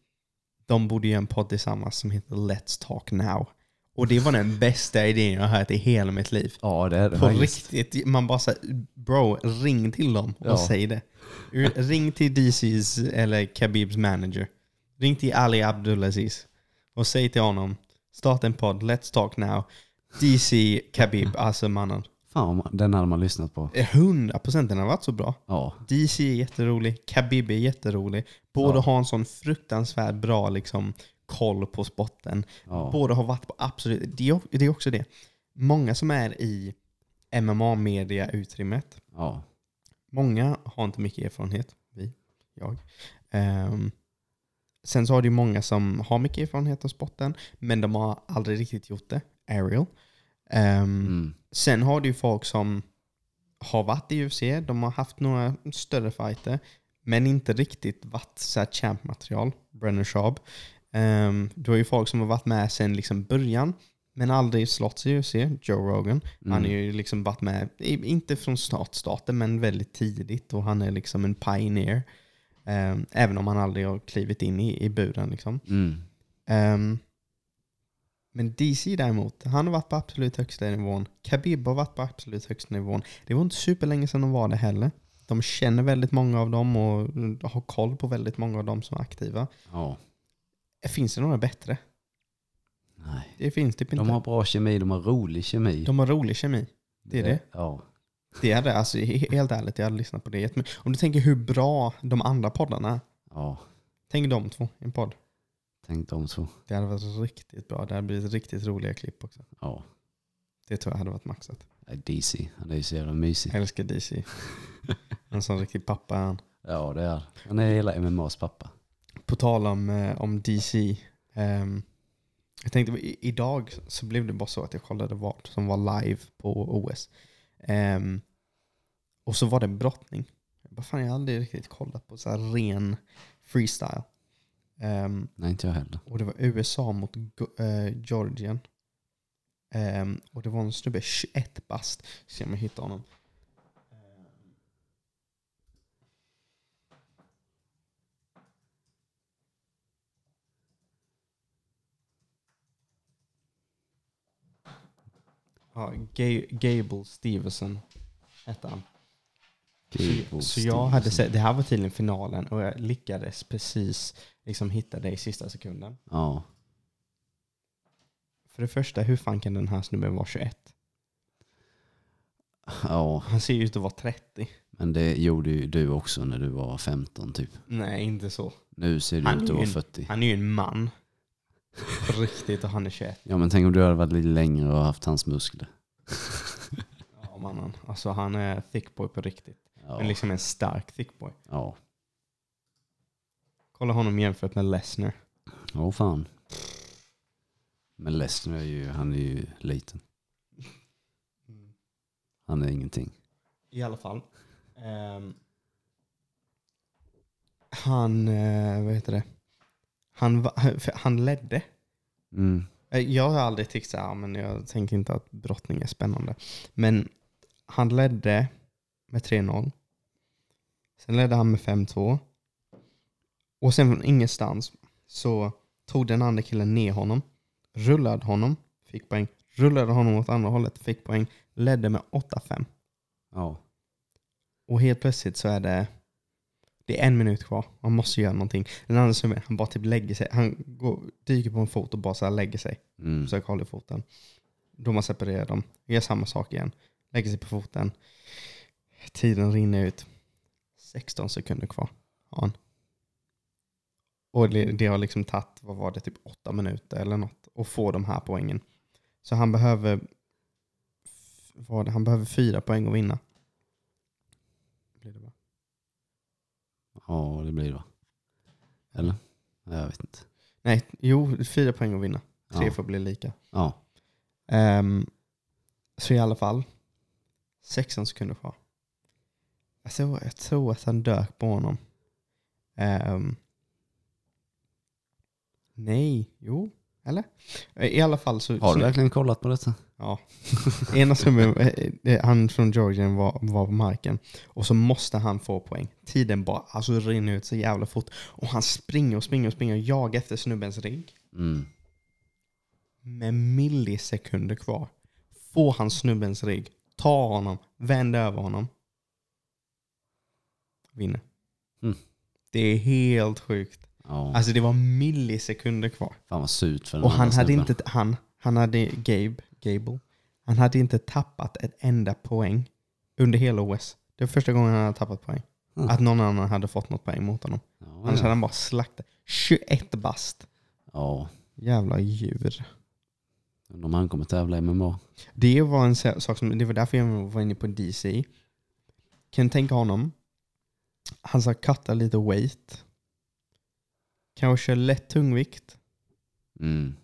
[SPEAKER 1] de borde göra en podd tillsammans som heter Let's Talk Now. Och det var den bästa idén jag har hört i hela mitt liv.
[SPEAKER 2] ja, det är det
[SPEAKER 1] På
[SPEAKER 2] faktiskt.
[SPEAKER 1] riktigt, man bara säger bro, ring till dem och
[SPEAKER 2] Ja.
[SPEAKER 1] säg det. Ring till DC's eller Khabibs manager. Ring till Ali Abdulaziz och säg till honom, starta en podd, Let's Talk Now. DC Khabib, (laughs) alltså mannen.
[SPEAKER 2] Fan, den hade man lyssnat på.
[SPEAKER 1] 100% den har varit så bra.
[SPEAKER 2] Ja,
[SPEAKER 1] DC är jätterolig, Khabib är jätterolig. Båda
[SPEAKER 2] Ja.
[SPEAKER 1] har en sån fruktansvärt bra liksom, koll på spotten.
[SPEAKER 2] ja.
[SPEAKER 1] Båda har varit på absolut... Det är, det är också det. Många som är i MMA-media-utrymmet,
[SPEAKER 2] ja.
[SPEAKER 1] många har inte mycket erfarenhet. Vi, jag. Ehm, sen så har det ju många som har mycket erfarenhet av sporten, men de har aldrig riktigt gjort det. Ariel. Ehm,
[SPEAKER 2] Mm.
[SPEAKER 1] Sen har du folk som har varit i UFC, de har haft några större fighter, men inte riktigt varit så champ-material. Brennan Schaub. Um, du har ju folk som har varit med sen liksom början, men aldrig slått i UFC. Joe Rogan. Han har
[SPEAKER 2] Mm.
[SPEAKER 1] ju liksom varit med, inte från start, starten, men väldigt tidigt. Och han är liksom en pioneer. Um, även om han aldrig har klivit in i, i buren. Liksom.
[SPEAKER 2] Mm.
[SPEAKER 1] Ehm, men DC däremot, han har varit på absolut högsta nivån. Khabib har varit på absolut högsta nivån. Det var inte superlänge sedan de var det heller. De känner väldigt många av dem och har koll på väldigt många av dem som är aktiva.
[SPEAKER 2] Ja.
[SPEAKER 1] Finns det några bättre?
[SPEAKER 2] Nej.
[SPEAKER 1] Det finns typ inte.
[SPEAKER 2] De har bra kemi, de har rolig kemi.
[SPEAKER 1] de har rolig kemi. det är det.
[SPEAKER 2] Ja.
[SPEAKER 1] Det hade, alltså, he- helt ärligt, jag hade lyssnat på det. jättemycket. Om du tänker hur bra de andra poddarna är.
[SPEAKER 2] Ja.
[SPEAKER 1] Tänk de två i en podd.
[SPEAKER 2] Tänk de så.
[SPEAKER 1] Det hade varit riktigt bra. Det hade blivit riktigt roliga klipp också.
[SPEAKER 2] Ja.
[SPEAKER 1] Det tror jag hade varit maxat.
[SPEAKER 2] DC, han är ju så jävla mysig.
[SPEAKER 1] Jag älskar DC. (laughs) En sån riktig pappa är han.
[SPEAKER 2] Ja det är Han är hela MMAs pappa.
[SPEAKER 1] På tal om, eh, om DC. ehm, jag tänkte idag så blev det bara så att jag kollade vad som var live på OS. Ehm, och så var det brottning. Bara, fan, jag har aldrig riktigt kollat på så ren freestyle. Ehm,
[SPEAKER 2] Nej inte jag heller.
[SPEAKER 1] och det var USA mot eh, Georgien. Ehm, och det var en snubbe, 21 bast. Se om jag hittar honom. Ja, Ga- Gable Stevenson hette han.
[SPEAKER 2] Gable
[SPEAKER 1] Så jag hade sett, det här var tydligen finalen och jag lyckades precis liksom hitta det i sista sekunden.
[SPEAKER 2] Ja.
[SPEAKER 1] För det första, hur fan kan den här snubben vara 21?
[SPEAKER 2] Ja.
[SPEAKER 1] Han ser ju ut att vara 30.
[SPEAKER 2] Men det gjorde ju du också när du var 15 typ.
[SPEAKER 1] Nej, inte så.
[SPEAKER 2] Nu ser du
[SPEAKER 1] Han
[SPEAKER 2] ut att vara
[SPEAKER 1] en-
[SPEAKER 2] 40.
[SPEAKER 1] Han är ju en man. På riktigt och han är 21.
[SPEAKER 2] Ja men tänk om du hade varit lite längre och haft hans muskler. (laughs)
[SPEAKER 1] Ja mannen. Alltså han är thick boy på riktigt.
[SPEAKER 2] Ja.
[SPEAKER 1] Men liksom en stark thick boy.
[SPEAKER 2] Ja.
[SPEAKER 1] Kolla honom jämfört med Lesnar.
[SPEAKER 2] Åh fan. Men Lesnar är ju, han är ju liten. Han är ingenting.
[SPEAKER 1] I alla fall. Ehm, han, uh, vad heter det? Han, (laughs) han ledde.
[SPEAKER 2] Mm.
[SPEAKER 1] Eh, Jag har aldrig tyckt så här, men jag tänker inte att brottning är spännande. Men han ledde med 3-0. Sen ledde han med 5-2. Och sen från ingenstans så tog den andra killen ner honom, rullade honom, fick poäng, rullade honom åt andra hållet, fick poäng, ledde med 8-5.
[SPEAKER 2] Ja.
[SPEAKER 1] Och helt plötsligt så är det det är en minut kvar. Man måste göra någonting. Den andra snubben, han bara typ lägger sig. Han går, dyker på en fot och bara så lägger sig.
[SPEAKER 2] Mm.
[SPEAKER 1] Försöker hålla i foten. Då man separerar dem. Gör samma sak igen. Lägger sig på foten. Tiden rinner ut. 16 sekunder kvar har han. Och det, det har liksom tagit, vad var det, typ 8 minuter eller något. att få de här poängen. Så han behöver vad det, han behöver fyra poäng att vinna. Blir det bra?
[SPEAKER 2] Ja det blir det va? Eller? Jag vet inte.
[SPEAKER 1] Nej, jo, fyra poäng att vinna. Tre
[SPEAKER 2] Ja.
[SPEAKER 1] får bli lika.
[SPEAKER 2] Ja.
[SPEAKER 1] Ehm, så i alla fall, 16 sekunder kvar. Jag tror, jag tror att han dök på honom. Ehm, nej, jo, eller? I alla fall så...
[SPEAKER 2] Har
[SPEAKER 1] så
[SPEAKER 2] du verkligen kollat på detta?
[SPEAKER 1] Ja. (laughs) Ena snubben, eh, han från Georgien var, var på marken. Och så måste han få poäng. Tiden bara alltså, rinner ut så jävla fort. Och han springer och springer och springer och jagar efter snubbens rygg.
[SPEAKER 2] Mm.
[SPEAKER 1] med millisekunder kvar. Får han snubbens rygg, tar honom, vänder över honom. Vinner.
[SPEAKER 2] Mm.
[SPEAKER 1] Det är helt sjukt.
[SPEAKER 2] Ja.
[SPEAKER 1] Alltså det var millisekunder kvar.
[SPEAKER 2] Fan vad surt för den
[SPEAKER 1] Och han hade
[SPEAKER 2] snubben.
[SPEAKER 1] inte, han, han hade, Gabe, Gable, han hade inte tappat ett enda poäng under hela OS. Det var första gången han hade tappat poäng.
[SPEAKER 2] Mm.
[SPEAKER 1] Att någon annan hade fått något poäng mot honom.
[SPEAKER 2] Ja,
[SPEAKER 1] Annars hade
[SPEAKER 2] ja.
[SPEAKER 1] han bara slaktat. 21 bast.
[SPEAKER 2] ja.
[SPEAKER 1] Jävla djur.
[SPEAKER 2] Undrar om han kommer tävla i MMA.
[SPEAKER 1] Det var en sa- sak som, det var därför jag var inne på DC. Kan tänka honom, han ska cutta lite weight. Kanske kör lätt tungvikt.
[SPEAKER 2] Mm.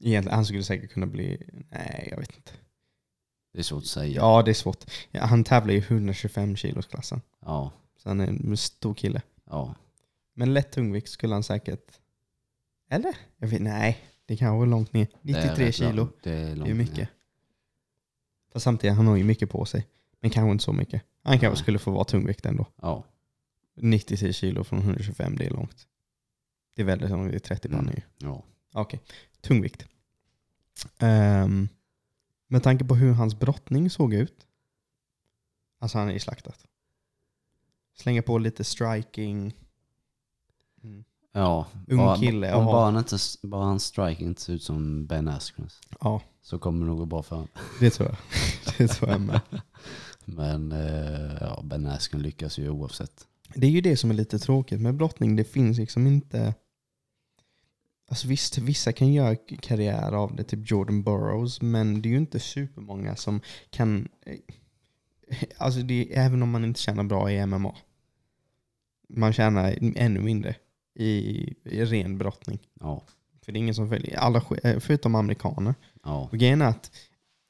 [SPEAKER 1] Egentligen, han skulle säkert kunna bli... Nej, jag vet inte.
[SPEAKER 2] Det är svårt att säga.
[SPEAKER 1] Ja, det är svårt. Ja, han tävlar i 125 kilos klassen.
[SPEAKER 2] Ja.
[SPEAKER 1] Så han är en stor kille.
[SPEAKER 2] ja.
[SPEAKER 1] Men lätt tungvikt skulle han säkert... Eller? Jag vet, nej, det kanske var långt ner.
[SPEAKER 2] Det är
[SPEAKER 1] 93
[SPEAKER 2] rätt
[SPEAKER 1] kilo.
[SPEAKER 2] Det är,
[SPEAKER 1] Det är
[SPEAKER 2] ner.
[SPEAKER 1] mycket. Fast samtidigt, han har ju mycket på sig. Men kanske inte så mycket. Han kanske
[SPEAKER 2] Nej.
[SPEAKER 1] skulle få vara tungvikt ändå.
[SPEAKER 2] Ja.
[SPEAKER 1] 93 kilo från 125, det är långt. Det är väldigt långt, det är 30
[SPEAKER 2] Mm.
[SPEAKER 1] pannor ju.
[SPEAKER 2] ja.
[SPEAKER 1] Okej, tungvikt. Um, med tanke på hur hans brottning såg ut. Alltså han är ju slaktat. Slänga på lite striking. Mm.
[SPEAKER 2] Ja.
[SPEAKER 1] Ung
[SPEAKER 2] bara,
[SPEAKER 1] kille,
[SPEAKER 2] Om
[SPEAKER 1] jaha.
[SPEAKER 2] bara, han inte, bara hans striking inte ser ut som Ben Askren
[SPEAKER 1] Ja,
[SPEAKER 2] så kommer det nog gå bra för honom. (laughs)
[SPEAKER 1] det tror jag. Det tror jag med. (laughs)
[SPEAKER 2] Men eh, ja, Ben Askren lyckas ju oavsett.
[SPEAKER 1] Det är ju det som är lite tråkigt med brottning. Det finns liksom inte... Alltså visst, vissa kan göra karriär av det, typ Jordan Burroughs, men det är ju inte supermånga som kan... Alltså det även om man inte tjänar bra i MMA. Man tjänar ännu mindre i, i ren brottning.
[SPEAKER 2] Ja.
[SPEAKER 1] För det är ingen som följer, alla, sk- förutom amerikaner.
[SPEAKER 2] Ja.
[SPEAKER 1] Och grejen är att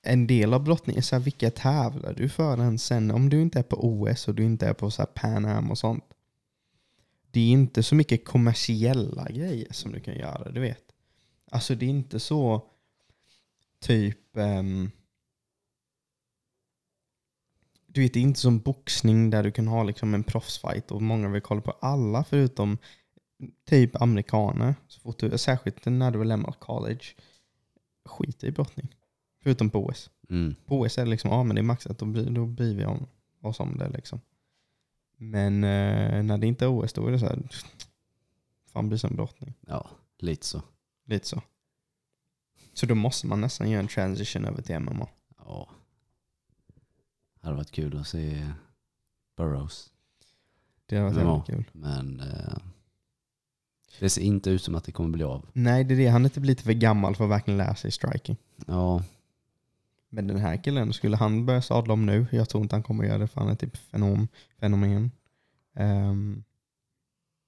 [SPEAKER 1] en del av brottningen så här, vilka tävlar du för än sen? Om du inte är på OS och du inte är på så här Pan Am och sånt. Det är inte så mycket kommersiella grejer som du kan göra, du vet. Alltså det är inte så typ... ehm, du vet, det är inte som boxning där du kan ha liksom en proffsfight och många vill kolla på alla förutom typ amerikaner. Så fort du, särskilt när du har lämnat college. Skiter i brottning. Förutom på OS.
[SPEAKER 2] Mm.
[SPEAKER 1] På OS är det liksom, ja men det är maxat, då bryr, då bryr vi om, oss om det liksom. Men eh, när det inte är OS då är det så här, fan bryr sig om brottning.
[SPEAKER 2] ja, lite så.
[SPEAKER 1] Lite så. Så då måste man nästan göra en transition över till MMA.
[SPEAKER 2] Ja. Hade varit kul att se Burrows.
[SPEAKER 1] Det hade varit jävligt kul.
[SPEAKER 2] Men eh, det ser inte ut som att det kommer bli av.
[SPEAKER 1] Nej det är det, han är typ lite för gammal för att verkligen lära sig striking.
[SPEAKER 2] Ja,
[SPEAKER 1] Men den här killen, skulle han börja sadla om nu? Jag tror inte han kommer göra det för han är typ fenom, fenomen. Um,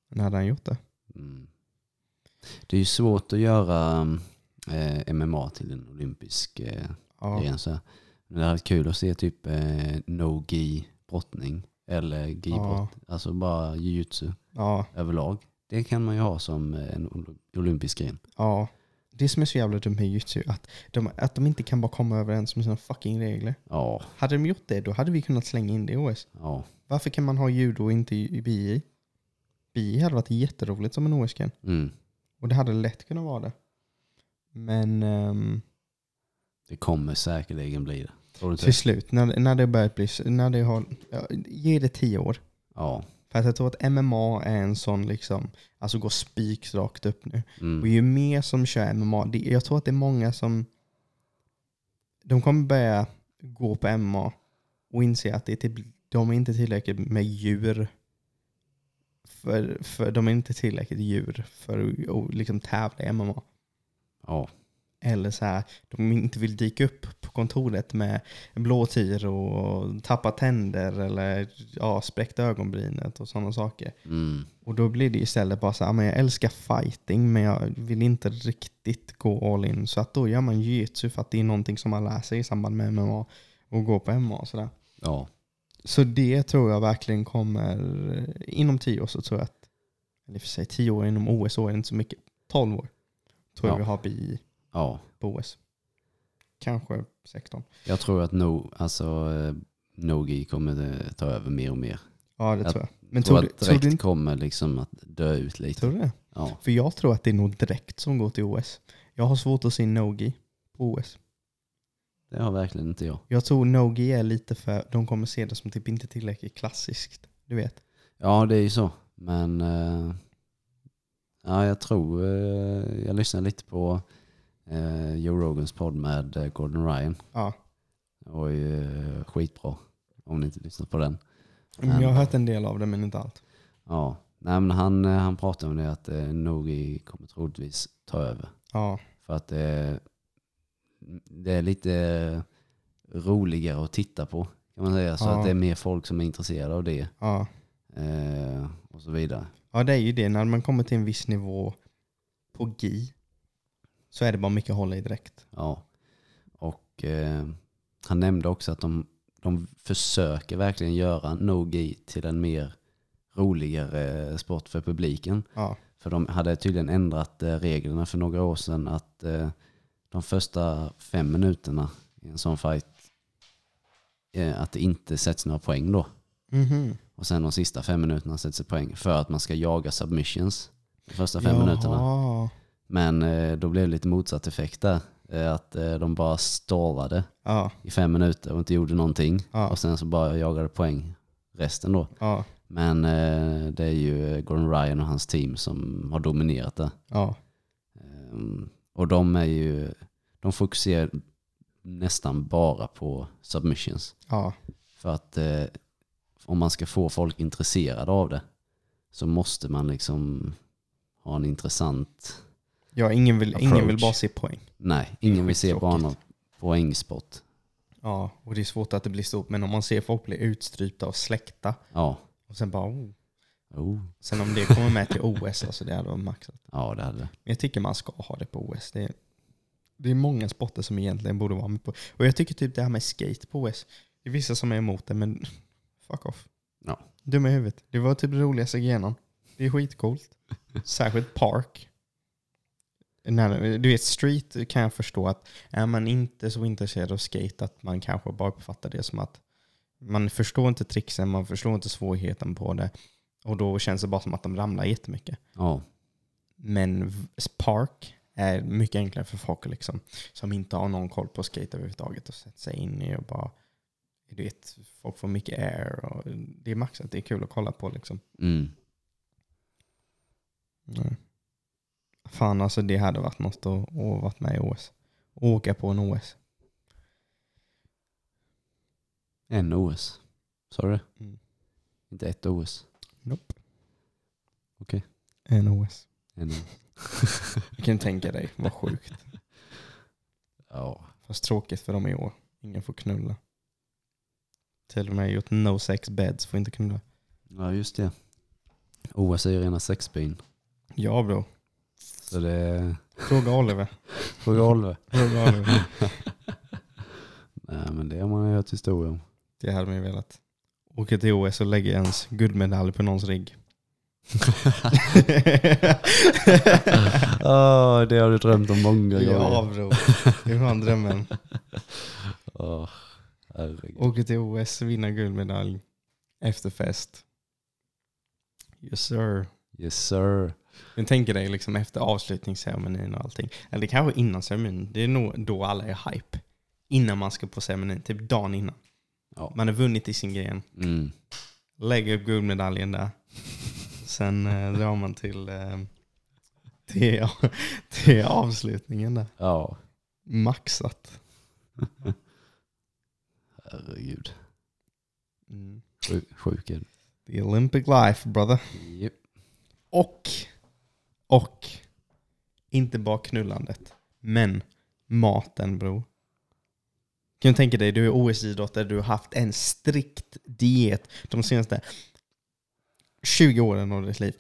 [SPEAKER 1] när hade han gjort det?
[SPEAKER 2] mm. det är ju svårt att göra eh, MMA till en olympisk eh,
[SPEAKER 1] Ja,
[SPEAKER 2] gren. Så. Men det hade varit kul att se typ eh, no-gi brottning eller gi-brott. Alltså bara jujutsu
[SPEAKER 1] ja,
[SPEAKER 2] överlag. Det kan man ju ha som en ol- olympisk gren.
[SPEAKER 1] ja. Det som är så jävla dumt med jujutsu är att de, att de inte kan bara komma överens med sina fucking regler.
[SPEAKER 2] Ja,
[SPEAKER 1] Hade de gjort det, då hade vi kunnat slänga in det i OS.
[SPEAKER 2] ja.
[SPEAKER 1] Varför kan man ha judo och inte i BI? BI hade varit jätteroligt som en OS-gren.
[SPEAKER 2] Mm.
[SPEAKER 1] Och det hade lätt kunnat vara det. Men ehm,
[SPEAKER 2] Det kommer säkerligen bli det.
[SPEAKER 1] Till slut, när, när det börjar bli, när det har, ge det tio år.
[SPEAKER 2] Ja.
[SPEAKER 1] För att jag tror att MMA är en sån liksom, alltså går spikrakt upp nu. Och
[SPEAKER 2] Mm.
[SPEAKER 1] ju mer som kör MMA, det, jag tror att det är många som, de kommer börja gå på MMA och inse att det är typ, de är inte tillräckligt med djur. För, för de är inte tillräckligt djur för att att liksom tävla i MMA.
[SPEAKER 2] Ja.
[SPEAKER 1] Eller så här, de inte vill dyka upp på kontoret med blåtir och tappa tänder eller ja, spräckt ögonbrynet och sådana saker.
[SPEAKER 2] Mm.
[SPEAKER 1] Och då blir det istället bara så här, men jag älskar fighting men jag vill inte riktigt gå all in. Så att då gör man jiu-jitsu för att det är någonting som man lär sig i samband med MMA och gå på MMA och sådär.
[SPEAKER 2] Ja.
[SPEAKER 1] Så det tror jag verkligen kommer, inom tio år så tror jag att, eller i och för sig tio år inom OS år är inte så mycket, tolv år tror jag
[SPEAKER 2] Ja.
[SPEAKER 1] vi har BI
[SPEAKER 2] Ja.
[SPEAKER 1] på OS. Kanske 16.
[SPEAKER 2] Jag tror att no, alltså, eh, Nogi kommer eh, ta över mer och mer.
[SPEAKER 1] Ja det
[SPEAKER 2] Jag
[SPEAKER 1] tror jag. Men
[SPEAKER 2] tror
[SPEAKER 1] tror, du,
[SPEAKER 2] att
[SPEAKER 1] tror,
[SPEAKER 2] direkt
[SPEAKER 1] du, inte-
[SPEAKER 2] kommer liksom att dö ut lite.
[SPEAKER 1] tror du det?
[SPEAKER 2] Ja.
[SPEAKER 1] För jag tror att det är nog direkt som går till OS. Jag har svårt att se Nogi på OS.
[SPEAKER 2] Det har verkligen inte jag.
[SPEAKER 1] Jag tror Nogi är lite för, de kommer se det som typ inte tillräckligt klassiskt. Du vet.
[SPEAKER 2] Ja, det är ju så. Men eh, ja, jag tror, eh, jag lyssnade lite på eh, Joe Rogans podd med eh, Gordon Ryan.
[SPEAKER 1] Ja.
[SPEAKER 2] Det var ju skitbra. Om ni inte lyssnat på den.
[SPEAKER 1] Men jag har hört en del av det men inte allt.
[SPEAKER 2] Ja, nej men han, eh, han pratade om det att eh, Nogi kommer troligtvis ta över.
[SPEAKER 1] Ja.
[SPEAKER 2] För att eh, det är lite roligare att titta på kan man säga. Så
[SPEAKER 1] Ja.
[SPEAKER 2] att det är mer folk som är intresserade av det.
[SPEAKER 1] Ja.
[SPEAKER 2] Eh, och så vidare.
[SPEAKER 1] Ja, det är ju det. När man kommer till en viss nivå på GI så är det bara mycket hålla i direkt.
[SPEAKER 2] Ja. Och eh, han nämnde också att de, de försöker verkligen göra no-gi till en mer roligare sport för publiken.
[SPEAKER 1] Ja,
[SPEAKER 2] För de hade tydligen ändrat eh, reglerna för några år sedan att eh, de första fem minuterna i en sån fight eh, att det inte sätts några poäng då.
[SPEAKER 1] Mhm.
[SPEAKER 2] Och sen de sista fem minuterna sätts det poäng för att man ska jaga submissions de första fem minuterna. Men eh, då blev det lite motsatt effekt där. Eh, att eh, de bara stallade
[SPEAKER 1] Ja,
[SPEAKER 2] i fem minuter och inte gjorde någonting.
[SPEAKER 1] Ja.
[SPEAKER 2] Och sen så bara jagade poäng resten då.
[SPEAKER 1] ja,
[SPEAKER 2] Men det är ju Gordon Ryan och hans team som har dominerat det. Ehm, och de är ju, de fokuserar nästan bara på submissions. För att om man ska få folk intresserade av det så måste man liksom ha en intressant,
[SPEAKER 1] ja ingen, vill, ingen vill bara se poäng.
[SPEAKER 2] nej, ingen vill se bara någon poängsport.
[SPEAKER 1] Ja, och det är svårt att det blir stort. Men om man ser folk bli utstrypta och släckta
[SPEAKER 2] Ja,
[SPEAKER 1] och sen bara oh.
[SPEAKER 2] oh.
[SPEAKER 1] Sen om det kommer med till OS, alltså det hade varit maxat.
[SPEAKER 2] ja det hade.
[SPEAKER 1] Men jag tycker man ska ha det på OS. Det är, det är många sporter som egentligen borde vara med på. Och jag tycker typ det här med skate på OS. Det är vissa som är emot det, men (laughs) fuck off.
[SPEAKER 2] Ja.
[SPEAKER 1] Dum i huvudet. Det var typ det roligaste igenom. Det är skitcoolt. (laughs) Särskilt park. När, du vet, street kan jag förstå att är man inte så intresserad av skate att man kanske bara uppfattar det som att man förstår inte tricksen, man förstår inte svårigheten på det. Och då känns det bara som att de ramlar jättemycket.
[SPEAKER 2] Ja,
[SPEAKER 1] Men Park är mycket enklare för folk liksom, som inte har någon koll på skate överhuvudtaget och sätter sig in i och bara du vet, folk får mycket air och det är maxat. Det är kul att kolla på liksom.
[SPEAKER 2] mm.
[SPEAKER 1] Mm. Fan alltså det hade varit något att, att varit med i OS. Åka på en OS.
[SPEAKER 2] en OS. Sa du det?
[SPEAKER 1] Mm.
[SPEAKER 2] Inte ett OS.
[SPEAKER 1] Nope.
[SPEAKER 2] Okej.
[SPEAKER 1] En OS.
[SPEAKER 2] En OS.
[SPEAKER 1] Du (laughs) kan tänka dig, vad sjukt. (laughs)
[SPEAKER 2] Ja,
[SPEAKER 1] Fast tråkigt för dem i år. Ingen får knulla. Till och med gjort no sex beds får inte knulla.
[SPEAKER 2] ja just det. OS är ju rena sexbyn.
[SPEAKER 1] Ja bro.
[SPEAKER 2] Så det.
[SPEAKER 1] Fråga Oliver. (laughs)
[SPEAKER 2] Fråga Oliver.
[SPEAKER 1] Fråga Oliver. (laughs)
[SPEAKER 2] Nej men det har man ju hört historier om.
[SPEAKER 1] Det hade man ju velat. Åka till OS och lägga ens guldmedalj på någons rigg.
[SPEAKER 2] Åh, (laughs) det har du drömt om många
[SPEAKER 1] ja
[SPEAKER 2] gånger.
[SPEAKER 1] bro. Det är fan drömmen.
[SPEAKER 2] Åh, herregud.
[SPEAKER 1] Åka till OS, vinna guldmedalj. Efterfest. Yes sir.
[SPEAKER 2] Yes sir.
[SPEAKER 1] Men tänker dig liksom efter avslutningsceremonin och allting. Eller kanske innan ceremonin. Det är nog då alla är hype. Innan man ska på ceremonin. Typ dagen innan.
[SPEAKER 2] Ja.
[SPEAKER 1] Man har vunnit i sin gren.
[SPEAKER 2] Mm.
[SPEAKER 1] Lägger upp guldmedaljen där. Sen eh, drar man till, eh, till, (laughs) till avslutningen där.
[SPEAKER 2] Ja,
[SPEAKER 1] Maxat.
[SPEAKER 2] herregud.
[SPEAKER 1] Mm.
[SPEAKER 2] Sjuk, sjuk.
[SPEAKER 1] The Olympic life brother.
[SPEAKER 2] Japp.
[SPEAKER 1] Och, och, inte bara knullandet, men maten bror. Kan du tänka dig, du är OS-idrottare, du har haft en strikt diet de senaste 20 åren av ditt liv.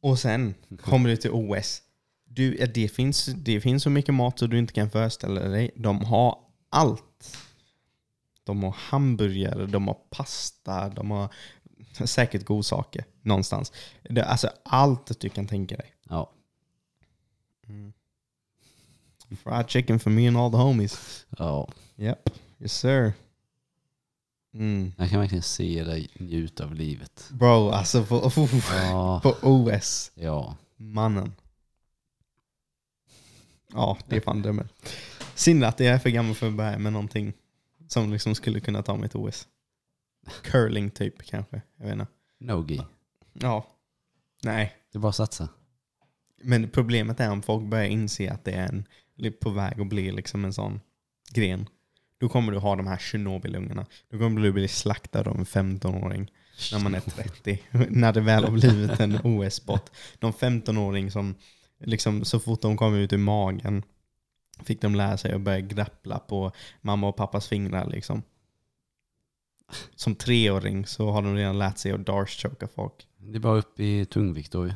[SPEAKER 1] Och sen kommer du till OS. Du, det, finns, det finns så mycket mat så du inte kan föreställa dig. De har allt. De har hamburgare, de har pasta, de har säkert godsaker någonstans. Det, alltså allt du kan tänka dig.
[SPEAKER 2] Ja.
[SPEAKER 1] Fried chicken for me and all the homies.
[SPEAKER 2] ja,
[SPEAKER 1] Yep, yes sir. Mm.
[SPEAKER 2] jag kan verkligen se dig njuta av livet.
[SPEAKER 1] Bro, alltså på,
[SPEAKER 2] Ja,
[SPEAKER 1] på OS.
[SPEAKER 2] ja.
[SPEAKER 1] Mannen. Ja, det är fan drömmen. Synd att jag är för gammal för att börja med någonting som liksom skulle kunna ta mig till OS. Curling typ kanske. Jag vet inte.
[SPEAKER 2] Nogi.
[SPEAKER 1] Ja. Nej.
[SPEAKER 2] Det är bara att satsa.
[SPEAKER 1] Men problemet är om folk börjar inse att det är en, på väg att bli liksom en sån gren. Då kommer du ha de här Tjernobylungarna. Då kommer du bli slaktad av en 15-åring när man är 30. (laughs) när det väl har blivit en OS-spot. Någon 15-åring som liksom, så fort de kom ut ur magen fick de lära sig att börja grappla på mamma och pappas fingrar. Liksom. som treåring så har de redan lärt sig att dartschoka folk.
[SPEAKER 2] Det är bara upp i tungvikt då ju.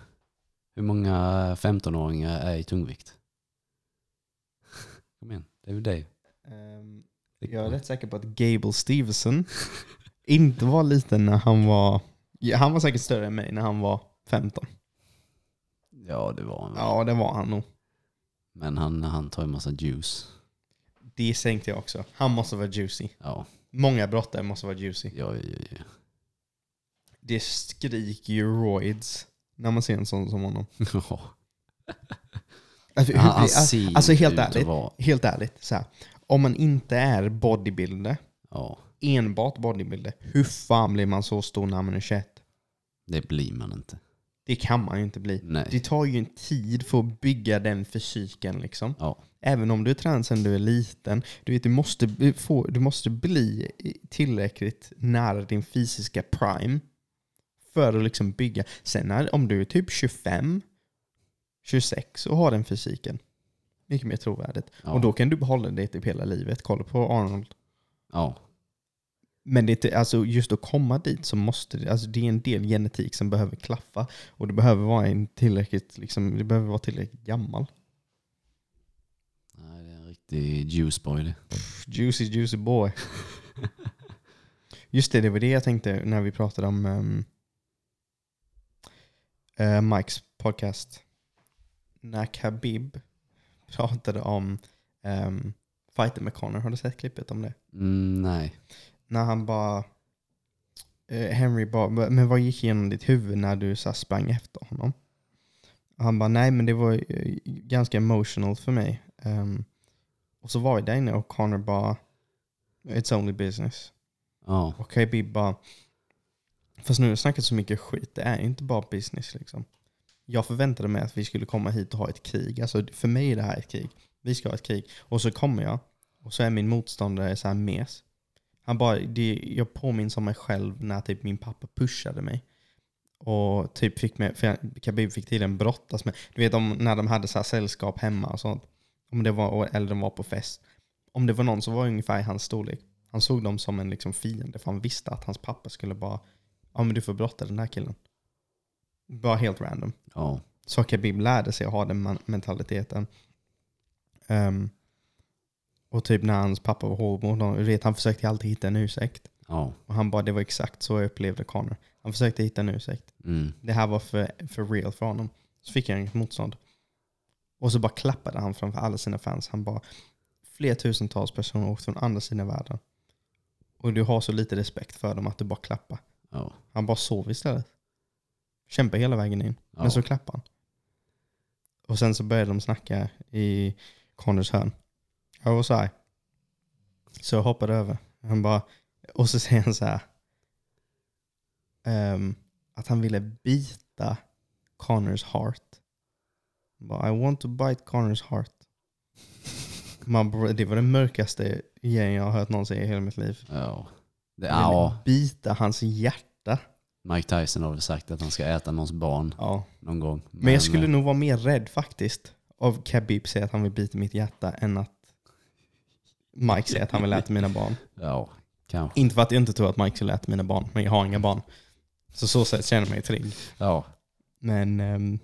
[SPEAKER 2] Hur många 15-åringar är i tungvikt? (laughs) Kom igen, det är väl dig.
[SPEAKER 1] Ehm, jag är rätt säker på att Gable Stevenson (laughs) inte var liten när han var... Han var säkert större än mig när han var 15.
[SPEAKER 2] Ja, det var han.
[SPEAKER 1] Ja, det var han nog.
[SPEAKER 2] Men han, han tar ju massa juice.
[SPEAKER 1] Det tänkte jag också. Han måste vara juicy.
[SPEAKER 2] Ja,
[SPEAKER 1] Många brottare måste vara juicy.
[SPEAKER 2] ja, ja, ja.
[SPEAKER 1] Det skriker ju roids när man ser en sån som honom. (laughs)
[SPEAKER 2] ja.
[SPEAKER 1] Alltså, hur
[SPEAKER 2] ser
[SPEAKER 1] alltså helt ärligt, helt ärligt. Så här, om man inte är bodybuilder,
[SPEAKER 2] Ja,
[SPEAKER 1] enbart bodybuilder, hur fan blir man så stor när man är 21?
[SPEAKER 2] det blir man inte.
[SPEAKER 1] Det kan man ju inte bli.
[SPEAKER 2] Nej.
[SPEAKER 1] Det tar ju en tid för att bygga den fysiken. Liksom.
[SPEAKER 2] Ja,
[SPEAKER 1] Även om du är tränad sedan du är liten. Du, vet, du, måste få, du måste bli tillräckligt nära din fysiska prime för att liksom bygga. Sen när, om du är typ 25, 26 och har den fysiken, mycket mer trovärdigt.
[SPEAKER 2] ja.
[SPEAKER 1] Och då kan du behålla det typ hela livet. Kolla på Arnold.
[SPEAKER 2] ja.
[SPEAKER 1] Men det är alltså just att komma dit så måste det, alltså det är en del genetik som behöver klaffa. Och det behöver vara en tillräckligt, liksom, det behöver vara tillräckligt gammal.
[SPEAKER 2] Nej, det är en riktig juiceboy det.
[SPEAKER 1] Juicy juicy boy. (laughs) Just det, det var det jag tänkte när vi pratade om um, uh, Mikes podcast. När Khabib pratade om um, fighten med Connor. Har du sett klippet om det?
[SPEAKER 2] Mm, nej.
[SPEAKER 1] När han bara... eh, Henry bara, men vad gick igenom ditt huvud när du så sprang efter honom? Och han bara, nej men det var eh, ganska emotional för mig. Ehm, och så var vi där inne och Connor bara, it's only business.
[SPEAKER 2] Ja,
[SPEAKER 1] Och Khabib bara, fast nu har jag snackat så mycket skit, det är ju inte bara business liksom. Jag förväntade mig att vi skulle komma hit och ha ett krig. Alltså för mig är det här ett krig. Vi ska ha ett krig. Och så kommer jag och så är min motståndare så här mes. Han bara, det, jag påminns om mig själv när typ min pappa pushade mig. Och typ fick mig, för jag- Khabib fick tydligen brottas med, du vet om, när de hade så här sällskap hemma och sånt. Om det var, eller de var på fest. Om det var någon som var ungefär i hans storlek. Han såg dem som en liksom fiende för han visste att hans pappa skulle bara, ja men du får brotta den här killen. Bara helt random.
[SPEAKER 2] ja,
[SPEAKER 1] Så Khabib lärde sig att ha den mentaliteten. Ehm, och typ när hans pappa var vet, han försökte alltid hitta en ursäkt.
[SPEAKER 2] ja.
[SPEAKER 1] Och han bara, det var exakt så jag upplevde Connor. Han försökte hitta en ursäkt.
[SPEAKER 2] Mm.
[SPEAKER 1] Det här var för, för real för honom. Så fick han inget motstånd. Och så bara klappade han framför alla sina fans. Han bara, fler tusentals personer åkte från andra sidan världen. Och du har så lite respekt för dem att du bara klappar.
[SPEAKER 2] Ja,
[SPEAKER 1] Han bara sov istället. Kämpa hela vägen in.
[SPEAKER 2] ja.
[SPEAKER 1] Men så klappade han. Och sen så började de snacka i Connors hörn. Jag var så här. Så jag hoppade över. Han bara, och så säger han så här. ehm, att han ville bita Connors heart. Han Bara, I want to bite Connors heart. Man, det var den mörkaste grejen jag har hört någon säga i hela mitt liv.
[SPEAKER 2] ja. Det, ja.
[SPEAKER 1] bita hans hjärta.
[SPEAKER 2] Mike Tyson har väl sagt att han ska äta någons barn
[SPEAKER 1] Ja.
[SPEAKER 2] någon gång.
[SPEAKER 1] Men jag skulle
[SPEAKER 2] eh,
[SPEAKER 1] nog vara mer rädd faktiskt av Khabib säger att han vill bita mitt hjärta än att Mike säger att han vill äta mina barn. (laughs)
[SPEAKER 2] Ja, kanske.
[SPEAKER 1] Inte för att jag inte tror att Mike skulle äta mina barn, men jag har inga barn. Så så sätt känner jag mig trygg.
[SPEAKER 2] Ja,
[SPEAKER 1] Men... ehm,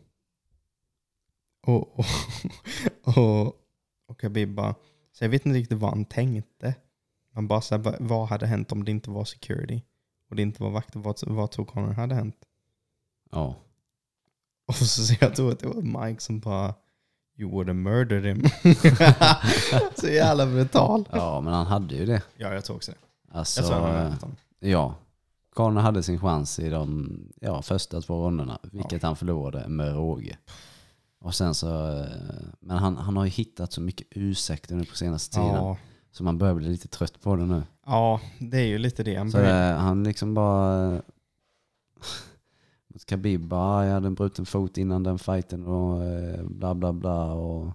[SPEAKER 1] och, och, (laughs) och, och Khabib bara... Så jag vet inte riktigt vad han tänkte. Han bara så här, vad, hade hänt om det inte var security? Och det inte var vakter. Vad, vad tror Connor hade hänt?
[SPEAKER 2] ja. (laughs)
[SPEAKER 1] Och så ser jag tror att det var Mike som bara You would have murdered him. (laughs) (laughs) så jävla brutal.
[SPEAKER 2] Ja, men han hade ju det.
[SPEAKER 1] Ja, jag tror också det.
[SPEAKER 2] Alltså,
[SPEAKER 1] Jag tror han
[SPEAKER 2] eh,
[SPEAKER 1] har honom.
[SPEAKER 2] ja. Connor hade sin chans i de ja, första två rundorna, vilket han förlorade med råge. Och sen så, eh, men han, han har ju hittat så mycket ursäkter nu på senaste tiden.
[SPEAKER 1] Ja.
[SPEAKER 2] Så man börjar bli lite trött på det nu.
[SPEAKER 1] ja, det är ju lite det. Han
[SPEAKER 2] Så eh, han liksom bara... (laughs) Mot Khabib bara, "Ah, jag hade en bruten fot innan den fighten och eh, bla bla bla. Och,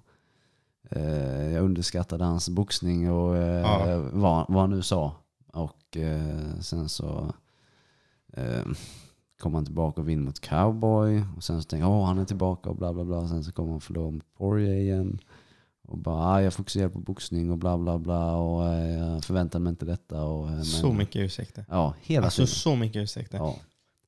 [SPEAKER 2] eh, jag underskattade hans boxning och eh,
[SPEAKER 1] Ja.
[SPEAKER 2] vad, vad han nu sa. Och eh, sen så eh, kom han tillbaka och vinner mot Cowboy. Och sen så tänkte jag, åh han är tillbaka och bla bla bla. Sen så kommer han förlora mot Poirier igen. Och bara, ah, jag fokuserar på boxning och bla bla bla och eh, jag förväntar mig inte detta. Och, eh, men,
[SPEAKER 1] Så mycket ursäkter.
[SPEAKER 2] Ja, hela
[SPEAKER 1] Alltså
[SPEAKER 2] tiden.
[SPEAKER 1] så mycket ursäkter.
[SPEAKER 2] Ja,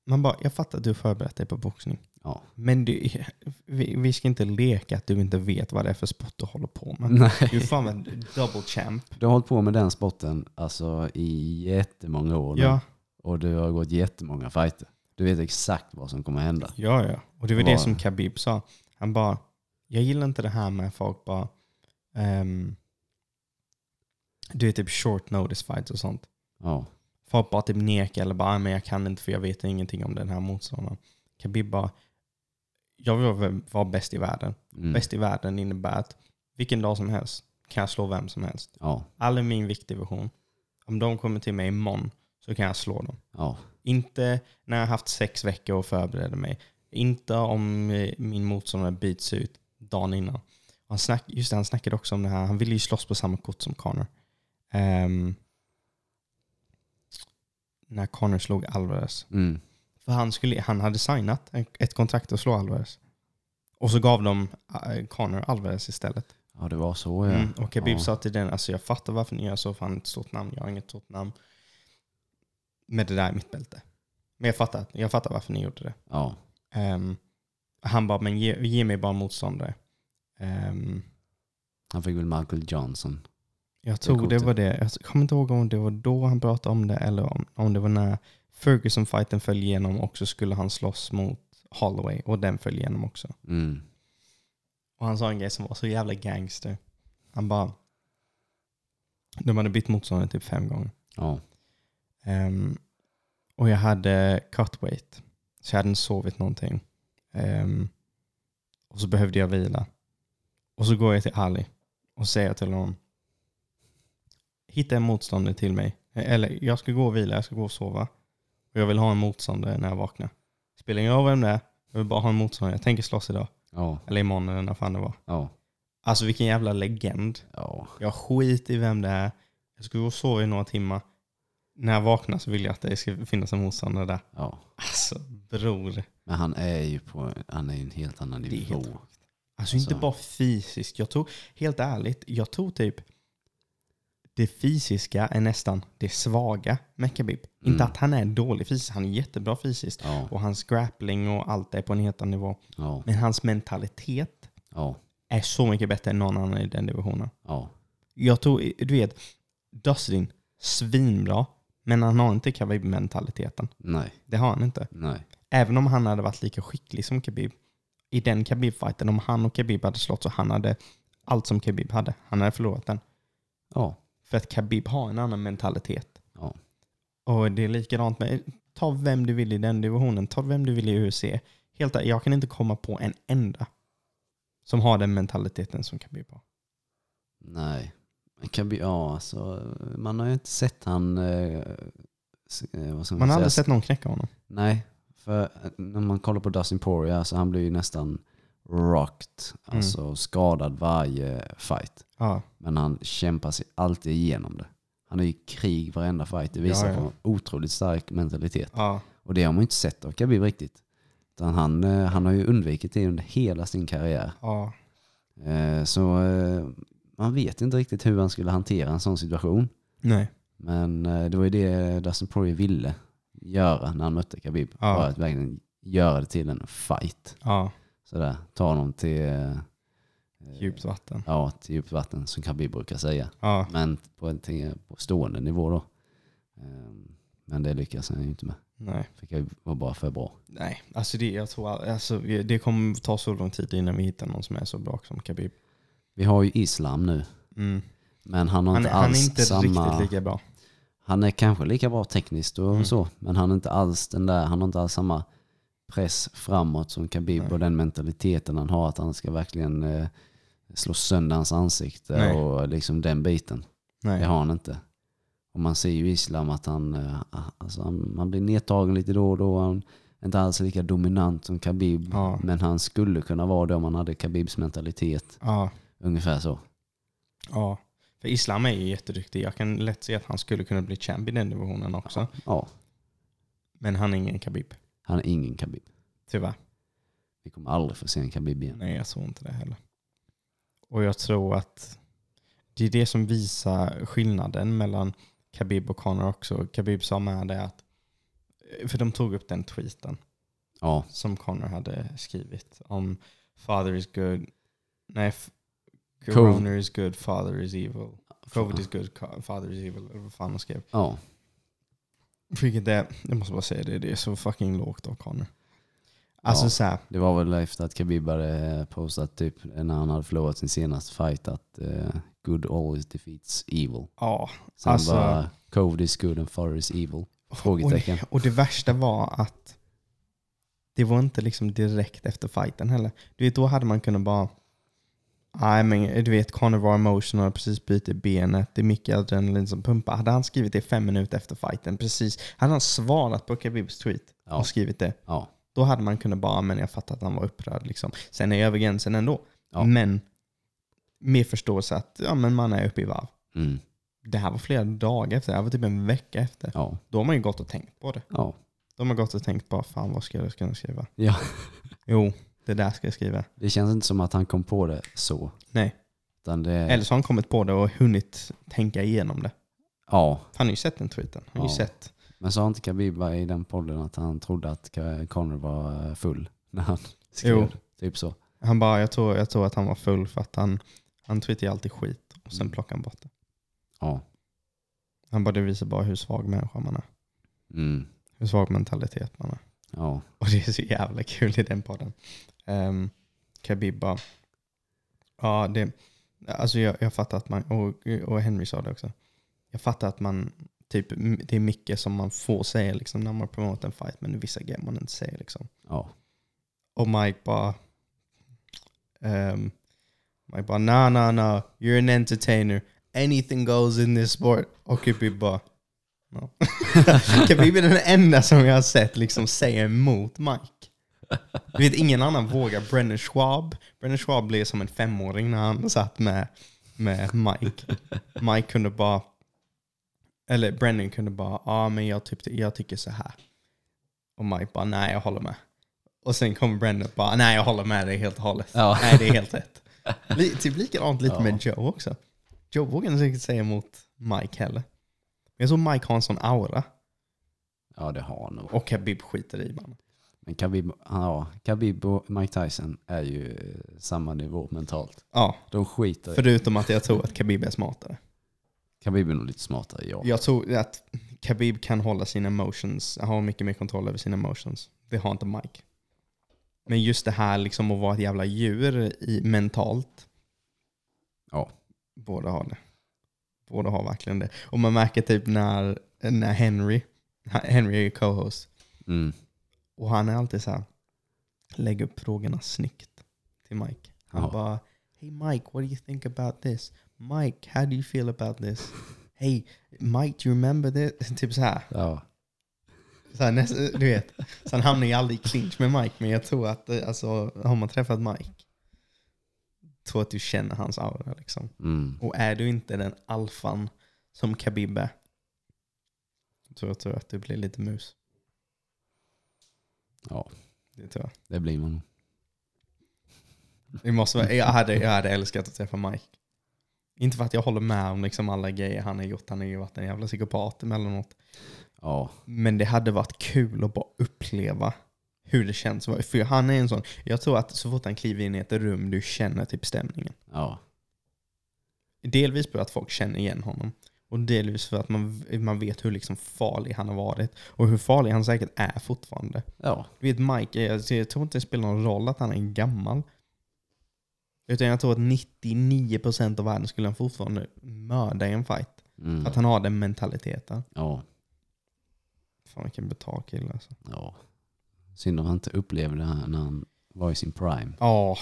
[SPEAKER 1] Man bara, jag fattar att du förberett dig på boxning.
[SPEAKER 2] ja.
[SPEAKER 1] Men du, (laughs) vi, vi ska inte leka att du inte vet vad det är för sport du håller på med.
[SPEAKER 2] Nej.
[SPEAKER 1] Du är fan en double champ.
[SPEAKER 2] Du har hållit på med den sporten alltså, i jättemånga år nu.
[SPEAKER 1] Ja,
[SPEAKER 2] Och du har gått jättemånga fighter. Du vet exakt vad som kommer hända.
[SPEAKER 1] ja, ja. Och det var det som Khabib sa. Han bara, jag gillar inte det här med folk bara, ehm, du är typ short notice fights och sånt.
[SPEAKER 2] Ja,
[SPEAKER 1] Folk bara typ nekar eller bara, "Ah, men jag kan inte för jag vet ingenting om den här motståndaren. Khabib bara, jag vill vara- bäst i världen.
[SPEAKER 2] mm.
[SPEAKER 1] Bäst i världen innebär att vilken dag som helst kan jag slå vem som helst.
[SPEAKER 2] ja,
[SPEAKER 1] All i min viktdivision. Om de kommer till mig imorgon så kan jag slå dem.
[SPEAKER 2] ja,
[SPEAKER 1] Inte när jag har haft sex veckor och förbereder mig. Inte om eh, min motståndare byts ut dagen innan. Han, snack, just det, han snackade också om det här. Han ville ju slåss på samma kort som Connor. Ehm, när Connor slog Alvarez.
[SPEAKER 2] mm.
[SPEAKER 1] För han, skulle, han hade signat ett kontrakt att slå Alvarez. Och så gav de eh, Connor Alvarez istället.
[SPEAKER 2] ja det var så ja.
[SPEAKER 1] Mm. Och Khabib
[SPEAKER 2] ja.
[SPEAKER 1] sa till den, alltså jag fattar varför ni gör så, för han är ett stort namn. Jag har inget stort namn. Med det där i mitt bälte. Men jag fattar, jag fattar varför ni gjorde det.
[SPEAKER 2] Ja,
[SPEAKER 1] Ehm, han bara, men ge, ge mig bara motståndare. Ehm,
[SPEAKER 2] han fick väl Michael Johnson.
[SPEAKER 1] jag tror det var det. Jag kommer inte ihåg om det var då han pratade om det eller om, om det var när Ferguson-fighten föll igenom och så skulle han slåss mot Holloway och den föll igenom också.
[SPEAKER 2] Mm.
[SPEAKER 1] Och han sa en grej som var så jävla gangster. Han bara, de hade bytt motståndare typ fem gånger.
[SPEAKER 2] Ja,
[SPEAKER 1] Ehm, och jag hade cut weight. Så jag hade inte sovit någonting. Ehm, och så behövde jag vila. Och så går jag till Ali och säger till honom. Hitta en motståndare till mig. Eller jag ska gå och vila, jag ska gå och sova. Och jag vill ha en motståndare när jag vaknar. Spelar ingen roll vem det är. Jag vill bara ha en motståndare. Jag tänker slåss idag.
[SPEAKER 2] ja,
[SPEAKER 1] Eller imorgon eller när fan det var.
[SPEAKER 2] ja,
[SPEAKER 1] Alltså vilken jävla legend.
[SPEAKER 2] ja.
[SPEAKER 1] Jag skit i vem det är. Jag ska gå och sova i några timmar. När jag vaknar så vill jag att det ska finnas en motståndare där.
[SPEAKER 2] ja.
[SPEAKER 1] Alltså bror.
[SPEAKER 2] Men han är ju på han är ju en helt annan nivå.
[SPEAKER 1] helt Alltså inte
[SPEAKER 2] Alltså-
[SPEAKER 1] bara fysiskt. Jag tror, helt ärligt, jag tror typ det fysiska är nästan det svaga med Khabib.
[SPEAKER 2] Mm.
[SPEAKER 1] Inte att han är dålig fysiskt, han är jättebra fysiskt.
[SPEAKER 2] Ja,
[SPEAKER 1] Och hans grappling och allt är på en helt annan nivå.
[SPEAKER 2] ja,
[SPEAKER 1] Men hans mentalitet
[SPEAKER 2] ja,
[SPEAKER 1] är så mycket bättre än någon annan i den divisionen.
[SPEAKER 2] ja,
[SPEAKER 1] Jag tror, du vet, Dustin, svinbra. Men han har inte Khabib-mentaliteten.
[SPEAKER 2] nej,
[SPEAKER 1] Det har han inte.
[SPEAKER 2] nej,
[SPEAKER 1] Även om han hade varit lika skicklig som Khabib. I den Khabib-fighten, om han och Khabib hade slått så han hade allt som Khabib hade. Han hade förlorat den.
[SPEAKER 2] ja,
[SPEAKER 1] För att Khabib har en annan mentalitet.
[SPEAKER 2] ja,
[SPEAKER 1] Och det är likadant med, ta vem du vill i den divisionen. Ta vem du vill i UFC. Helt jag kan inte komma på en enda som har den mentaliteten som Khabib har.
[SPEAKER 2] nej. Bli, ja, alltså, man har ju inte sett han... Eh, eh, man,
[SPEAKER 1] har aldrig sett någon knäcka honom.
[SPEAKER 2] Nej, för när man kollar på Dustin Poirier så han blir ju nästan rocked,
[SPEAKER 1] Mm.
[SPEAKER 2] alltså skadad varje fight.
[SPEAKER 1] Ja,
[SPEAKER 2] Men han kämpar sig alltid igenom det. Han är i krig varenda fight. Det visar
[SPEAKER 1] Ja, ja.
[SPEAKER 2] på en otroligt stark mentalitet.
[SPEAKER 1] ja,
[SPEAKER 2] Och det har man ju inte sett av Khabib riktigt. Utan han, eh, han har ju undvikit det under hela sin karriär.
[SPEAKER 1] ja.
[SPEAKER 2] Eh, Så eh, man vet inte riktigt hur han skulle hantera en sån situation.
[SPEAKER 1] Nej.
[SPEAKER 2] Men eh, det var ju det Dustin Poirier ville göra när han mötte Khabib.
[SPEAKER 1] Ja.
[SPEAKER 2] Bara att verkligen göra det till en fight.
[SPEAKER 1] Ja,
[SPEAKER 2] Sådär, ta honom till, eh,
[SPEAKER 1] djupt vatten.
[SPEAKER 2] ja, till djupt vatten som Khabib brukar säga.
[SPEAKER 1] Ja,
[SPEAKER 2] Men på en på stående nivå då. Ehm, Men det lyckas han ju inte med.
[SPEAKER 1] nej.
[SPEAKER 2] För Khabib var bara för bra.
[SPEAKER 1] Nej, alltså det, jag tror, all- alltså det kommer ta så lång tid innan vi hittar någon som är så bra som Khabib.
[SPEAKER 2] Vi har ju Islam nu.
[SPEAKER 1] Mm.
[SPEAKER 2] Men han har
[SPEAKER 1] Han,
[SPEAKER 2] inte
[SPEAKER 1] han
[SPEAKER 2] alls
[SPEAKER 1] är inte
[SPEAKER 2] samma...
[SPEAKER 1] riktigt lika bra.
[SPEAKER 2] Han är kanske lika bra tekniskt och
[SPEAKER 1] Mm.
[SPEAKER 2] så. Men han är inte alls den där, han har inte alls samma press framåt som Khabib
[SPEAKER 1] Nej.
[SPEAKER 2] och den mentaliteten han har att han ska verkligen eh, slå sönder hans ansikte
[SPEAKER 1] Nej.
[SPEAKER 2] och liksom den biten.
[SPEAKER 1] Nej.
[SPEAKER 2] Det har han inte. Och man ser ju i Islam att han, eh, alltså han, man blir nedtagen lite då och då. Han är inte alls lika dominant som Khabib.
[SPEAKER 1] Ja.
[SPEAKER 2] Men han skulle kunna vara det om han hade Khabibs mentalitet.
[SPEAKER 1] Ja,
[SPEAKER 2] Ungefär så.
[SPEAKER 1] ja. För Islam är ju jätteduktig. Jag kan lätt se att han skulle kunna bli champ i den divisionen också.
[SPEAKER 2] Ja,
[SPEAKER 1] Men han är ingen Khabib.
[SPEAKER 2] han är ingen Khabib.
[SPEAKER 1] Tyvärr.
[SPEAKER 2] Vi kommer aldrig få se en Khabib igen.
[SPEAKER 1] Nej, jag tror inte det heller. Och jag tror att det är det som visar skillnaden mellan Khabib och Conor också. Khabib sa med det att, för de tog upp den tweeten
[SPEAKER 2] Ja,
[SPEAKER 1] som Conor hade skrivit om father is good, nej,
[SPEAKER 2] Cov-
[SPEAKER 1] corona is good, father is evil. Covid is good, co- father is evil. Eller vad fan han skrev.
[SPEAKER 2] ja,
[SPEAKER 1] Vilket är, jag måste bara säga det, det är så fucking lågt av Conor. Alltså
[SPEAKER 2] Ja.
[SPEAKER 1] så här,
[SPEAKER 2] det var väl efter att Khabib hade postat typ när han hade förlorat sin senaste fight att eh, good always defeats evil.
[SPEAKER 1] ja.
[SPEAKER 2] Sen
[SPEAKER 1] Alltså-
[SPEAKER 2] bara covid is good and father is evil. Frågetecken.
[SPEAKER 1] Och, och det värsta var att det var inte liksom direkt efter fighten heller. Du vet, då hade man kunnat bara Nej men du vet, Conor var emotional, precis byter benet, det är mycket adrenalin som pumpar. Hade han skrivit det fem minuter efter fighten, precis, hade han svarat på Khabibs tweet
[SPEAKER 2] Ja.
[SPEAKER 1] och skrivit det,
[SPEAKER 2] Ja,
[SPEAKER 1] då hade man kunnat bara, men jag fattar att han var upprörd liksom. Sen är jag över gränsen ändå.
[SPEAKER 2] Ja.
[SPEAKER 1] Men med förståelse att, ja men man är uppe i varv.
[SPEAKER 2] mm.
[SPEAKER 1] Det här var flera dagar efter, det här var typ en vecka efter.
[SPEAKER 2] ja,
[SPEAKER 1] Då har man ju gått och tänkt på det.
[SPEAKER 2] ja.
[SPEAKER 1] De har gått och tänkt bara, fan vad ska jag jag skriva?
[SPEAKER 2] ja.
[SPEAKER 1] Jo, det där ska jag skriva.
[SPEAKER 2] Det känns inte som att han kom på det så.
[SPEAKER 1] Nej.
[SPEAKER 2] Utan det,
[SPEAKER 1] Eller så har han kommit på det och hunnit tänka igenom det.
[SPEAKER 2] Ja,
[SPEAKER 1] Han har ju sett den tweeten. Han har ju
[SPEAKER 2] Ja.
[SPEAKER 1] sett.
[SPEAKER 2] men sa inte Khabib i den podden att han trodde att Conor var eh, full (laughs) när han skrev
[SPEAKER 1] Jo.
[SPEAKER 2] Typ så.
[SPEAKER 1] Han bara, jag tror, jag tror att han var full för att han, han tweetar alltid skit och sen
[SPEAKER 2] Mm.
[SPEAKER 1] plockar han bort det.
[SPEAKER 2] Ja.
[SPEAKER 1] Han bara, det visar bara hur svag människa man är.
[SPEAKER 2] Mm.
[SPEAKER 1] Hur svag mentalitet man är.
[SPEAKER 2] Ja.
[SPEAKER 1] Och det är så jävla kul i den podden. Um, Khabib bara, ja det, alltså jag, jag fattar att man, och, och Henry sa det också. Jag fattar att man, typ, det är mycket som man får säga liksom, när man promotar en fight, men vissa grejer man inte säger. Liksom.
[SPEAKER 2] Ja.
[SPEAKER 1] Och Mike bara, um, Mike bara, nah, nah, nah, you're an entertainer. Anything goes in this sport. Och Khabib bara, no. (laughs) Khabib är den enda som jag har sett liksom säga emot Mike. Du vet, ingen annan vågar. Brennan Schwab. Brennan Schwab blev som en femåring när han satt med, med Mike. Mike kunde bara, eller Brennan kunde bara, ja ah, men jag, typ, jag tycker så här. Och Mike bara, nej jag håller med. Och sen kommer Brendan och bara, nej jag håller med dig helt och hållet.
[SPEAKER 2] Ja.
[SPEAKER 1] Nej det är helt rätt. (laughs) Li- typ likadant lite
[SPEAKER 2] Ja.
[SPEAKER 1] med Joe också. Joe vågar inte säga emot Mike heller. Men jag tror Mike har en sån aura.
[SPEAKER 2] ja, det har han nog.
[SPEAKER 1] Och Khabib skiter i man.
[SPEAKER 2] Men Khabib, ja, Khabib och Mike Tyson är ju samma nivå mentalt.
[SPEAKER 1] Ja,
[SPEAKER 2] De skiter
[SPEAKER 1] förutom att jag tror att Khabib är smartare.
[SPEAKER 2] Khabib är nog lite smartare, ja.
[SPEAKER 1] Jag tror att Khabib kan hålla sina emotions, har mycket mer kontroll över sina emotions. Det har inte Mike. Men just det här liksom att vara ett jävla djur i, mentalt.
[SPEAKER 2] Ja.
[SPEAKER 1] Båda har det. Båda har verkligen det. Och man märker typ när, när Henry, Henry är ju co-host,
[SPEAKER 2] Mm.
[SPEAKER 1] Och han är alltid så här, lägger upp frågorna snyggt till Mike. Han
[SPEAKER 2] Ja.
[SPEAKER 1] bara, Hey Mike, what do you think about this? Mike, how do you feel about this? Hey Mike, do you remember this? (laughs) Typ så här.
[SPEAKER 2] Ja.
[SPEAKER 1] Så här näst, du vet. Så han hamnar ju aldrig i clinch med Mike, men jag tror att alltså, har man träffat Mike, tror att du känner hans aura. Liksom.
[SPEAKER 2] Mm.
[SPEAKER 1] Och är du inte den alfan som Khabib är, så jag tror att du blir lite mus.
[SPEAKER 2] Ja,
[SPEAKER 1] Det tror jag.
[SPEAKER 2] det blir man.
[SPEAKER 1] Det måste vara, jag, hade, jag hade älskat att träffa Mike. Inte för att jag håller med om liksom alla grejer han har gjort. Han har ju varit en jävla psykopat emellanåt.
[SPEAKER 2] Ja,
[SPEAKER 1] Men det hade varit kul att bara uppleva hur det känns. För han är en sån, jag tror att så fort han kliver in i ett rum du känner typ stämningen.
[SPEAKER 2] ja,
[SPEAKER 1] Delvis för att folk känner igen honom. Och delvis för att man, man vet hur liksom farlig han har varit. Och hur farlig han säkert är fortfarande.
[SPEAKER 2] ja,
[SPEAKER 1] Du vet Mike, jag, jag tror inte det spelar någon roll att han är gammal. Utan jag tror att 99% av världen skulle han fortfarande mörda i en fight.
[SPEAKER 2] mm.
[SPEAKER 1] Att han har den mentaliteten.
[SPEAKER 2] ja,
[SPEAKER 1] Fan vilken betald kille alltså.
[SPEAKER 2] ja. Synd om han inte upplevde det här när han var i sin prime.
[SPEAKER 1] Ja,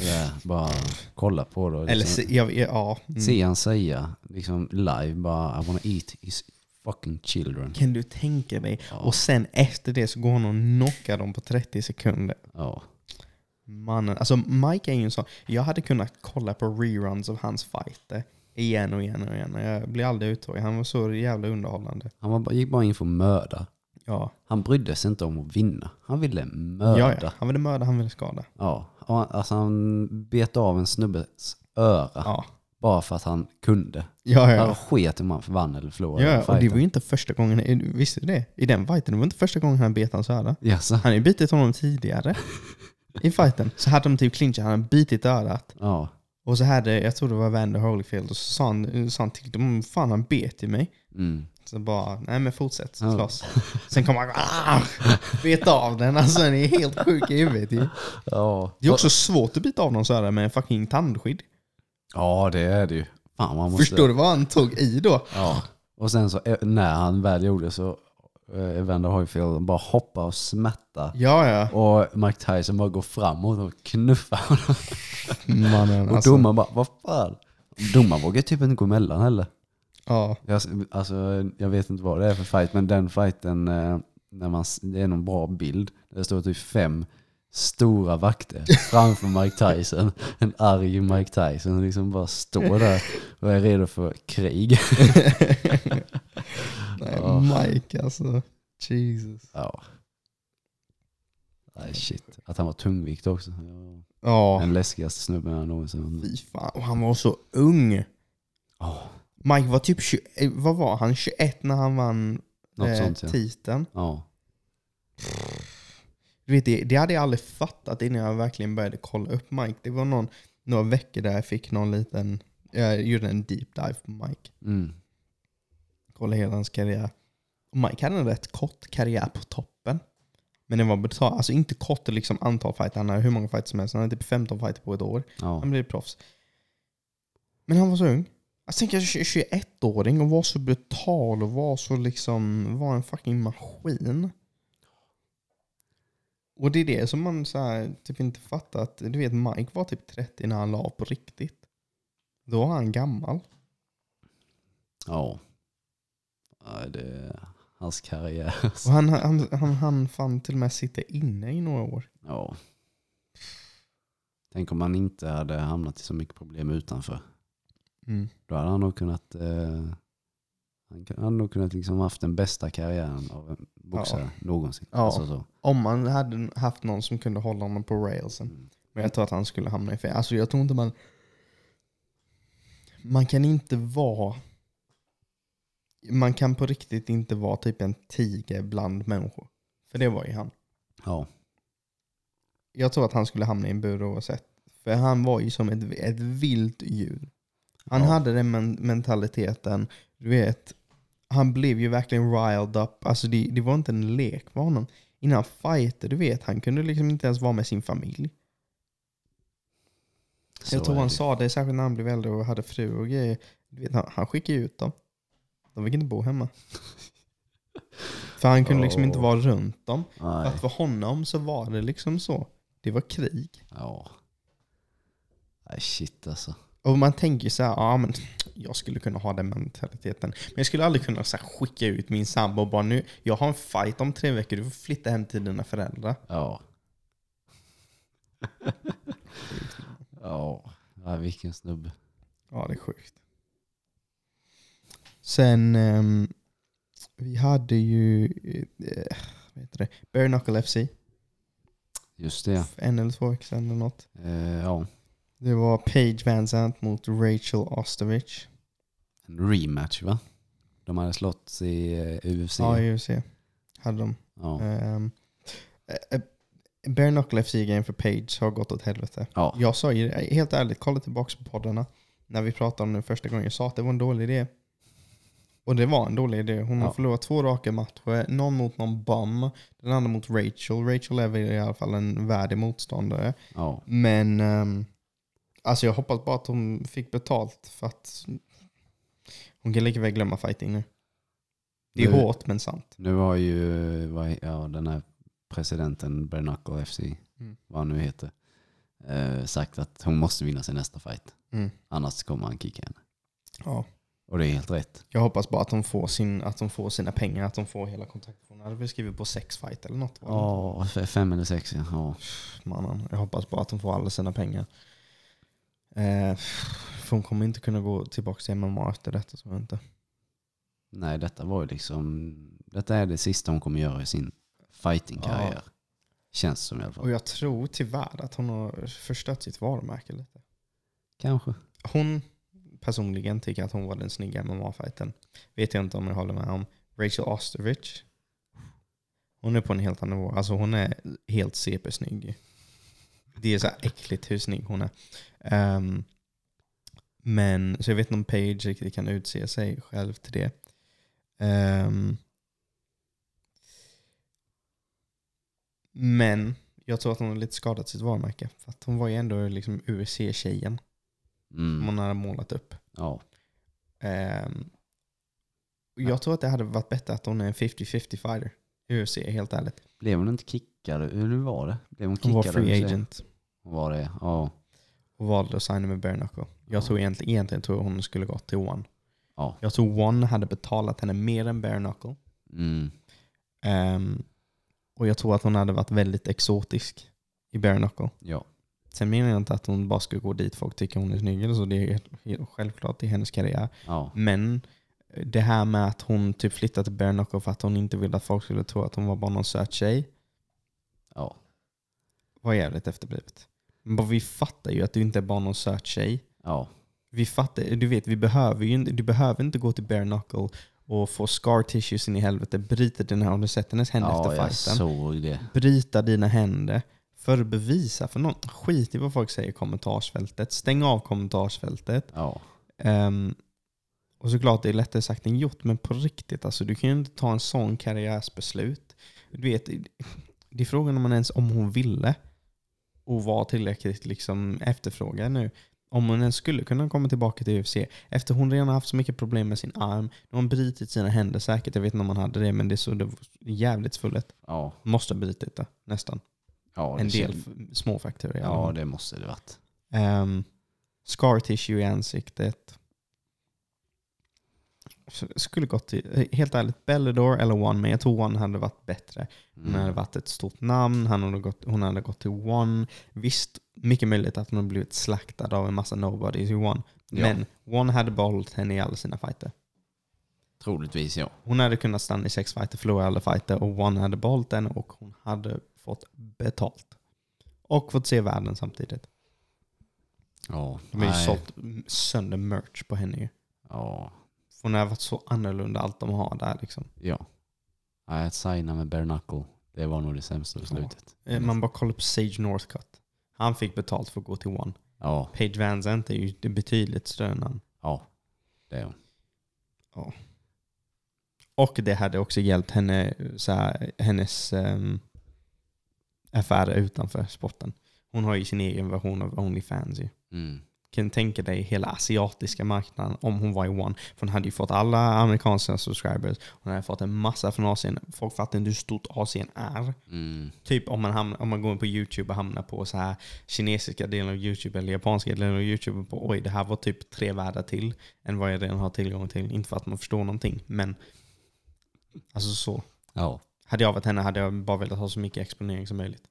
[SPEAKER 2] Det är bara kolla på det. och
[SPEAKER 1] eller
[SPEAKER 2] Liksom,
[SPEAKER 1] se, jag, ja. Mm.
[SPEAKER 2] Se han säga liksom live bara I wanna eat his fucking children.
[SPEAKER 1] Kan du tänka dig?
[SPEAKER 2] Ja.
[SPEAKER 1] Och sen efter det så går han och knockar dem på 30 sekunder.
[SPEAKER 2] Ja,
[SPEAKER 1] Mannen, alltså Mike är ju en sån, jag hade kunnat kolla på reruns av hans fighter igen och igen och igen. Jag blir aldrig uttråkad. Han var så jävla underhållande.
[SPEAKER 2] han var, gick bara in för att mörda.
[SPEAKER 1] Ja.
[SPEAKER 2] Han brydde sig inte om att vinna. Han ville mörda.
[SPEAKER 1] Ja, ja. Han ville mörda, han ville skada.
[SPEAKER 2] Ja, han- alltså han bet av en snubbes öra.
[SPEAKER 1] Ja.
[SPEAKER 2] Bara för att han kunde.
[SPEAKER 1] Ja,
[SPEAKER 2] Han
[SPEAKER 1] ja.
[SPEAKER 2] sket om han vann eller förlorade
[SPEAKER 1] ja och det var ju inte första gången, visste du det? I den fighten, det var inte första gången han bet hans öra.
[SPEAKER 2] Jaså?
[SPEAKER 1] Han har ju bitit honom tidigare. I fighten. Så hade de typ clinchat, han hade bitit örat.
[SPEAKER 2] Ja.
[SPEAKER 1] Och så hade, jag tror det var Vander Holyfield, och så sa han, sa han till dem, fan han bet ju mig.
[SPEAKER 2] Mm.
[SPEAKER 1] Så bara, nej men fortsätt
[SPEAKER 2] Ja.
[SPEAKER 1] slåss. Sen kommer han, ah, bet av den. Alltså den är helt sjuk i huvudet ju.
[SPEAKER 2] Ja.
[SPEAKER 1] Det är också svårt att bita av någon sådär med en fucking tandskydd.
[SPEAKER 2] ja, det är det ju. Fan, man måste...
[SPEAKER 1] Förstår du vad han tog i då?
[SPEAKER 2] Ja. Och sen så eh, när han väl gjorde så, eh, Evander Holyfield bara hoppa och smätta.
[SPEAKER 1] Ja, ja.
[SPEAKER 2] Och Mike Tyson bara går framåt och knuffar honom. (laughs)
[SPEAKER 1] Mannen,
[SPEAKER 2] Och
[SPEAKER 1] alltså.
[SPEAKER 2] domaren bara, vad fan? Domaren vågar typ inte gå emellan heller.
[SPEAKER 1] Ja.
[SPEAKER 2] Jag, alltså, jag vet inte vad det är för fight, men den fighten, eh, när man, det är någon bra bild. Det står typ fem stora vakter framför (laughs) Mike Tyson. En arg Mike Tyson liksom bara står där och är redo för krig. (laughs)
[SPEAKER 1] Nej,
[SPEAKER 2] Ja.
[SPEAKER 1] Mike alltså. Jesus.
[SPEAKER 2] Ja. Nej shit. Att han var tungvikt också. Ja. Den läskigaste snubben jag någonsin
[SPEAKER 1] fy fan. Och han var så ung.
[SPEAKER 2] Ja,
[SPEAKER 1] Mike var typ 20, eh, vad var han? 21 när han vann
[SPEAKER 2] något
[SPEAKER 1] eh,
[SPEAKER 2] sånt ja.
[SPEAKER 1] titeln.
[SPEAKER 2] ja.
[SPEAKER 1] Du vet, det, det hade jag aldrig fattat innan jag verkligen började kolla upp Mike. Det var någon, några veckor där jag fick någon liten, jag gjorde en deep dive på Mike.
[SPEAKER 2] Mm.
[SPEAKER 1] Kolla hela hans karriär. Mike hade en rätt kort karriär på toppen. Men den var betald, alltså inte kort liksom antal fighter, han hade hur många fighter som helst. Han hade typ 15 fighter på ett år.
[SPEAKER 2] ja.
[SPEAKER 1] Han blev proffs. Men han var så ung. Jag tänker 21-åring och var så brutal och var så liksom, var en fucking maskin. Och det är det som man så här, typ inte fattar att, du vet Mike var typ 30 när han la på riktigt. Då var han gammal.
[SPEAKER 2] Ja. ja det hans karriär.
[SPEAKER 1] Och han, han, han, han fan till och med sitta inne i några år.
[SPEAKER 2] Ja. Tänk om han inte hade hamnat i så mycket problem utanför.
[SPEAKER 1] Mm.
[SPEAKER 2] Då hade han nog kunnat eh, han hade nog kunnat liksom haft den bästa karriären av en boxare någonsin.
[SPEAKER 1] Ja.
[SPEAKER 2] Alltså så.
[SPEAKER 1] Om man hade haft någon som kunde hålla honom på railsen.
[SPEAKER 2] Mm.
[SPEAKER 1] Men jag tror att han skulle hamna i fel. Alltså jag tror inte man... Man kan inte vara... Man kan på riktigt inte vara typ en tiger bland människor. För det var ju han.
[SPEAKER 2] Ja.
[SPEAKER 1] Jag tror att han skulle hamna i en bur oavsett. För han var ju som ett, ett vilt djur. Han
[SPEAKER 2] Ja.
[SPEAKER 1] hade den men mentaliteten. Du vet, han blev ju verkligen riled up. Alltså det, det var inte en lek för honom. Innan fighter, du vet, han kunde liksom inte ens vara med sin familj.
[SPEAKER 2] Så
[SPEAKER 1] jag tror han
[SPEAKER 2] det.
[SPEAKER 1] sa det, särskilt när han blev äldre och hade fru och grejer. Du vet, han, han skickade ut dem. De fick inte bo hemma. (laughs) För han kunde liksom inte vara runt dem. För att för honom så var det liksom så. Det var krig.
[SPEAKER 2] Ja. Nej shit alltså.
[SPEAKER 1] Och man tänker så här, ja men jag skulle kunna ha den mentaliteten. Men jag skulle aldrig kunna så här, skicka ut min sambo och bara nu, jag har en fight om tre veckor, du får flytta hem till dina föräldrar.
[SPEAKER 2] Ja. (laughs) ja. ja. Vilken snubbe.
[SPEAKER 1] Ja, det är sjukt. Sen, ehm, vi hade ju, eh, vad heter det, Bare Knuckle FC.
[SPEAKER 2] Just det.
[SPEAKER 1] En eller två veckor sedan eller något.
[SPEAKER 2] Eh, ja.
[SPEAKER 1] Det var Paige Van Zandt mot Rachel Ostovich.
[SPEAKER 2] En rematch va? De hade slått i eh, UFC.
[SPEAKER 1] Ja, i UFC hade de.
[SPEAKER 2] Ja.
[SPEAKER 1] Um, Bare Knuckle FC-game för Page har gått åt helvete.
[SPEAKER 2] Ja.
[SPEAKER 1] Jag sa ju, helt ärligt, kolla tillbaka på poddarna. När vi pratade om det första gången. Jag sa att det var en dålig idé. Och det var en dålig idé. Hon har
[SPEAKER 2] Ja.
[SPEAKER 1] förlorat två raka matcher. Någon mot någon bum. Den andra mot Rachel. Rachel är väl i alla fall en värdig motståndare.
[SPEAKER 2] ja.
[SPEAKER 1] Men ehm, alltså jag hoppas bara att hon fick betalt för att hon kan lika väl glömma fighting nu. Det är
[SPEAKER 2] Nu-
[SPEAKER 1] hårt men sant.
[SPEAKER 2] Nu har ju ja, den här presidenten Bernacle FC,
[SPEAKER 1] Mm.
[SPEAKER 2] vad han nu heter, eh, sagt att hon måste vinna sin nästa fight.
[SPEAKER 1] Mm.
[SPEAKER 2] Annars kommer han kicka henne.
[SPEAKER 1] Ja.
[SPEAKER 2] Och det är helt rätt.
[SPEAKER 1] Jag hoppas bara att de får, sin, att de får sina pengar, att de får hela kontraktet. Hon hade väl skrivit på sex fight eller något.
[SPEAKER 2] Ja, f- fem eller sex ja.
[SPEAKER 1] inte? Mannen, jag hoppas bara att de får alla sina pengar. Eh, för hon kommer inte kunna gå tillbaka till MMA efter detta tror jag inte.
[SPEAKER 2] Nej, detta var ju liksom, detta är det sista hon kommer göra i sin fightingkarriär. Känns som i alla fall.
[SPEAKER 1] Och jag tror tyvärr att hon har förstört sitt varumärke lite.
[SPEAKER 2] kanske.
[SPEAKER 1] Hon personligen tycker att hon var den snygga MMA-fighten. Vet jag inte om jag håller med om. Rachel Osterich. Hon är på en helt annan nivå. Alltså hon är helt CP-snygg. Det är så här äckligt hur snygg hon är. Ehm, men, så jag vet inte om Page riktigt kan utse sig själv till det. Ehm, men jag tror att hon har lite skadat sitt varumärke. För att hon var ju ändå liksom UFC-tjejen som
[SPEAKER 2] Mm.
[SPEAKER 1] hon hade målat upp.
[SPEAKER 2] Ja.
[SPEAKER 1] Och jag tror att det hade varit bättre att hon är en 50-50 fighter. UFC, helt ärligt.
[SPEAKER 2] Blev hon inte kickad? Hur var det? Blev hon
[SPEAKER 1] Hon var free agent
[SPEAKER 2] Hon var det, ja.
[SPEAKER 1] och valde att signa med bare knuckle. Jag
[SPEAKER 2] Ja.
[SPEAKER 1] tror egentligen, egentligen tror hon skulle gått till One.
[SPEAKER 2] Ja.
[SPEAKER 1] Jag tror One hade betalat henne mer än bare knuckle.
[SPEAKER 2] Mm.
[SPEAKER 1] Ehm, och jag tror att hon hade varit väldigt exotisk i bare knuckle.
[SPEAKER 2] Ja.
[SPEAKER 1] Sen menar jag inte att hon bara ska gå dit folk tycker hon är snygg så. Det är självklart i hennes karriär.
[SPEAKER 2] Ja.
[SPEAKER 1] Men det här med att hon typ flyttade till knuckle för att hon inte ville att folk skulle tro att hon var bara någon söt tjej
[SPEAKER 2] Ja.
[SPEAKER 1] var jävligt efterblivet. Men vi fattar ju att du inte är bara någon söt tjej.
[SPEAKER 2] Ja.
[SPEAKER 1] Vi fattar, du vet, vi behöver ju inte, du behöver inte gå till bare knuckle och få scar tissues in i helvete, bryta dina, har du sett hennes händer
[SPEAKER 2] Ja,
[SPEAKER 1] efter fighten?
[SPEAKER 2] såg det.
[SPEAKER 1] Bryta dina händer för att bevisa för någon. Skit i vad folk säger i kommentarsfältet. Stäng av kommentarsfältet.
[SPEAKER 2] Ja.
[SPEAKER 1] Ehm, och såklart det är lättare sagt än gjort, men på riktigt, alltså, du kan ju inte ta en sån karriärsbeslut. Du vet, det är frågan om man ens om hon ville och var tillräckligt liksom efterfrågad nu. Om hon ens skulle kunna komma tillbaka till UFC. Efter hon redan haft så mycket problem med sin arm. Nu har hon brutit sina händer säkert. Jag vet inte om man hade det, men det är så det jävligt svullet.
[SPEAKER 2] Ja.
[SPEAKER 1] Måste ha brutit det, nästan.
[SPEAKER 2] ja
[SPEAKER 1] en
[SPEAKER 2] det
[SPEAKER 1] del
[SPEAKER 2] kän-
[SPEAKER 1] f- små alla
[SPEAKER 2] Ja, det måste det varit.
[SPEAKER 1] Ehm, scar tissue i ansiktet. Skulle gått till, helt ärligt, Bellador eller One, men jag tror One hade varit bättre. Hon hade
[SPEAKER 2] Mm.
[SPEAKER 1] varit ett stort namn, han hade gått, hon hade gått till One. Visst, mycket möjligt att hon hade blivit slaktad av en massa nobodies i One.
[SPEAKER 2] Ja.
[SPEAKER 1] Men One hade behållit henne i alla sina fighter.
[SPEAKER 2] Troligtvis ja.
[SPEAKER 1] Hon hade kunnat stanna i sex fighter, förlora alla fighter och One hade behållit henne och hon hade fått betalt. Och fått se världen samtidigt.
[SPEAKER 2] Ja.
[SPEAKER 1] De har ju sålt sönder merch på henne ju.
[SPEAKER 2] Ja.
[SPEAKER 1] För hon har varit så annorlunda allt de har där liksom.
[SPEAKER 2] Ja. Nej, att signa med bare knuckle, det var nog det sämsta beslutet.
[SPEAKER 1] Eh, Man bara kollar på Sage Northcutt. Han fick betalt för att gå till One.
[SPEAKER 2] Ja.
[SPEAKER 1] Page Van Zandt är ju betydligt större namn.
[SPEAKER 2] Ja. Det är hon.
[SPEAKER 1] Och det hade också hjälpt henne, så här, hennes um, affärer utanför sporten. Hon har ju sin egen version av Onlyfans ju.
[SPEAKER 2] Mm.
[SPEAKER 1] Kan tänka dig hela asiatiska marknaden om hon var i One? För hon hade ju fått alla amerikanska subscribers. Hon hade fått en massa från Asien. Folk fattar inte hur stort Asien är.
[SPEAKER 2] Mm.
[SPEAKER 1] Typ om man, hamnar, om man går in på YouTube och hamnar på så här kinesiska delen av YouTube eller japanska delen av YouTube. På, Oj, det här var typ tre världar till än vad jag redan har tillgång till. Inte för att man förstår någonting, men alltså så.
[SPEAKER 2] Ja.
[SPEAKER 1] Hade jag varit henne hade jag bara velat ha så mycket exponering som möjligt.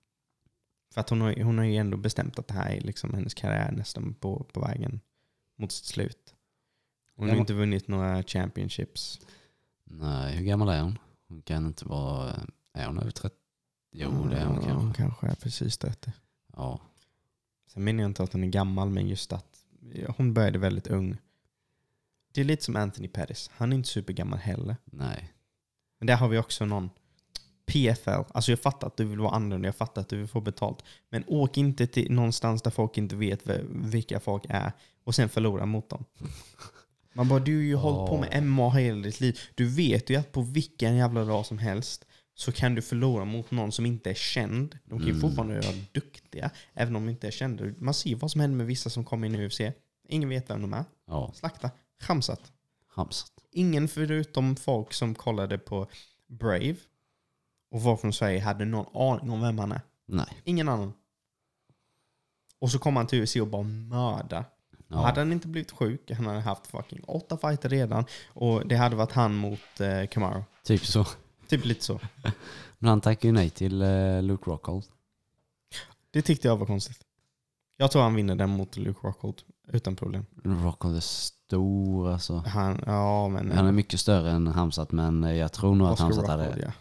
[SPEAKER 1] För att hon har, hon har ju ändå bestämt att det här är liksom hennes karriär nästan på, på vägen mot sitt slut. Hon har
[SPEAKER 2] Ja.
[SPEAKER 1] inte vunnit några championships.
[SPEAKER 2] Nej, hur gammal är hon? Hon kan inte vara... Är hon över 30? Jo, det är hon
[SPEAKER 1] Ja,
[SPEAKER 2] kanske.
[SPEAKER 1] Hon kanske är precis 30.
[SPEAKER 2] Ja.
[SPEAKER 1] Sen menar jag inte att hon är gammal, men just att hon började väldigt ung. Det är lite som Anthony Pettis. Han är inte supergammal heller.
[SPEAKER 2] Nej.
[SPEAKER 1] Men där har vi också någon PFL. Alltså jag fattar att du vill vara annorlunda, jag fattar att du vill få betalt. Men åk inte till någonstans där folk inte vet vilka folk är och sen förlora mot dem. (laughs) Man bara, du har ju hållit på med MMA hela ditt liv. Du vet ju att på vilken jävla dag som helst så kan du förlora mot någon som inte är känd. De kan ju
[SPEAKER 2] Mm.
[SPEAKER 1] fortfarande vara duktiga, även om de inte är kända. Man ser ju vad som händer med vissa som kommer in i UFC. Ingen vet vem de är.
[SPEAKER 2] Ja.
[SPEAKER 1] Slakta. Chamsat.
[SPEAKER 2] Hamsat.
[SPEAKER 1] Ingen förutom folk som kollade på Brave och var från Sverige hade någon aning om vem han är.
[SPEAKER 2] Nej.
[SPEAKER 1] Ingen annan. Och så kom han till UFC och bara mörda.
[SPEAKER 2] Ja.
[SPEAKER 1] Hade han inte blivit sjuk, han hade haft fucking åtta fighter redan och det hade varit han mot eh, Kamaru.
[SPEAKER 2] Typ så.
[SPEAKER 1] Typ lite så. (laughs)
[SPEAKER 2] Men han tackade ju nej till eh, Luke Rockhold.
[SPEAKER 1] Det tyckte jag var konstigt. Jag tror han vinner den mot Luke Rockhold utan problem.
[SPEAKER 2] Rockhold är stor alltså.
[SPEAKER 1] Han, ja men...
[SPEAKER 2] Han är mycket större än Hamsat men eh, jag tror nog att
[SPEAKER 1] Oscar
[SPEAKER 2] Hamsat
[SPEAKER 1] Rockhold,
[SPEAKER 2] hade...
[SPEAKER 1] ja.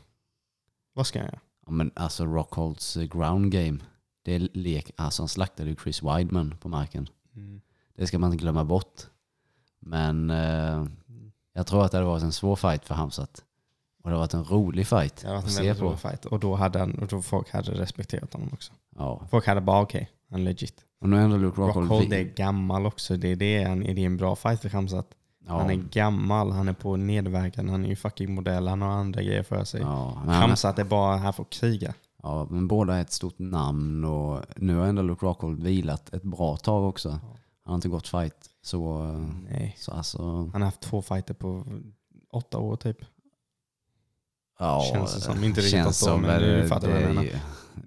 [SPEAKER 1] Vad ska jag göra?
[SPEAKER 2] Ja, men alltså Rockholds eh, ground game. Det är lek... Alltså han slaktade ju Chris Weidman på marken.
[SPEAKER 1] Mm.
[SPEAKER 2] Det ska man inte glömma bort. Men eh, jag tror att det hade varit en svår fight för Hamzat. Och det har varit en rolig fight
[SPEAKER 1] Det hade varit
[SPEAKER 2] att
[SPEAKER 1] en
[SPEAKER 2] se
[SPEAKER 1] väldigt
[SPEAKER 2] på.
[SPEAKER 1] rolig fight. Och då hade han, och då folk hade respekterat honom också.
[SPEAKER 2] Ja.
[SPEAKER 1] Folk hade bara okej, han är legit.
[SPEAKER 2] Och nu är ändå Luke Rockhold...
[SPEAKER 1] Rockhold är gammal också. Det är, det han, är det en bra fight för Khamzat?
[SPEAKER 2] Ja,
[SPEAKER 1] Han är gammal, han är på nedverkan, han är ju fucking modell, han har andra grejer för sig.
[SPEAKER 2] ja,
[SPEAKER 1] Khamzat är bara här för att kriga.
[SPEAKER 2] ja, men båda är ett stort namn och nu har ändå Luke Rockhold vilat ett bra tag också. Han har inte gått fight. Så,
[SPEAKER 1] Nej.
[SPEAKER 2] så alltså...
[SPEAKER 1] Han har haft två fighter på åtta år typ.
[SPEAKER 2] Ja,
[SPEAKER 1] Känns det som. Inte riktigt åtta år, men du fattar vad jag menar.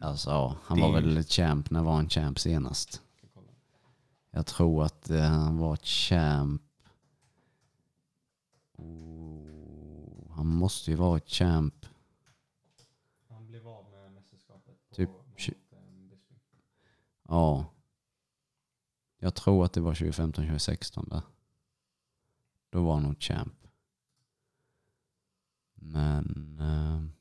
[SPEAKER 2] Alltså, ja, han
[SPEAKER 1] Det
[SPEAKER 2] var väl champ, när var han champ senast? Jag tror att eh, han var champ. Oh, han måste ju varit champ.
[SPEAKER 1] Han blev av med mästerskapet på,
[SPEAKER 2] Typ
[SPEAKER 1] eh.
[SPEAKER 2] Ja. Jag tror att det var 2015-2016 där. Då var han nog champ. Men eh,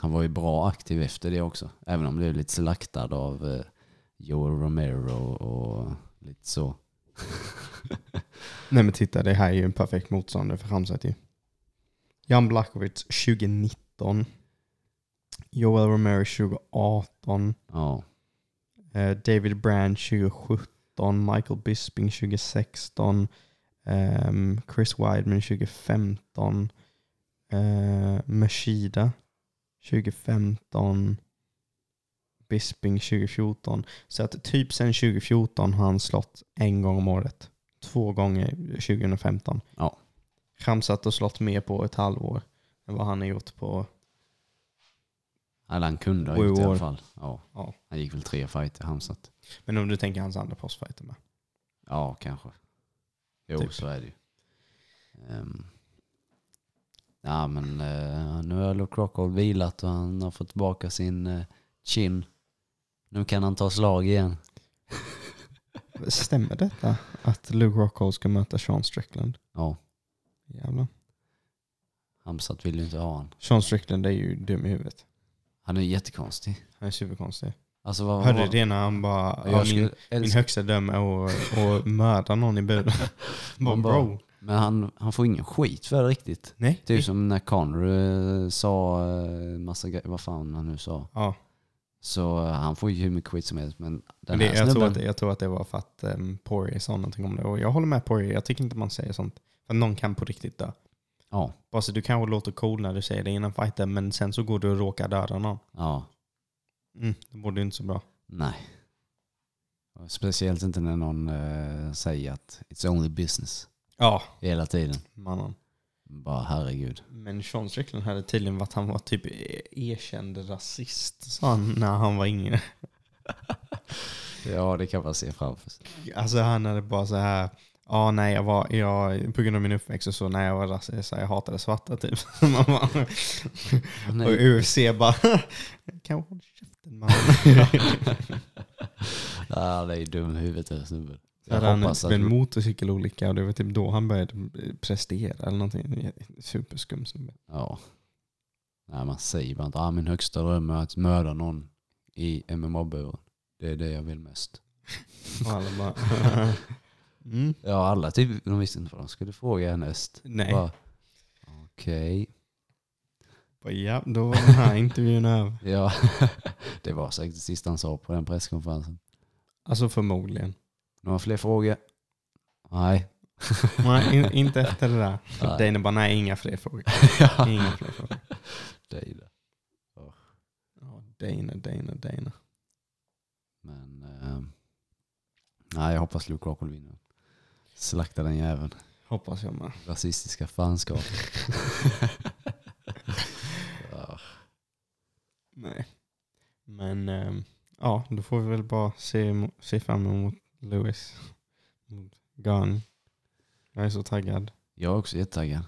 [SPEAKER 2] han var ju bra aktiv efter det också. Även om det är lite slaktad av eh, Joel Romero och lite så. (laughs)
[SPEAKER 1] Nej men titta, det här är ju en perfekt motståndare för Khamzat ju. Jan Blachowicz 2019. Joel Romero 2018.
[SPEAKER 2] Ja,
[SPEAKER 1] Eh, David Brand 2017. Michael Bisping 2016. ehm, Chris Weidman 2015. Uh, Mashida 2015. Bisping 2014. Så att typ sedan 2014 har han slått en gång om året. Två gånger 2015.
[SPEAKER 2] Ja.
[SPEAKER 1] Khamzat och slått mer på ett halvår än vad han har gjort på...
[SPEAKER 2] Eller han kunde ha gjort i alla fall. Ja.
[SPEAKER 1] Ja.
[SPEAKER 2] Han gick väl tre fighter Hamzat.
[SPEAKER 1] Men om du tänker hans andra postfighter med.
[SPEAKER 2] Ja, kanske. Jo,
[SPEAKER 1] Typ.
[SPEAKER 2] så är det ju. Ehm, ja, men eh, nu har Luke Rockhold vilat och han har fått tillbaka sin uh, chin. Nu kan han ta slag igen.
[SPEAKER 1] Stämmer detta att Luke Rockhold ska möta Sean Strickland?
[SPEAKER 2] Ja,
[SPEAKER 1] Jävlar.
[SPEAKER 2] Hamzat vill ju inte ha han.
[SPEAKER 1] Sean Strickland är ju dum i huvudet.
[SPEAKER 2] Han är jättekonstig.
[SPEAKER 1] Han är superkonstig.
[SPEAKER 2] Alltså vad...
[SPEAKER 1] Hörde du
[SPEAKER 2] vad-
[SPEAKER 1] det när han bara, ja, min, min högsta döm är att, att mörda någon i buren. (laughs) bara, bro.
[SPEAKER 2] Men han, han får ingen skit för det riktigt.
[SPEAKER 1] Nej.
[SPEAKER 2] Typ som när Conor eh, sa eh, massa grejer, vad fan han nu sa.
[SPEAKER 1] Ja,
[SPEAKER 2] Så eh, han får ju hur mycket skit som helst. Men den
[SPEAKER 1] men det,
[SPEAKER 2] här
[SPEAKER 1] jag, tror att, jag tror att det var för att um, Poirier sa någonting om det. Och jag håller med Poirier. Jag tycker inte man säger sånt. För någon kan på riktigt dö.
[SPEAKER 2] ja,
[SPEAKER 1] Bara så du kanske låter cool när du säger det innan fighten, men sen så går du och råkar döda någon.
[SPEAKER 2] ja,
[SPEAKER 1] Mm, det borde ju inte så bra.
[SPEAKER 2] nej. Speciellt inte när någon eh, säger att it's only business
[SPEAKER 1] Ja,
[SPEAKER 2] hela tiden.
[SPEAKER 1] mannen.
[SPEAKER 2] Bara herregud.
[SPEAKER 1] Men Sean Strickland hade tydligen varit han var typ erkänd rasist, sa han när han var yngre. (laughs)
[SPEAKER 2] Ja, det kan man se framför sig.
[SPEAKER 1] Alltså han hade bara så här, ja nej jag var, jag, på grund av min uppväxt och så, när jag var rasist, så jag hatade svarta typ. (laughs) Och. UFC bara, (laughs) kan jag hålla käften man?
[SPEAKER 2] Ja, det är ju dum i huvudet den snubben. Jag
[SPEAKER 1] hade han typ en motorcykelolycka och det var typ då han började prestera eller någonting. Superskum snubbe.
[SPEAKER 2] Ja. Nej, man säger bara inte ah, min högsta dröm är att mörda någon i MMA-buren. Det är det jag vill mest. (laughs)
[SPEAKER 1] Och alla bara, (laughs) mm.
[SPEAKER 2] Ja, alla typ, de visste inte vad de skulle fråga härnäst.
[SPEAKER 1] Nej.
[SPEAKER 2] Okej.
[SPEAKER 1] Bara, Ja, då var den här intervjun över. (laughs)
[SPEAKER 2] Ja, det var säkert det sista han sa på den presskonferensen.
[SPEAKER 1] Alltså förmodligen.
[SPEAKER 2] Några fler frågor? Nej. (laughs)
[SPEAKER 1] Nej, in, inte efter det där.
[SPEAKER 2] Nej.
[SPEAKER 1] Dana bara, nej inga fler frågor. (laughs)
[SPEAKER 2] ja.
[SPEAKER 1] Inga fler frågor.
[SPEAKER 2] Är det.
[SPEAKER 1] Ja, Dana, Dana.
[SPEAKER 2] Men eh, nej, jag hoppas Luke Rockhold vinner. Slakta den jäveln.
[SPEAKER 1] Hoppas jag med.
[SPEAKER 2] Rasistiska fanskap. (laughs) ja.
[SPEAKER 1] Nej. Men ehm, ja, då får vi väl bara se, se fram emot Lewis. Mot Gunn. Jag är så taggad.
[SPEAKER 2] Jag är också jättetaggad.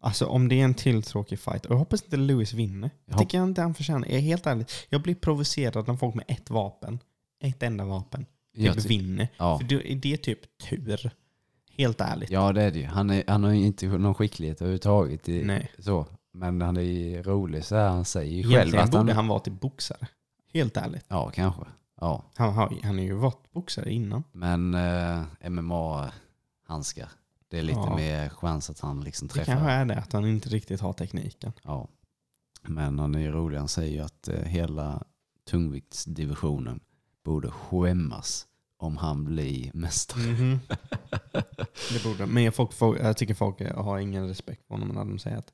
[SPEAKER 1] Alltså om det är en till tråkig fight. Och jag hoppas inte Lewis vinner. Jag
[SPEAKER 2] Jag
[SPEAKER 1] tycker inte han förtjänar. Jag är helt ärlig. Jag blir provocerad när folk med ett vapen, ett enda vapen, typ
[SPEAKER 2] Jag ty-
[SPEAKER 1] vinner.
[SPEAKER 2] ja.
[SPEAKER 1] För det, det är typ tur. Helt ärligt.
[SPEAKER 2] ja, det är det ju. Han, är, han har ju inte någon skicklighet överhuvudtaget. I,
[SPEAKER 1] Nej.
[SPEAKER 2] så. Men han är ju rolig så här. Han säger ju själv att
[SPEAKER 1] borde
[SPEAKER 2] han...
[SPEAKER 1] han vara till boxare. Helt ärligt.
[SPEAKER 2] Ja, kanske. Ja,
[SPEAKER 1] Han, har, han har ju varit boxare innan.
[SPEAKER 2] men eh, MMA-handskar. Det är lite
[SPEAKER 1] Ja.
[SPEAKER 2] mer chans att han liksom
[SPEAKER 1] Det
[SPEAKER 2] träffar.
[SPEAKER 1] kanske är det, att han inte riktigt har tekniken.
[SPEAKER 2] Ja. Men han är ju rolig. Han säger ju att eh, hela tungviktsdivisionen borde skämmas om han blir mästare.
[SPEAKER 1] Mhm. (laughs) det borde. Men folk, folk, jag tycker folk har ingen respekt för honom när de säger att,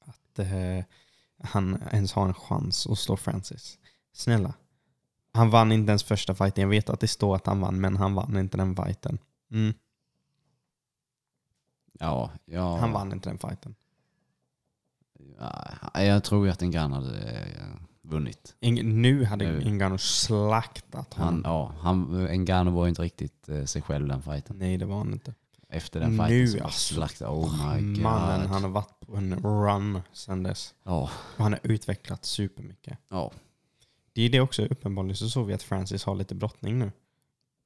[SPEAKER 1] att eh, han ens har en chans att slå Francis. Snälla. Han vann inte ens första fighten. Jag vet att det står att han vann, men han vann inte den fighten. Mm.
[SPEAKER 2] Ja, ja,
[SPEAKER 1] Han vann inte den fighten.
[SPEAKER 2] Ja, jag tror ju att en grann hade eh, vunnit.
[SPEAKER 1] Ingen, nu hade
[SPEAKER 2] Nu.
[SPEAKER 1] Ngannou slaktat
[SPEAKER 2] Han,
[SPEAKER 1] honom.
[SPEAKER 2] ja, han, Ngannou var inte riktigt eh, sig själv den fighten.
[SPEAKER 1] Nej, det var han inte.
[SPEAKER 2] Efter den
[SPEAKER 1] Nu,
[SPEAKER 2] fighten så var
[SPEAKER 1] alltså.
[SPEAKER 2] slakta. Oh my god.
[SPEAKER 1] Mannen, han har varit på en run sedan dess.
[SPEAKER 2] Ja,
[SPEAKER 1] Och han har utvecklats supermycket.
[SPEAKER 2] ja.
[SPEAKER 1] Det är det också, uppenbarligen så såg vi att Francis har lite brottning nu.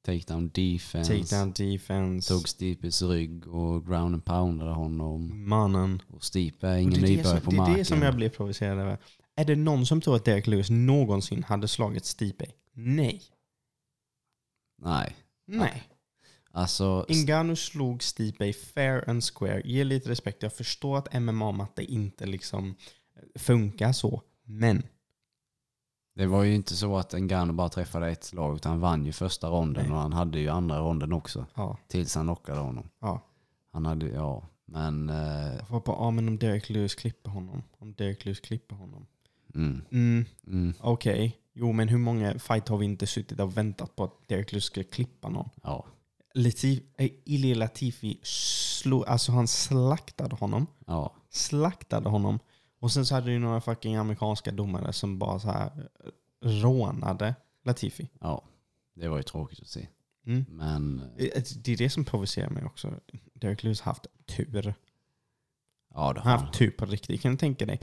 [SPEAKER 2] Takedown defense.
[SPEAKER 1] Takedown defense.
[SPEAKER 2] Tog Stipes rygg och ground and poundade honom.
[SPEAKER 1] Mannen.
[SPEAKER 2] Och Stipe är ingen
[SPEAKER 1] det det
[SPEAKER 2] nybörjare på
[SPEAKER 1] det
[SPEAKER 2] marken.
[SPEAKER 1] är det som jag blir provocerad över. Är det någon som tror att Derek Lewis någonsin hade slagit Stipe? Nej.
[SPEAKER 2] Nej.
[SPEAKER 1] Nej.
[SPEAKER 2] Alltså,
[SPEAKER 1] Ngannou slog Stipe fair and square. Ge lite respekt. Jag förstår att MMA-matte inte liksom funkar så. Men
[SPEAKER 2] det var ju inte så att Ngannou bara träffade ett slag utan han vann ju första ronden
[SPEAKER 1] Nej.
[SPEAKER 2] och han hade ju andra ronden också.
[SPEAKER 1] ja,
[SPEAKER 2] Tills han knockade honom.
[SPEAKER 1] ja.
[SPEAKER 2] Han hade, ja, men... Eh,
[SPEAKER 1] Jag får bara, ja men om Derek Lewis klipper honom. Om Derek Lewis klipper honom.
[SPEAKER 2] mm,
[SPEAKER 1] Mm,
[SPEAKER 2] mm,
[SPEAKER 1] Okej. Jo men hur många fight har vi inte suttit och väntat på att Derek Lewis ska klippa någon?
[SPEAKER 2] ja,
[SPEAKER 1] Latif, eh, Ili Latifi slog, alltså han slaktade honom.
[SPEAKER 2] ja,
[SPEAKER 1] Slaktade honom. Och sen så hade du några fucking amerikanska domare som bara så här eh, rånade Latifi.
[SPEAKER 2] ja. Det var ju tråkigt att se.
[SPEAKER 1] Mm.
[SPEAKER 2] Men
[SPEAKER 1] Eh, Det är det som provocerar mig också. Derek Lewis har haft tur.
[SPEAKER 2] ja, det har
[SPEAKER 1] har
[SPEAKER 2] han.
[SPEAKER 1] haft tur på riktigt. Kan du tänka dig?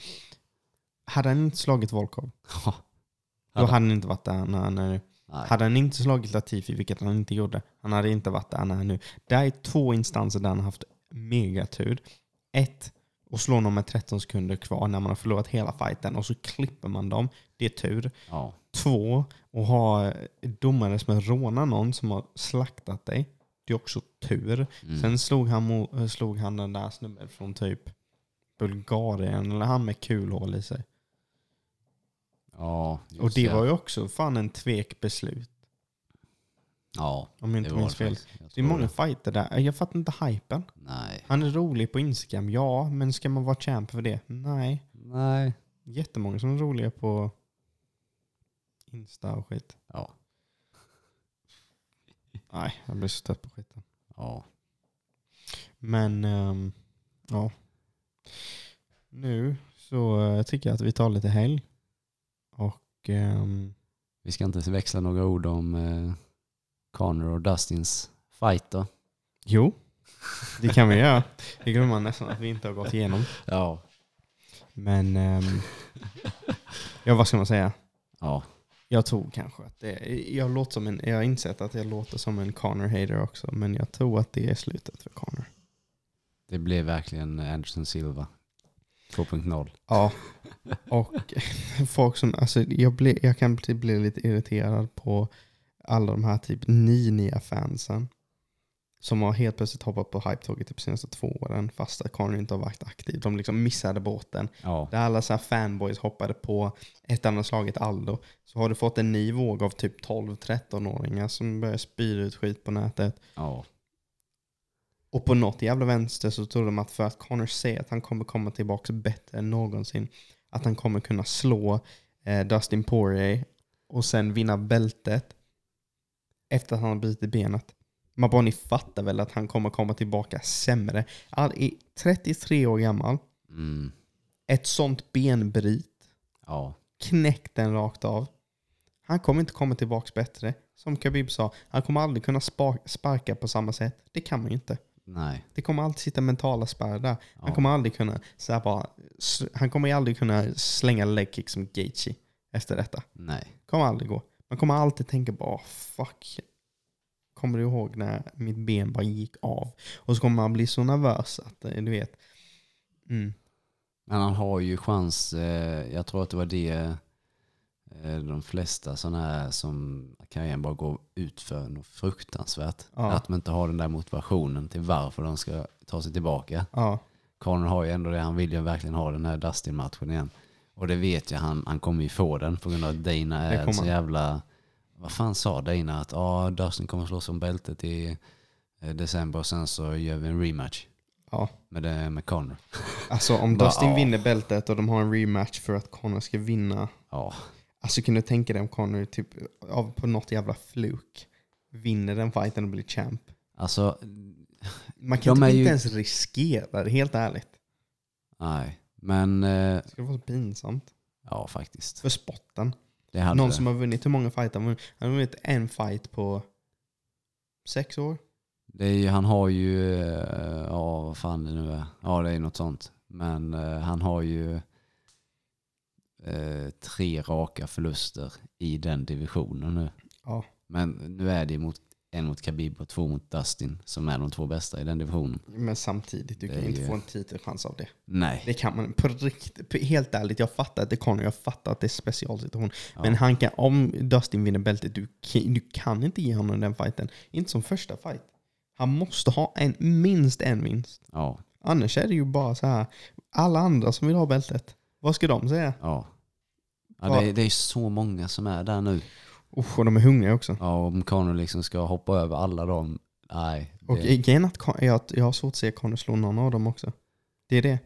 [SPEAKER 1] Hade han inte slagit Volkov, (laughs)
[SPEAKER 2] Ja.
[SPEAKER 1] då
[SPEAKER 2] Hade-
[SPEAKER 1] han inte varit där när han är nu.
[SPEAKER 2] Nej.
[SPEAKER 1] Hade han inte slagit Latifi, vilket han inte gjorde, han hade inte varit där när han är nu. Det är två instanser där han har haft megatur. Ett, att slå någon med 13 sekunder kvar när man har förlorat hela fighten och så klipper man dem. Det är tur.
[SPEAKER 2] Ja,
[SPEAKER 1] Två, att ha domare som rånar någon som har slaktat dig. Det är också tur.
[SPEAKER 2] mm.
[SPEAKER 1] Sen slog han, mo- slog han den där snubben från typ Bulgarien, eller han med kulhål i sig.
[SPEAKER 2] ja,
[SPEAKER 1] Och det
[SPEAKER 2] ja.
[SPEAKER 1] var ju också fan en tvek beslut.
[SPEAKER 2] Ja,
[SPEAKER 1] Om jag inte minns fel.
[SPEAKER 2] faktiskt. Jag
[SPEAKER 1] Det är
[SPEAKER 2] tror
[SPEAKER 1] många fighter där. Jag fattar inte hypen.
[SPEAKER 2] Nej.
[SPEAKER 1] Han är rolig på Instagram, ja. Men ska man vara champ för det? Nej.
[SPEAKER 2] Nej.
[SPEAKER 1] Jättemånga som är roliga på Insta och skit.
[SPEAKER 2] Ja. (laughs)
[SPEAKER 1] Nej, jag blir så trött på skiten.
[SPEAKER 2] Ja.
[SPEAKER 1] Men, ehm, ja. Nu så eh, tycker jag att vi tar lite helg. Och ehm,
[SPEAKER 2] Vi ska inte växla några ord om eh, Connor och Dustins fight då.
[SPEAKER 1] jo, det kan vi göra. Det glömmer man nästan att vi inte har gått igenom.
[SPEAKER 2] Ja.
[SPEAKER 1] Men, ehm, ja vad ska man säga?
[SPEAKER 2] Ja.
[SPEAKER 1] Jag tror kanske att det jag, låter som en, jag har insett att jag låter som en Connor hater också, men jag tror att det är slutet för Connor.
[SPEAKER 2] Det blev verkligen Anderson Silva 2.0.
[SPEAKER 1] Ja, och (laughs) folk som, alltså jag, blir, jag kan bli lite irriterad på alla de här typ nya fansen som har helt plötsligt hoppat på hype-tåget typ senaste två åren fast att Connor inte har varit aktiv. De liksom missade båten.
[SPEAKER 2] Ja.
[SPEAKER 1] Där alla så här fanboys hoppade på ett annat slaget Aldo så har du fått en ny våg av typ 12-13-åringar som börjar spy ut skit på nätet.
[SPEAKER 2] Ja.
[SPEAKER 1] Och på något jävla vänster så tror de att för att Connor säger att han kommer komma tillbaka bättre än någonsin, att han kommer kunna slå eh, Dustin Poirier och sen vinna bältet efter att han har brutit benet. Man bara, ni fattar väl att han kommer komma tillbaka sämre. Han är 33 år gammal,
[SPEAKER 2] Mm.
[SPEAKER 1] ett sånt benbryt,
[SPEAKER 2] Ja.
[SPEAKER 1] knäck den rakt av. Han kommer inte komma tillbaka bättre. Som Khabib sa, han kommer aldrig kunna spa- sparka på samma sätt. Det kan man ju inte.
[SPEAKER 2] Nej.
[SPEAKER 1] Det kommer alltid sitta mentala spärrar där. Han
[SPEAKER 2] Ja.
[SPEAKER 1] kommer aldrig kunna så här bara, han kommer aldrig kunna slänga leg kick som Gaethje efter detta.
[SPEAKER 2] Nej.
[SPEAKER 1] kommer aldrig gå. Man kommer alltid tänka bara fuck. Kommer du ihåg när mitt ben bara gick av? Och så kommer man bli så nervös att eh, du vet. Mm.
[SPEAKER 2] Men han har ju chans, eh, jag tror att det var det eh, de flesta sådana här som karriären bara går ut för något fruktansvärt.
[SPEAKER 1] Ja.
[SPEAKER 2] Att de inte har den där motivationen till varför de ska ta sig tillbaka.
[SPEAKER 1] Ja,
[SPEAKER 2] Conor har ju ändå det, han vill ju verkligen ha den här Dustin-matchen igen. Och det vet jag, han, han kommer ju få den på grund av att Dana är så jävla... Vad fan sa Dana? Att ah, Dustin kommer slåss om bältet i eh, december och sen så gör vi en rematch
[SPEAKER 1] ja.
[SPEAKER 2] med, det, med Conor.
[SPEAKER 1] Alltså om (laughs) Dustin
[SPEAKER 2] ja.
[SPEAKER 1] vinner bältet och de har en rematch för att Conor ska vinna.
[SPEAKER 2] Ja,
[SPEAKER 1] Alltså kan du tänka dig om Conor typ av på något jävla fluk vinner den fighten och blir champ.
[SPEAKER 2] alltså...
[SPEAKER 1] Man kan typ inte
[SPEAKER 2] ju-
[SPEAKER 1] ens riskera det, helt ärligt.
[SPEAKER 2] Nej, men... Eh,
[SPEAKER 1] Det skulle vara så pinsamt.
[SPEAKER 2] ja, faktiskt.
[SPEAKER 1] För spotten. Någon
[SPEAKER 2] det.
[SPEAKER 1] som har vunnit, hur många fighter? Han har vunnit- han har vunnit en fight på sex år.
[SPEAKER 2] Det är, han har ju, eh, ja vad fan det nu är. Ja det är något sånt. Men eh, han har ju eh, tre raka förluster i den divisionen nu.
[SPEAKER 1] Ja.
[SPEAKER 2] Men nu är det mot, en mot Khabib och två mot Dustin som är de två bästa i den divisionen.
[SPEAKER 1] Men samtidigt, du
[SPEAKER 2] Det
[SPEAKER 1] kan
[SPEAKER 2] är
[SPEAKER 1] inte
[SPEAKER 2] ju-
[SPEAKER 1] få en titelchans av det.
[SPEAKER 2] Nej.
[SPEAKER 1] Det kan man på riktigt. på- Helt ärligt, jag fattar att det Conor, jag fattar att det är specialsituation.
[SPEAKER 2] Ja.
[SPEAKER 1] Men han kan, om Dustin vinner bältet, du, kan- du kan inte ge honom den fighten. Inte som första fight. Han måste ha en, minst en vinst.
[SPEAKER 2] Ja,
[SPEAKER 1] Annars är det ju bara så här. alla andra som vill ha bältet, vad ska de säga?
[SPEAKER 2] ja. ja det, är, det är så många som är där nu.
[SPEAKER 1] Usch, och de är hungriga också.
[SPEAKER 2] Ja, om Conor liksom ska hoppa över alla dem. Nej.
[SPEAKER 1] Och grejen att Con- jag, jag har svårt att se Conor slå någon av dem också. Det är det.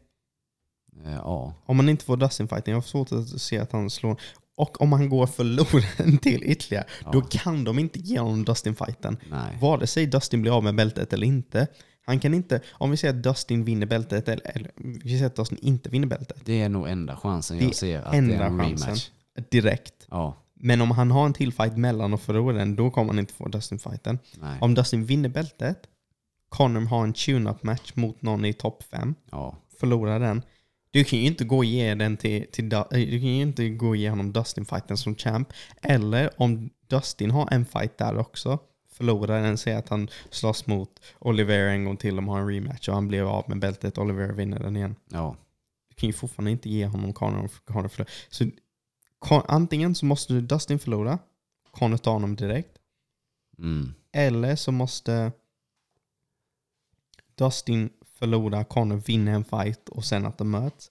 [SPEAKER 2] eh, ja.
[SPEAKER 1] Om man inte får Dustin-fighten, jag har svårt att se att han slår. Och om han går förloraren (laughs) till ytterligare,
[SPEAKER 2] ja.
[SPEAKER 1] då kan de inte ge honom Dustin-fighten.
[SPEAKER 2] Nej.
[SPEAKER 1] Vare sig Dustin blir av med bältet eller inte. Han kan inte, om vi säger att Dustin vinner bältet, eller, eller vi säger att Dustin inte vinner bältet,
[SPEAKER 2] Det är nog enda chansen
[SPEAKER 1] Det
[SPEAKER 2] jag ser att det
[SPEAKER 1] enda
[SPEAKER 2] är en
[SPEAKER 1] chansen.
[SPEAKER 2] rematch.
[SPEAKER 1] direkt.
[SPEAKER 2] Ja,
[SPEAKER 1] Men om han har en till fight mellan och förlorar den, då kommer han inte få Dustin-fighten. Om Dustin vinner bältet, Conor har en tune-up match mot någon i topp 5,
[SPEAKER 2] Ja,
[SPEAKER 1] förlorar den. Du kan ju inte gå och ge den till, till Du- eh, kan ju inte gå och ge honom Dustin-fighten som champ. Eller om Dustin har en fight där också, förlorar den, säger att han slåss mot Oliver en gång till, de har en rematch och han blir av med bältet, Oliver vinner den igen.
[SPEAKER 2] ja,
[SPEAKER 1] Du kan ju fortfarande inte ge honom Conor om Conor förlorar. Så antingen så måste du Dustin förlora, Conor tar honom direkt.
[SPEAKER 2] mm.
[SPEAKER 1] Eller så måste Dustin förlora, Conor vinner en fight och sen att de möts.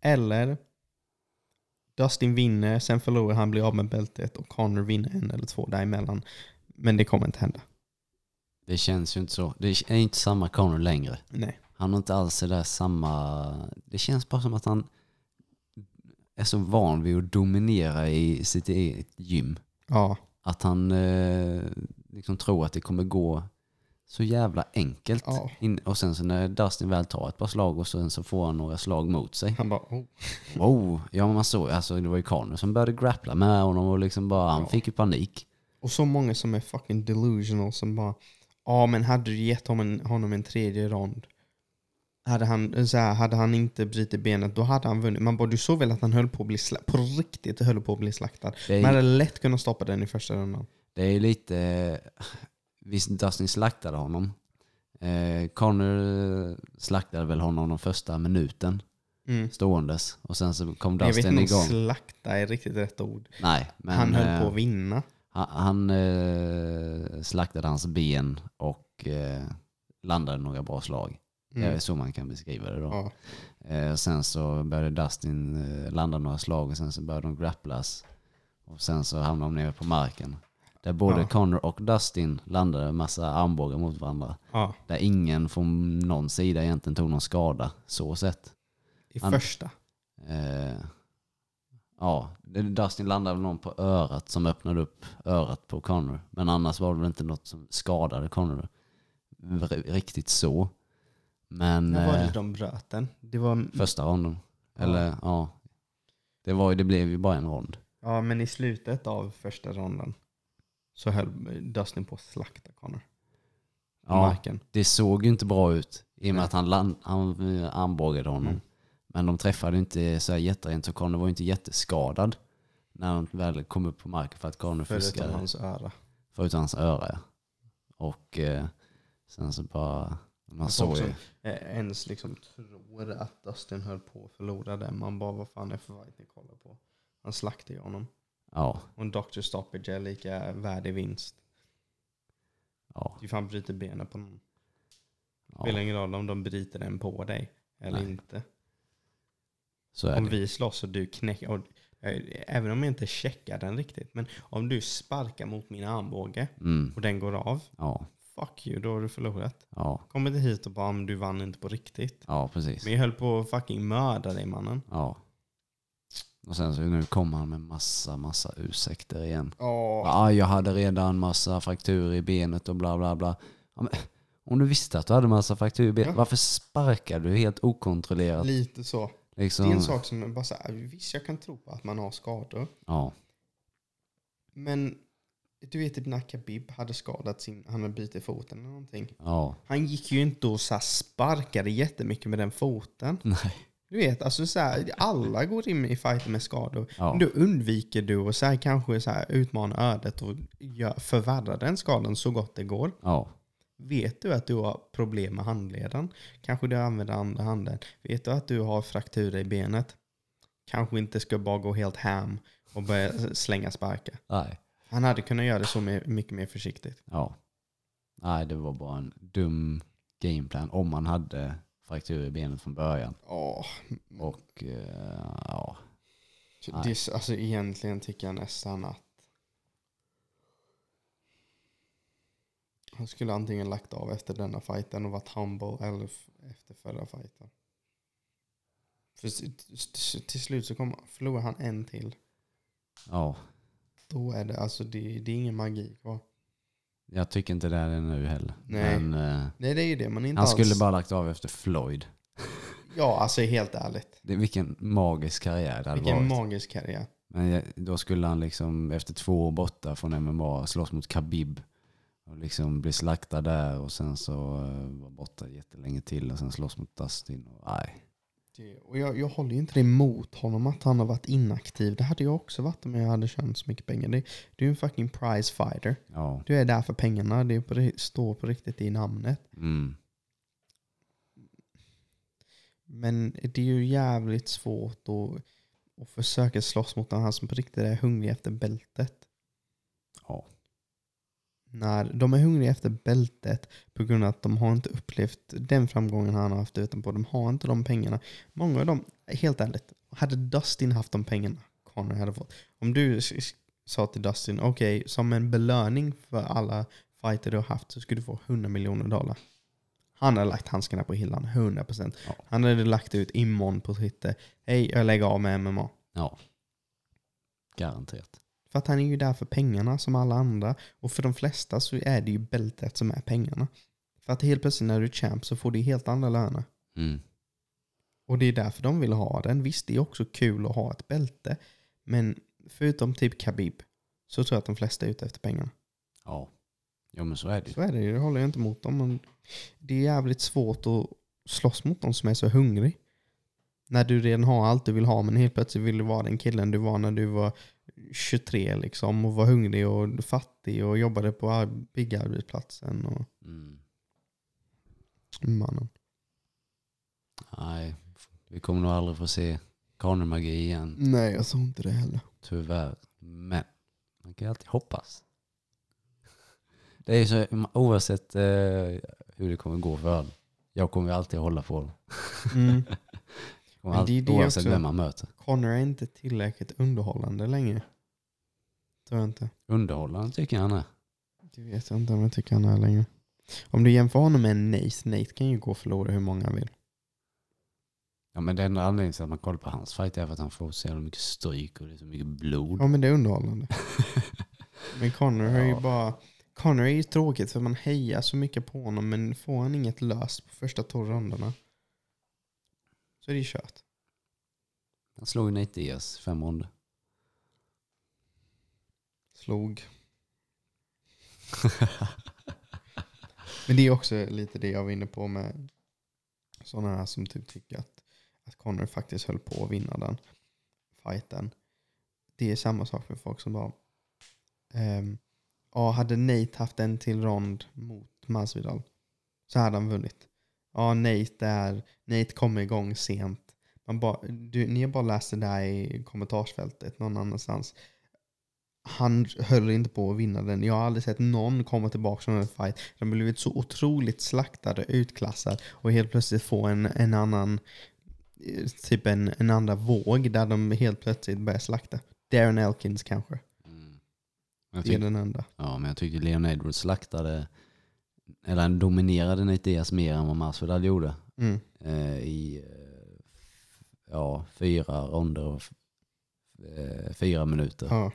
[SPEAKER 1] Eller Dustin vinner, sen förlorar han, blir av med bältet och Conor vinner en eller två däremellan. Men det kommer inte hända.
[SPEAKER 2] Det känns ju inte så. Det är inte samma Conor längre.
[SPEAKER 1] Nej.
[SPEAKER 2] Han har inte alls det där samma... Det känns bara som att han är så van vid att dominera i sitt eget gym.
[SPEAKER 1] Ja.
[SPEAKER 2] Att han eh, liksom tror att det kommer gå så jävla enkelt.
[SPEAKER 1] ja.
[SPEAKER 2] In, och sen så när Dustin väl tar ett par slag och sen så får han några slag mot sig.
[SPEAKER 1] Han bara oh.
[SPEAKER 2] Wow, ja men man såg alltså det var ju Conor som började grappla med honom och liksom bara, han
[SPEAKER 1] Ja.
[SPEAKER 2] fick ju panik.
[SPEAKER 1] Och så många som är fucking delusional som bara Ja men hade du gett honom en, honom en tredje rond hade han, så här, hade han inte brutit benet då hade han vunnit. Man bara du såg väl att han höll på att bli slaktad? På riktigt höll på att bli slaktad.
[SPEAKER 2] Är,
[SPEAKER 1] Man hade lätt kunnat stoppa den i första rundan.
[SPEAKER 2] det är lite, (laughs) visst Dustin slaktade honom. Eh, Conor eh, slaktade väl honom de första minuten
[SPEAKER 1] Mm.
[SPEAKER 2] ståendes och sen så kom
[SPEAKER 1] Jag vet
[SPEAKER 2] Dustin
[SPEAKER 1] inte om
[SPEAKER 2] igång.
[SPEAKER 1] slakta är riktigt rätt ord.
[SPEAKER 2] Nej, men
[SPEAKER 1] han höll
[SPEAKER 2] eh,
[SPEAKER 1] på att vinna.
[SPEAKER 2] han, han eh, slaktade hans ben och eh, landade några bra slag. Det är
[SPEAKER 1] Mm.
[SPEAKER 2] så man kan beskriva det då.
[SPEAKER 1] Ja.
[SPEAKER 2] Eh, sen så började Dustin eh, landa några slag och sen så började de grapplas. Och sen så hamnade de nere på marken. Där både
[SPEAKER 1] Ja.
[SPEAKER 2] Connor och Dustin landade en massa armbågar mot varandra.
[SPEAKER 1] ja.
[SPEAKER 2] Där ingen från någon sida egentligen tog någon skada, så sett.
[SPEAKER 1] I
[SPEAKER 2] Han-
[SPEAKER 1] första.
[SPEAKER 2] Eh, ja, Dustin landade någon på örat som öppnade upp örat på Connor. Men annars var det väl inte något som skadade Connor riktigt så. Men
[SPEAKER 1] När var
[SPEAKER 2] eh,
[SPEAKER 1] det de bröt den? Det var,
[SPEAKER 2] första ronden.
[SPEAKER 1] Ja.
[SPEAKER 2] Eller ja. Det, var, det blev ju bara en rond.
[SPEAKER 1] ja men i slutet av första ronden så höll Dustin på att slakta Connor.
[SPEAKER 2] Ja,
[SPEAKER 1] marken.
[SPEAKER 2] det såg ju inte bra ut. I och med
[SPEAKER 1] Nej.
[SPEAKER 2] att han, land, han eh, armbågade honom.
[SPEAKER 1] Mm.
[SPEAKER 2] Men de träffade inte så här jätterent så Connor var ju inte jätteskadad. När han väl kom upp på marken för att Connor
[SPEAKER 1] Förutom
[SPEAKER 2] fuskade.
[SPEAKER 1] hans öra.
[SPEAKER 2] Förutom hans öra ja. Och eh, sen så bara, man såg ju.
[SPEAKER 1] eh, ens liksom tror att Dustin höll på att förlora den. Man bara, vad fan är för fight ni kollar på? Han slaktade ju honom.
[SPEAKER 2] Ja.
[SPEAKER 1] Och en Dr. Stoppage är lika värdig vinst.
[SPEAKER 2] Ja.
[SPEAKER 1] Du fan bryter benet på någon.
[SPEAKER 2] ja.
[SPEAKER 1] Spelar ingen roll om de bryter den på dig eller
[SPEAKER 2] Nej.
[SPEAKER 1] inte. Om
[SPEAKER 2] det.
[SPEAKER 1] vi slåss och du knäcker, och, eh, även om jag inte checkar den riktigt, men om du sparkar mot min armbåge
[SPEAKER 2] Mm.
[SPEAKER 1] och den går av,
[SPEAKER 2] Ja.
[SPEAKER 1] Fuck you, då har du förlorat.
[SPEAKER 2] Ja.
[SPEAKER 1] Kom inte hit och bara, "Men du vann inte på riktigt.
[SPEAKER 2] Ja, precis.
[SPEAKER 1] Men jag höll på att fucking mörda dig mannen.
[SPEAKER 2] Ja. Och sen så nu kommer han med massa, massa ursäkter igen.
[SPEAKER 1] Ja.
[SPEAKER 2] Ja, jag hade redan massa frakturer i benet och bla bla bla. Ja, men, om du visste att du hade massa frakturer i benet,
[SPEAKER 1] Ja.
[SPEAKER 2] varför sparkar du helt okontrollerat?
[SPEAKER 1] Lite så.
[SPEAKER 2] Liksom,
[SPEAKER 1] Det är en sak som är bara så här, visst jag kan tro på att man har skador.
[SPEAKER 2] Ja,
[SPEAKER 1] Men du vet typ när Khabib hade skadat sin, han hade brutit foten eller någonting.
[SPEAKER 2] ja,
[SPEAKER 1] Han gick ju inte och så här sparkade jättemycket med den foten.
[SPEAKER 2] nej,
[SPEAKER 1] Du vet, alltså så här, alla går in i fighter med skador.
[SPEAKER 2] Ja.
[SPEAKER 1] Då undviker du och så här, kanske så här, utmana ödet och gör, förvärra den skadan så gott det går.
[SPEAKER 2] ja,
[SPEAKER 1] Vet du att du har problem med handleden? Kanske du använder andra handen. Vet du att du har frakturer i benet? Kanske inte ska bara gå helt ham och börja slänga sparkar.
[SPEAKER 2] nej,
[SPEAKER 1] Han hade kunnat göra det så mycket mer försiktigt.
[SPEAKER 2] ja. Nej, det var bara en dum gameplan om man hade frakturer i benet från början.
[SPEAKER 1] Åh,
[SPEAKER 2] Och eh, ja,
[SPEAKER 1] det, är- alltså egentligen tycker jag nästan att han skulle antingen lagt av efter denna fighten och varit humble eller f- efter förra fighten. För s- s- till slut så kommer, förlorar han en till.
[SPEAKER 2] ja,
[SPEAKER 1] Då är det, alltså det, det är ingen magi kvar.
[SPEAKER 2] jag tycker inte det är det nu heller.
[SPEAKER 1] Nej.
[SPEAKER 2] Men eh,
[SPEAKER 1] Nej det är ju det, är inte
[SPEAKER 2] han
[SPEAKER 1] alls...
[SPEAKER 2] skulle bara lagt av efter Floyd. (laughs)
[SPEAKER 1] Ja, alltså helt ärligt.
[SPEAKER 2] Det, vilken magisk karriär det hade
[SPEAKER 1] Vilken
[SPEAKER 2] varit.
[SPEAKER 1] magisk karriär.
[SPEAKER 2] Men jag- då skulle han liksom efter två år borta från MMA slåss mot Khabib. Och liksom bli slaktad där och sen så uh, vara borta jättelänge till och sen slåss mot Dustin. Och, nej.
[SPEAKER 1] Det, och jag, jag håller ju inte det emot honom att han har varit inaktiv. Det hade jag också varit om jag hade tjänat så mycket pengar. Det, det är en fucking prize fighter.
[SPEAKER 2] Ja.
[SPEAKER 1] Du är där för pengarna. Det på, ri- står på riktigt i namnet.
[SPEAKER 2] Mm.
[SPEAKER 1] Men det är ju jävligt svårt att, att försöka slåss mot någon som på riktigt är hungrig efter bältet.
[SPEAKER 2] Ja.
[SPEAKER 1] När de är hungriga efter bältet på grund av att de har inte upplevt den framgången han har haft utanpå. De har inte de pengarna. Många av dem, helt ärligt, hade Dustin haft de pengarna Conor hade fått. Om du sa till Dustin, okej, som en belöning för alla fighter du har haft så skulle du få 100 miljoner dollar. Han hade lagt handskarna på hyllan, 100%.
[SPEAKER 2] Ja.
[SPEAKER 1] Han hade lagt ut imorgon på Twitter, hej jag lägger av med MMA.
[SPEAKER 2] ja. Garanterat.
[SPEAKER 1] För att han är ju där för pengarna som alla andra. Och för de flesta så är det ju bältet som är pengarna. För att helt plötsligt när du är champ så får du helt andra löner.
[SPEAKER 2] Mm.
[SPEAKER 1] Och det är därför de vill ha den. Visst, det är också kul att ha ett bälte. Men förutom typ Khabib så tror jag att de flesta är ute efter pengarna.
[SPEAKER 2] Ja. Jo men så är det.
[SPEAKER 1] Så är det ju, det håller jag inte emot dem. Men det är jävligt svårt att slåss mot någon som är så hungrig. När du redan har allt du vill ha men helt plötsligt vill du vara den killen du var när du var 23 liksom och var hungrig och fattig och jobbade på ar- byggarbetsplatsen. Och,
[SPEAKER 2] Mm.
[SPEAKER 1] mannen.
[SPEAKER 2] Nej, vi kommer nog aldrig få se Conor-magi igen.
[SPEAKER 1] Nej, jag tror inte det heller.
[SPEAKER 2] Tyvärr. Men man kan ju alltid hoppas. Det är ju så, oavsett eh, hur det kommer gå för honom. Jag kommer ju alltid hålla på honom.
[SPEAKER 1] Mm. (laughs) Men det är
[SPEAKER 2] alltid,
[SPEAKER 1] det
[SPEAKER 2] oavsett
[SPEAKER 1] också.
[SPEAKER 2] vem man möter.
[SPEAKER 1] Connor är inte tillräckligt underhållande längre. Tror jag inte.
[SPEAKER 2] Underhållande tycker jag han är.
[SPEAKER 1] Det vet jag inte om jag tycker han är längre. Om du jämför honom med en Nate, Nate kan ju gå och förlora hur många han vill.
[SPEAKER 2] Ja men den enda anledningen till att man kollar på hans fight är för att han får så jävla mycket stryk och det är så mycket blod.
[SPEAKER 1] Ja men det är underhållande. (laughs) Men Connor har ju
[SPEAKER 2] Ja.
[SPEAKER 1] bara... Connor är ju tråkigt för man hejar så mycket på honom men får han inget löst på första två ronderna så är det ju kört.
[SPEAKER 2] Han slog ju Nate Diaz fem ronder.
[SPEAKER 1] Slog. (laughs) Men det är också lite det jag var inne på med sådana här som typ tycker att, att Connor faktiskt höll på att vinna den fighten. Det är samma sak för folk som bara ehm, ja, hade Nate haft en till rond mot Masvidal så hade han vunnit. Ja, Nate är, Nate kommer igång sent. Man bara, du, ni har bara läst det där i kommentarsfältet någon annanstans. Han höll inte på att vinna den. Jag har aldrig sett någon komma tillbaka från en fight. De har blivit så otroligt slaktade, utklassade och helt plötsligt få en, en annan eh, typ en, en andra våg där de helt plötsligt börjar slakta. Darren Elkins kanske.
[SPEAKER 2] Mm. Jag
[SPEAKER 1] Det är
[SPEAKER 2] tyck,
[SPEAKER 1] den enda.
[SPEAKER 2] ja, men jag tyckte Leon Edwards slaktade, eller han dominerade Nate Diaz mer än vad Masvidal gjorde.
[SPEAKER 1] Mm.
[SPEAKER 2] Eh, I eh, ja, fyra ronder och eh, fyra minuter.
[SPEAKER 1] Ja.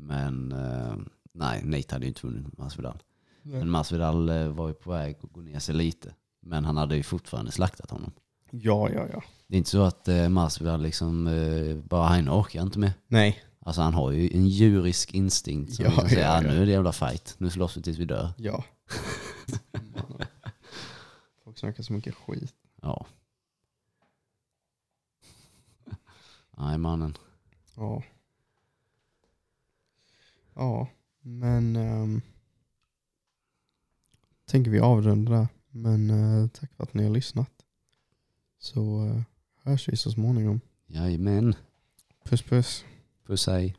[SPEAKER 2] Men eh, nej, Nate hade ju inte vunnit Masvidal. Men Masvidal eh, var ju på väg att gå ner sig lite. Men han hade ju fortfarande slaktat honom.
[SPEAKER 1] Ja, ja, ja.
[SPEAKER 2] Det är inte så att eh, Masvidal liksom eh, bara, han orkar inte mer.
[SPEAKER 1] Nej.
[SPEAKER 2] Alltså han har ju en djurisk instinkt som
[SPEAKER 1] Ja,
[SPEAKER 2] liksom säger,
[SPEAKER 1] ja,
[SPEAKER 2] "Ah,
[SPEAKER 1] ja.
[SPEAKER 2] nu är det jävla fight. Nu slåss vi tills vi dör.
[SPEAKER 1] Ja. (laughs) Folk snackar så mycket skit.
[SPEAKER 2] Ja. Nej mannen.
[SPEAKER 1] Ja. Ja, men um, tänker vi avrunda där. Men eh, tack för att ni har lyssnat. Så uh, hörs vi så småningom.
[SPEAKER 2] Jajamän.
[SPEAKER 1] Puss puss.
[SPEAKER 2] Puss hej.